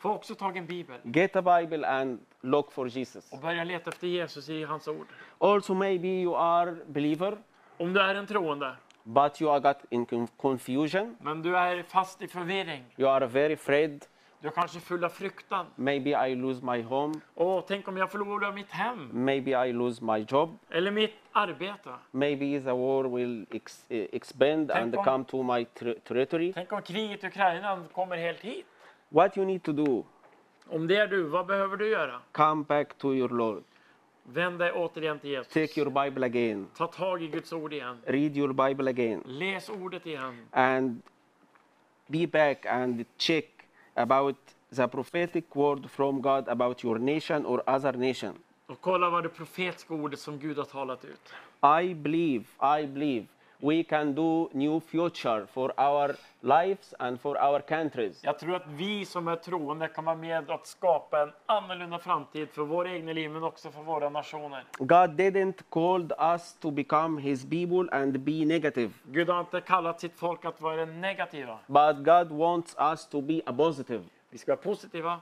Få också tag i en bibel Get a Bible and look for Jesus. och börja leta efter Jesus i hans ord. Also, maybe you are believer, Om du är en troende, but you are got in con- confusion. men du är fast i förvirring. You are very afraid. Du är kanske full av fruktan. Maybe I lose my home. Åh, tänk om jag förlorar mitt hem Maybe I lose my job. eller mitt arbete. Maybe the war will ex- eh, expand and om- come to my ter- territory. Tänk om kriget i Ukraina kommer helt hit. What you need to do, Om det är du, vad behöver du göra? come back to your Lord. Vänd dig återigen till Jesus. Take your Bible again. Ta tag i Guds ord igen. Read your Bible again. Läs ordet igen. and be back and check about the prophetic word from God about your nation or other nation. Och kolla vad det profetiska ordet som Gud har talat ut. I believe, I believe we can do new future for our lives and for our countries. Jag tror att vi som är troende kan vara med att skapa en annorlunda framtid för våra egna liv men också för våra nationer. God didn't called us to become his people and be negative, Gud har inte kallat sitt folk att vara negativa. but God wants us to be a positive. Vi ska vara positiva.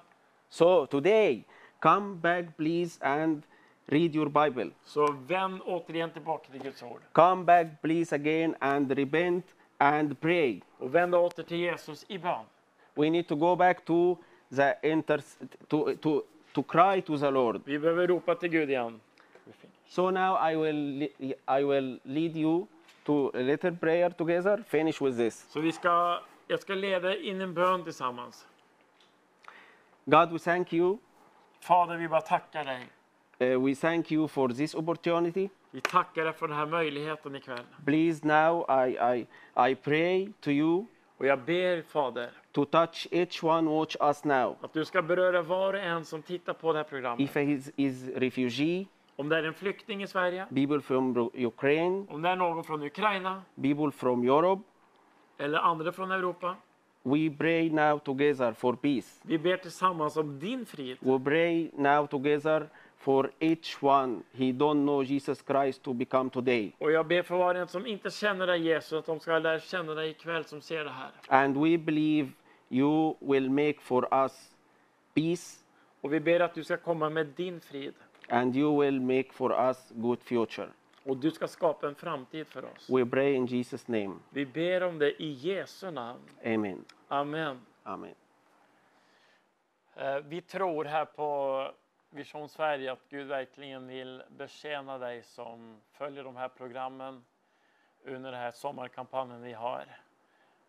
So today, come back please and read your Bible. Så vänd återigen tillbaka till Guds ord. Come back please again and repent and pray. Och vänd åter till Jesus i bön. We need to go back to the inter to to to cry to the Lord. Vi behöver ropa till Gud igen. So now I will I will lead you to a little prayer together. Finish with this. Så vi ska, jag ska leda in en bön tillsammans. God, we thank you. Fader, vi bara tackar dig. Uh, we thank you for this opportunity. Vi tackar dig för den här möjligheten ikväll. Please now I I I pray to you Och jag ber Fader to touch each one watch us now. att du ska beröra var och en som tittar på det här programmet. If he is, is refugee, Om det är en flykting i Sverige, people from Ru- Ukraine, om det är någon från Ukraina people from Europe, eller andra från Europa. we pray now together for peace. Vi ber tillsammans om din frid. We pray now together for each one he don't know Jesus Christ to become today. Och jag ber för var och en som inte känner dig Jesus, att de ska lära känna dig ikväll som ser det här. And we believe you will make for us peace Och vi ber att du ska komma med din frid. and you will make for us good future. Och du ska skapa en framtid för oss. We pray in Jesus name. Vi ber om det i Jesu namn. Amen. Amen. Amen. Eh, Vi tror här på Vision Sverige att Gud verkligen vill betjäna dig som följer de här programmen under den här sommarkampanjen vi har.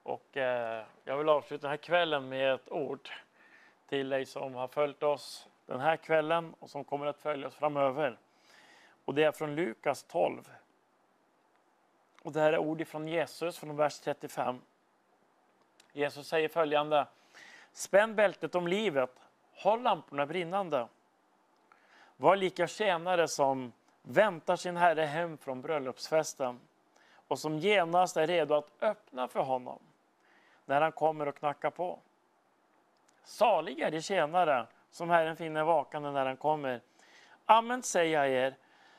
Och eh, jag vill avsluta den här kvällen med ett ord till dig som har följt oss den här kvällen och som kommer att följa oss framöver. Och det är från Lukas 12. Och det här är ord från Jesus från vers 35. Jesus säger följande. Spänn bältet om livet, håll lamporna brinnande. Var lika tjänare som väntar sin herre hem från bröllopsfesten och som genast är redo att öppna för honom när han kommer och knackar på. Salig är de tjänare som Herren finner vakande när han kommer. Amen säger jag er,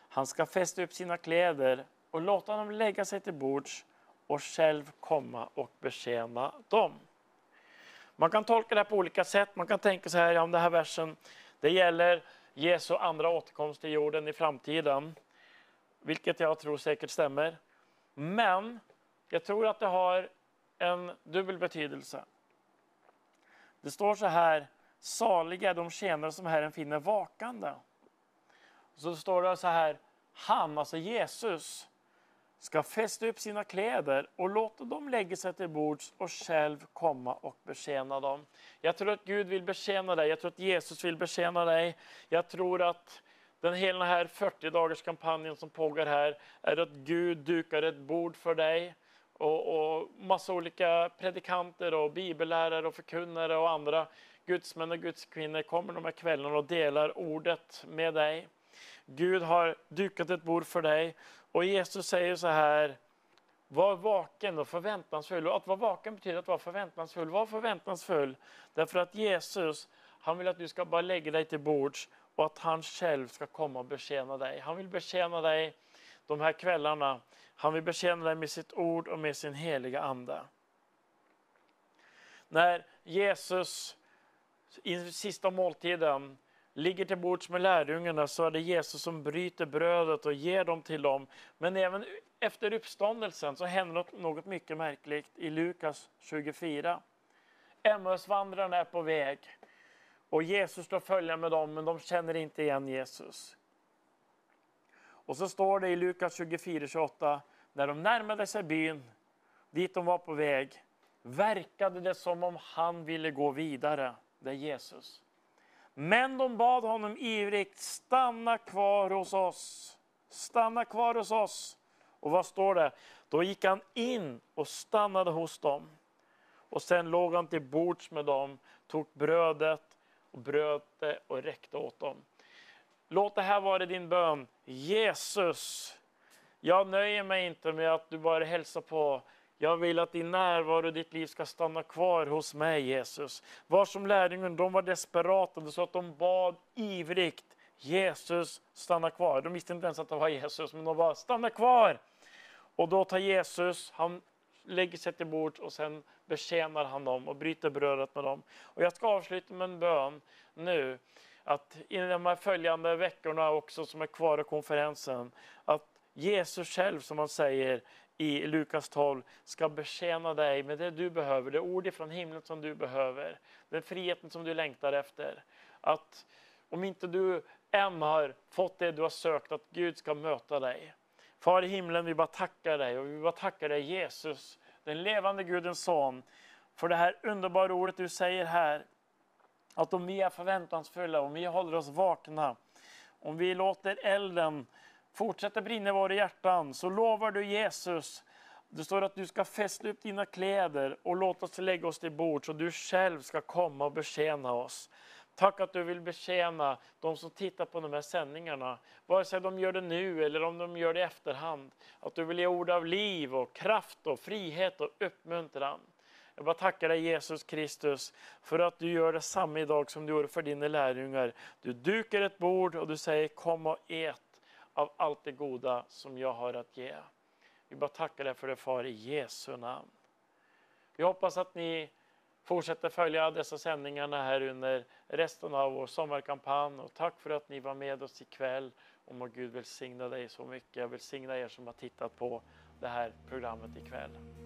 han ska fästa upp sina kläder och låta dem lägga sig till bords och själv komma och betjäna dem. Man kan tolka det här på olika sätt. Man kan tänka så här, ja, om den här versen, det gäller Jesu andra återkomst till jorden i framtiden. Vilket jag tror säkert stämmer. Men jag tror att det har en dubbel betydelse. Det står så här, saliga är de tjänare som Herren finner vakande. Så står det så här, han, alltså Jesus, ska fästa upp sina kläder och låta dem lägga sig till bords och själv komma och betjäna dem. Jag tror att Gud vill betjäna dig, jag tror att Jesus vill betjäna dig. Jag tror att den hela här 40 dagars kampanjen som pågår här är att Gud dukar ett bord för dig och, och massa olika predikanter och bibellärare och förkunnare och andra gudsmän och gudskvinnor kommer de här kvällarna och delar ordet med dig. Gud har dukat ett bord för dig och Jesus säger så här, var vaken och förväntansfull. Och att vara vaken betyder att vara förväntansfull. Var förväntansfull därför att Jesus, han vill att du ska bara lägga dig till bords och att han själv ska komma och betjäna dig. Han vill betjäna dig de här kvällarna. Han vill betjäna dig med sitt ord och med sin heliga Ande. När Jesus i sista måltiden ligger till bords med lärjungarna så är det Jesus som bryter brödet och ger dem till dem. Men även efter uppståndelsen så händer något, något mycket märkligt i Lukas 24. Emmausvandrarna är på väg och Jesus står följa med dem men de känner inte igen Jesus. Och så står det i Lukas 24-28 när de närmade sig byn dit de var på väg verkade det som om han ville gå vidare. Det är Jesus. Men de bad honom ivrigt, stanna kvar hos oss. Stanna kvar hos oss. Och vad står det? Då gick han in och stannade hos dem. Och sen låg han till bords med dem, tog brödet och bröt det och räckte åt dem. Låt det här vara din bön. Jesus, jag nöjer mig inte med att du bara hälsar på jag vill att din närvaro och ditt liv ska stanna kvar hos mig, Jesus. Var som lärjungen, de var desperata, så att de bad ivrigt. Jesus, stanna kvar. De visste inte ens att det var Jesus, men de bara, stanna kvar! Och då tar Jesus, han lägger sig till bords och sen betjänar han dem och bryter brödet med dem. Och jag ska avsluta med en bön nu, att i de här följande veckorna också som är kvar av konferensen, att Jesus själv, som han säger, i Lukas 12 ska betjäna dig med det du behöver, det ord ifrån himlen som du behöver, den friheten som du längtar efter. Att om inte du än har fått det du har sökt, att Gud ska möta dig. Far i himlen, vi bara tackar dig och vi bara tackar dig Jesus, den levande Gudens son, för det här underbara ordet du säger här. Att om vi är förväntansfulla, om vi håller oss vakna, om vi låter elden fortsätter brinna i våra hjärtan så lovar du Jesus det står att du ska fästa upp dina kläder och låta oss lägga oss till bord så du själv ska komma och betjäna oss. Tack att du vill betjäna de som tittar på de här sändningarna, vare sig de gör det nu eller om de gör det i efterhand. Att du vill ge ord av liv och kraft och frihet och uppmuntran. Jag bara tackar dig Jesus Kristus för att du gör detsamma idag som du gjorde för dina lärjungar. Du dukar ett bord och du säger kom och ät av allt det goda som jag har att ge. Vi bara tackar dig för det Far i Jesu namn. Vi hoppas att ni fortsätter följa dessa sändningarna här under resten av vår sommarkampanj och tack för att ni var med oss ikväll och må Gud välsigna dig så mycket. Jag välsignar er som har tittat på det här programmet ikväll.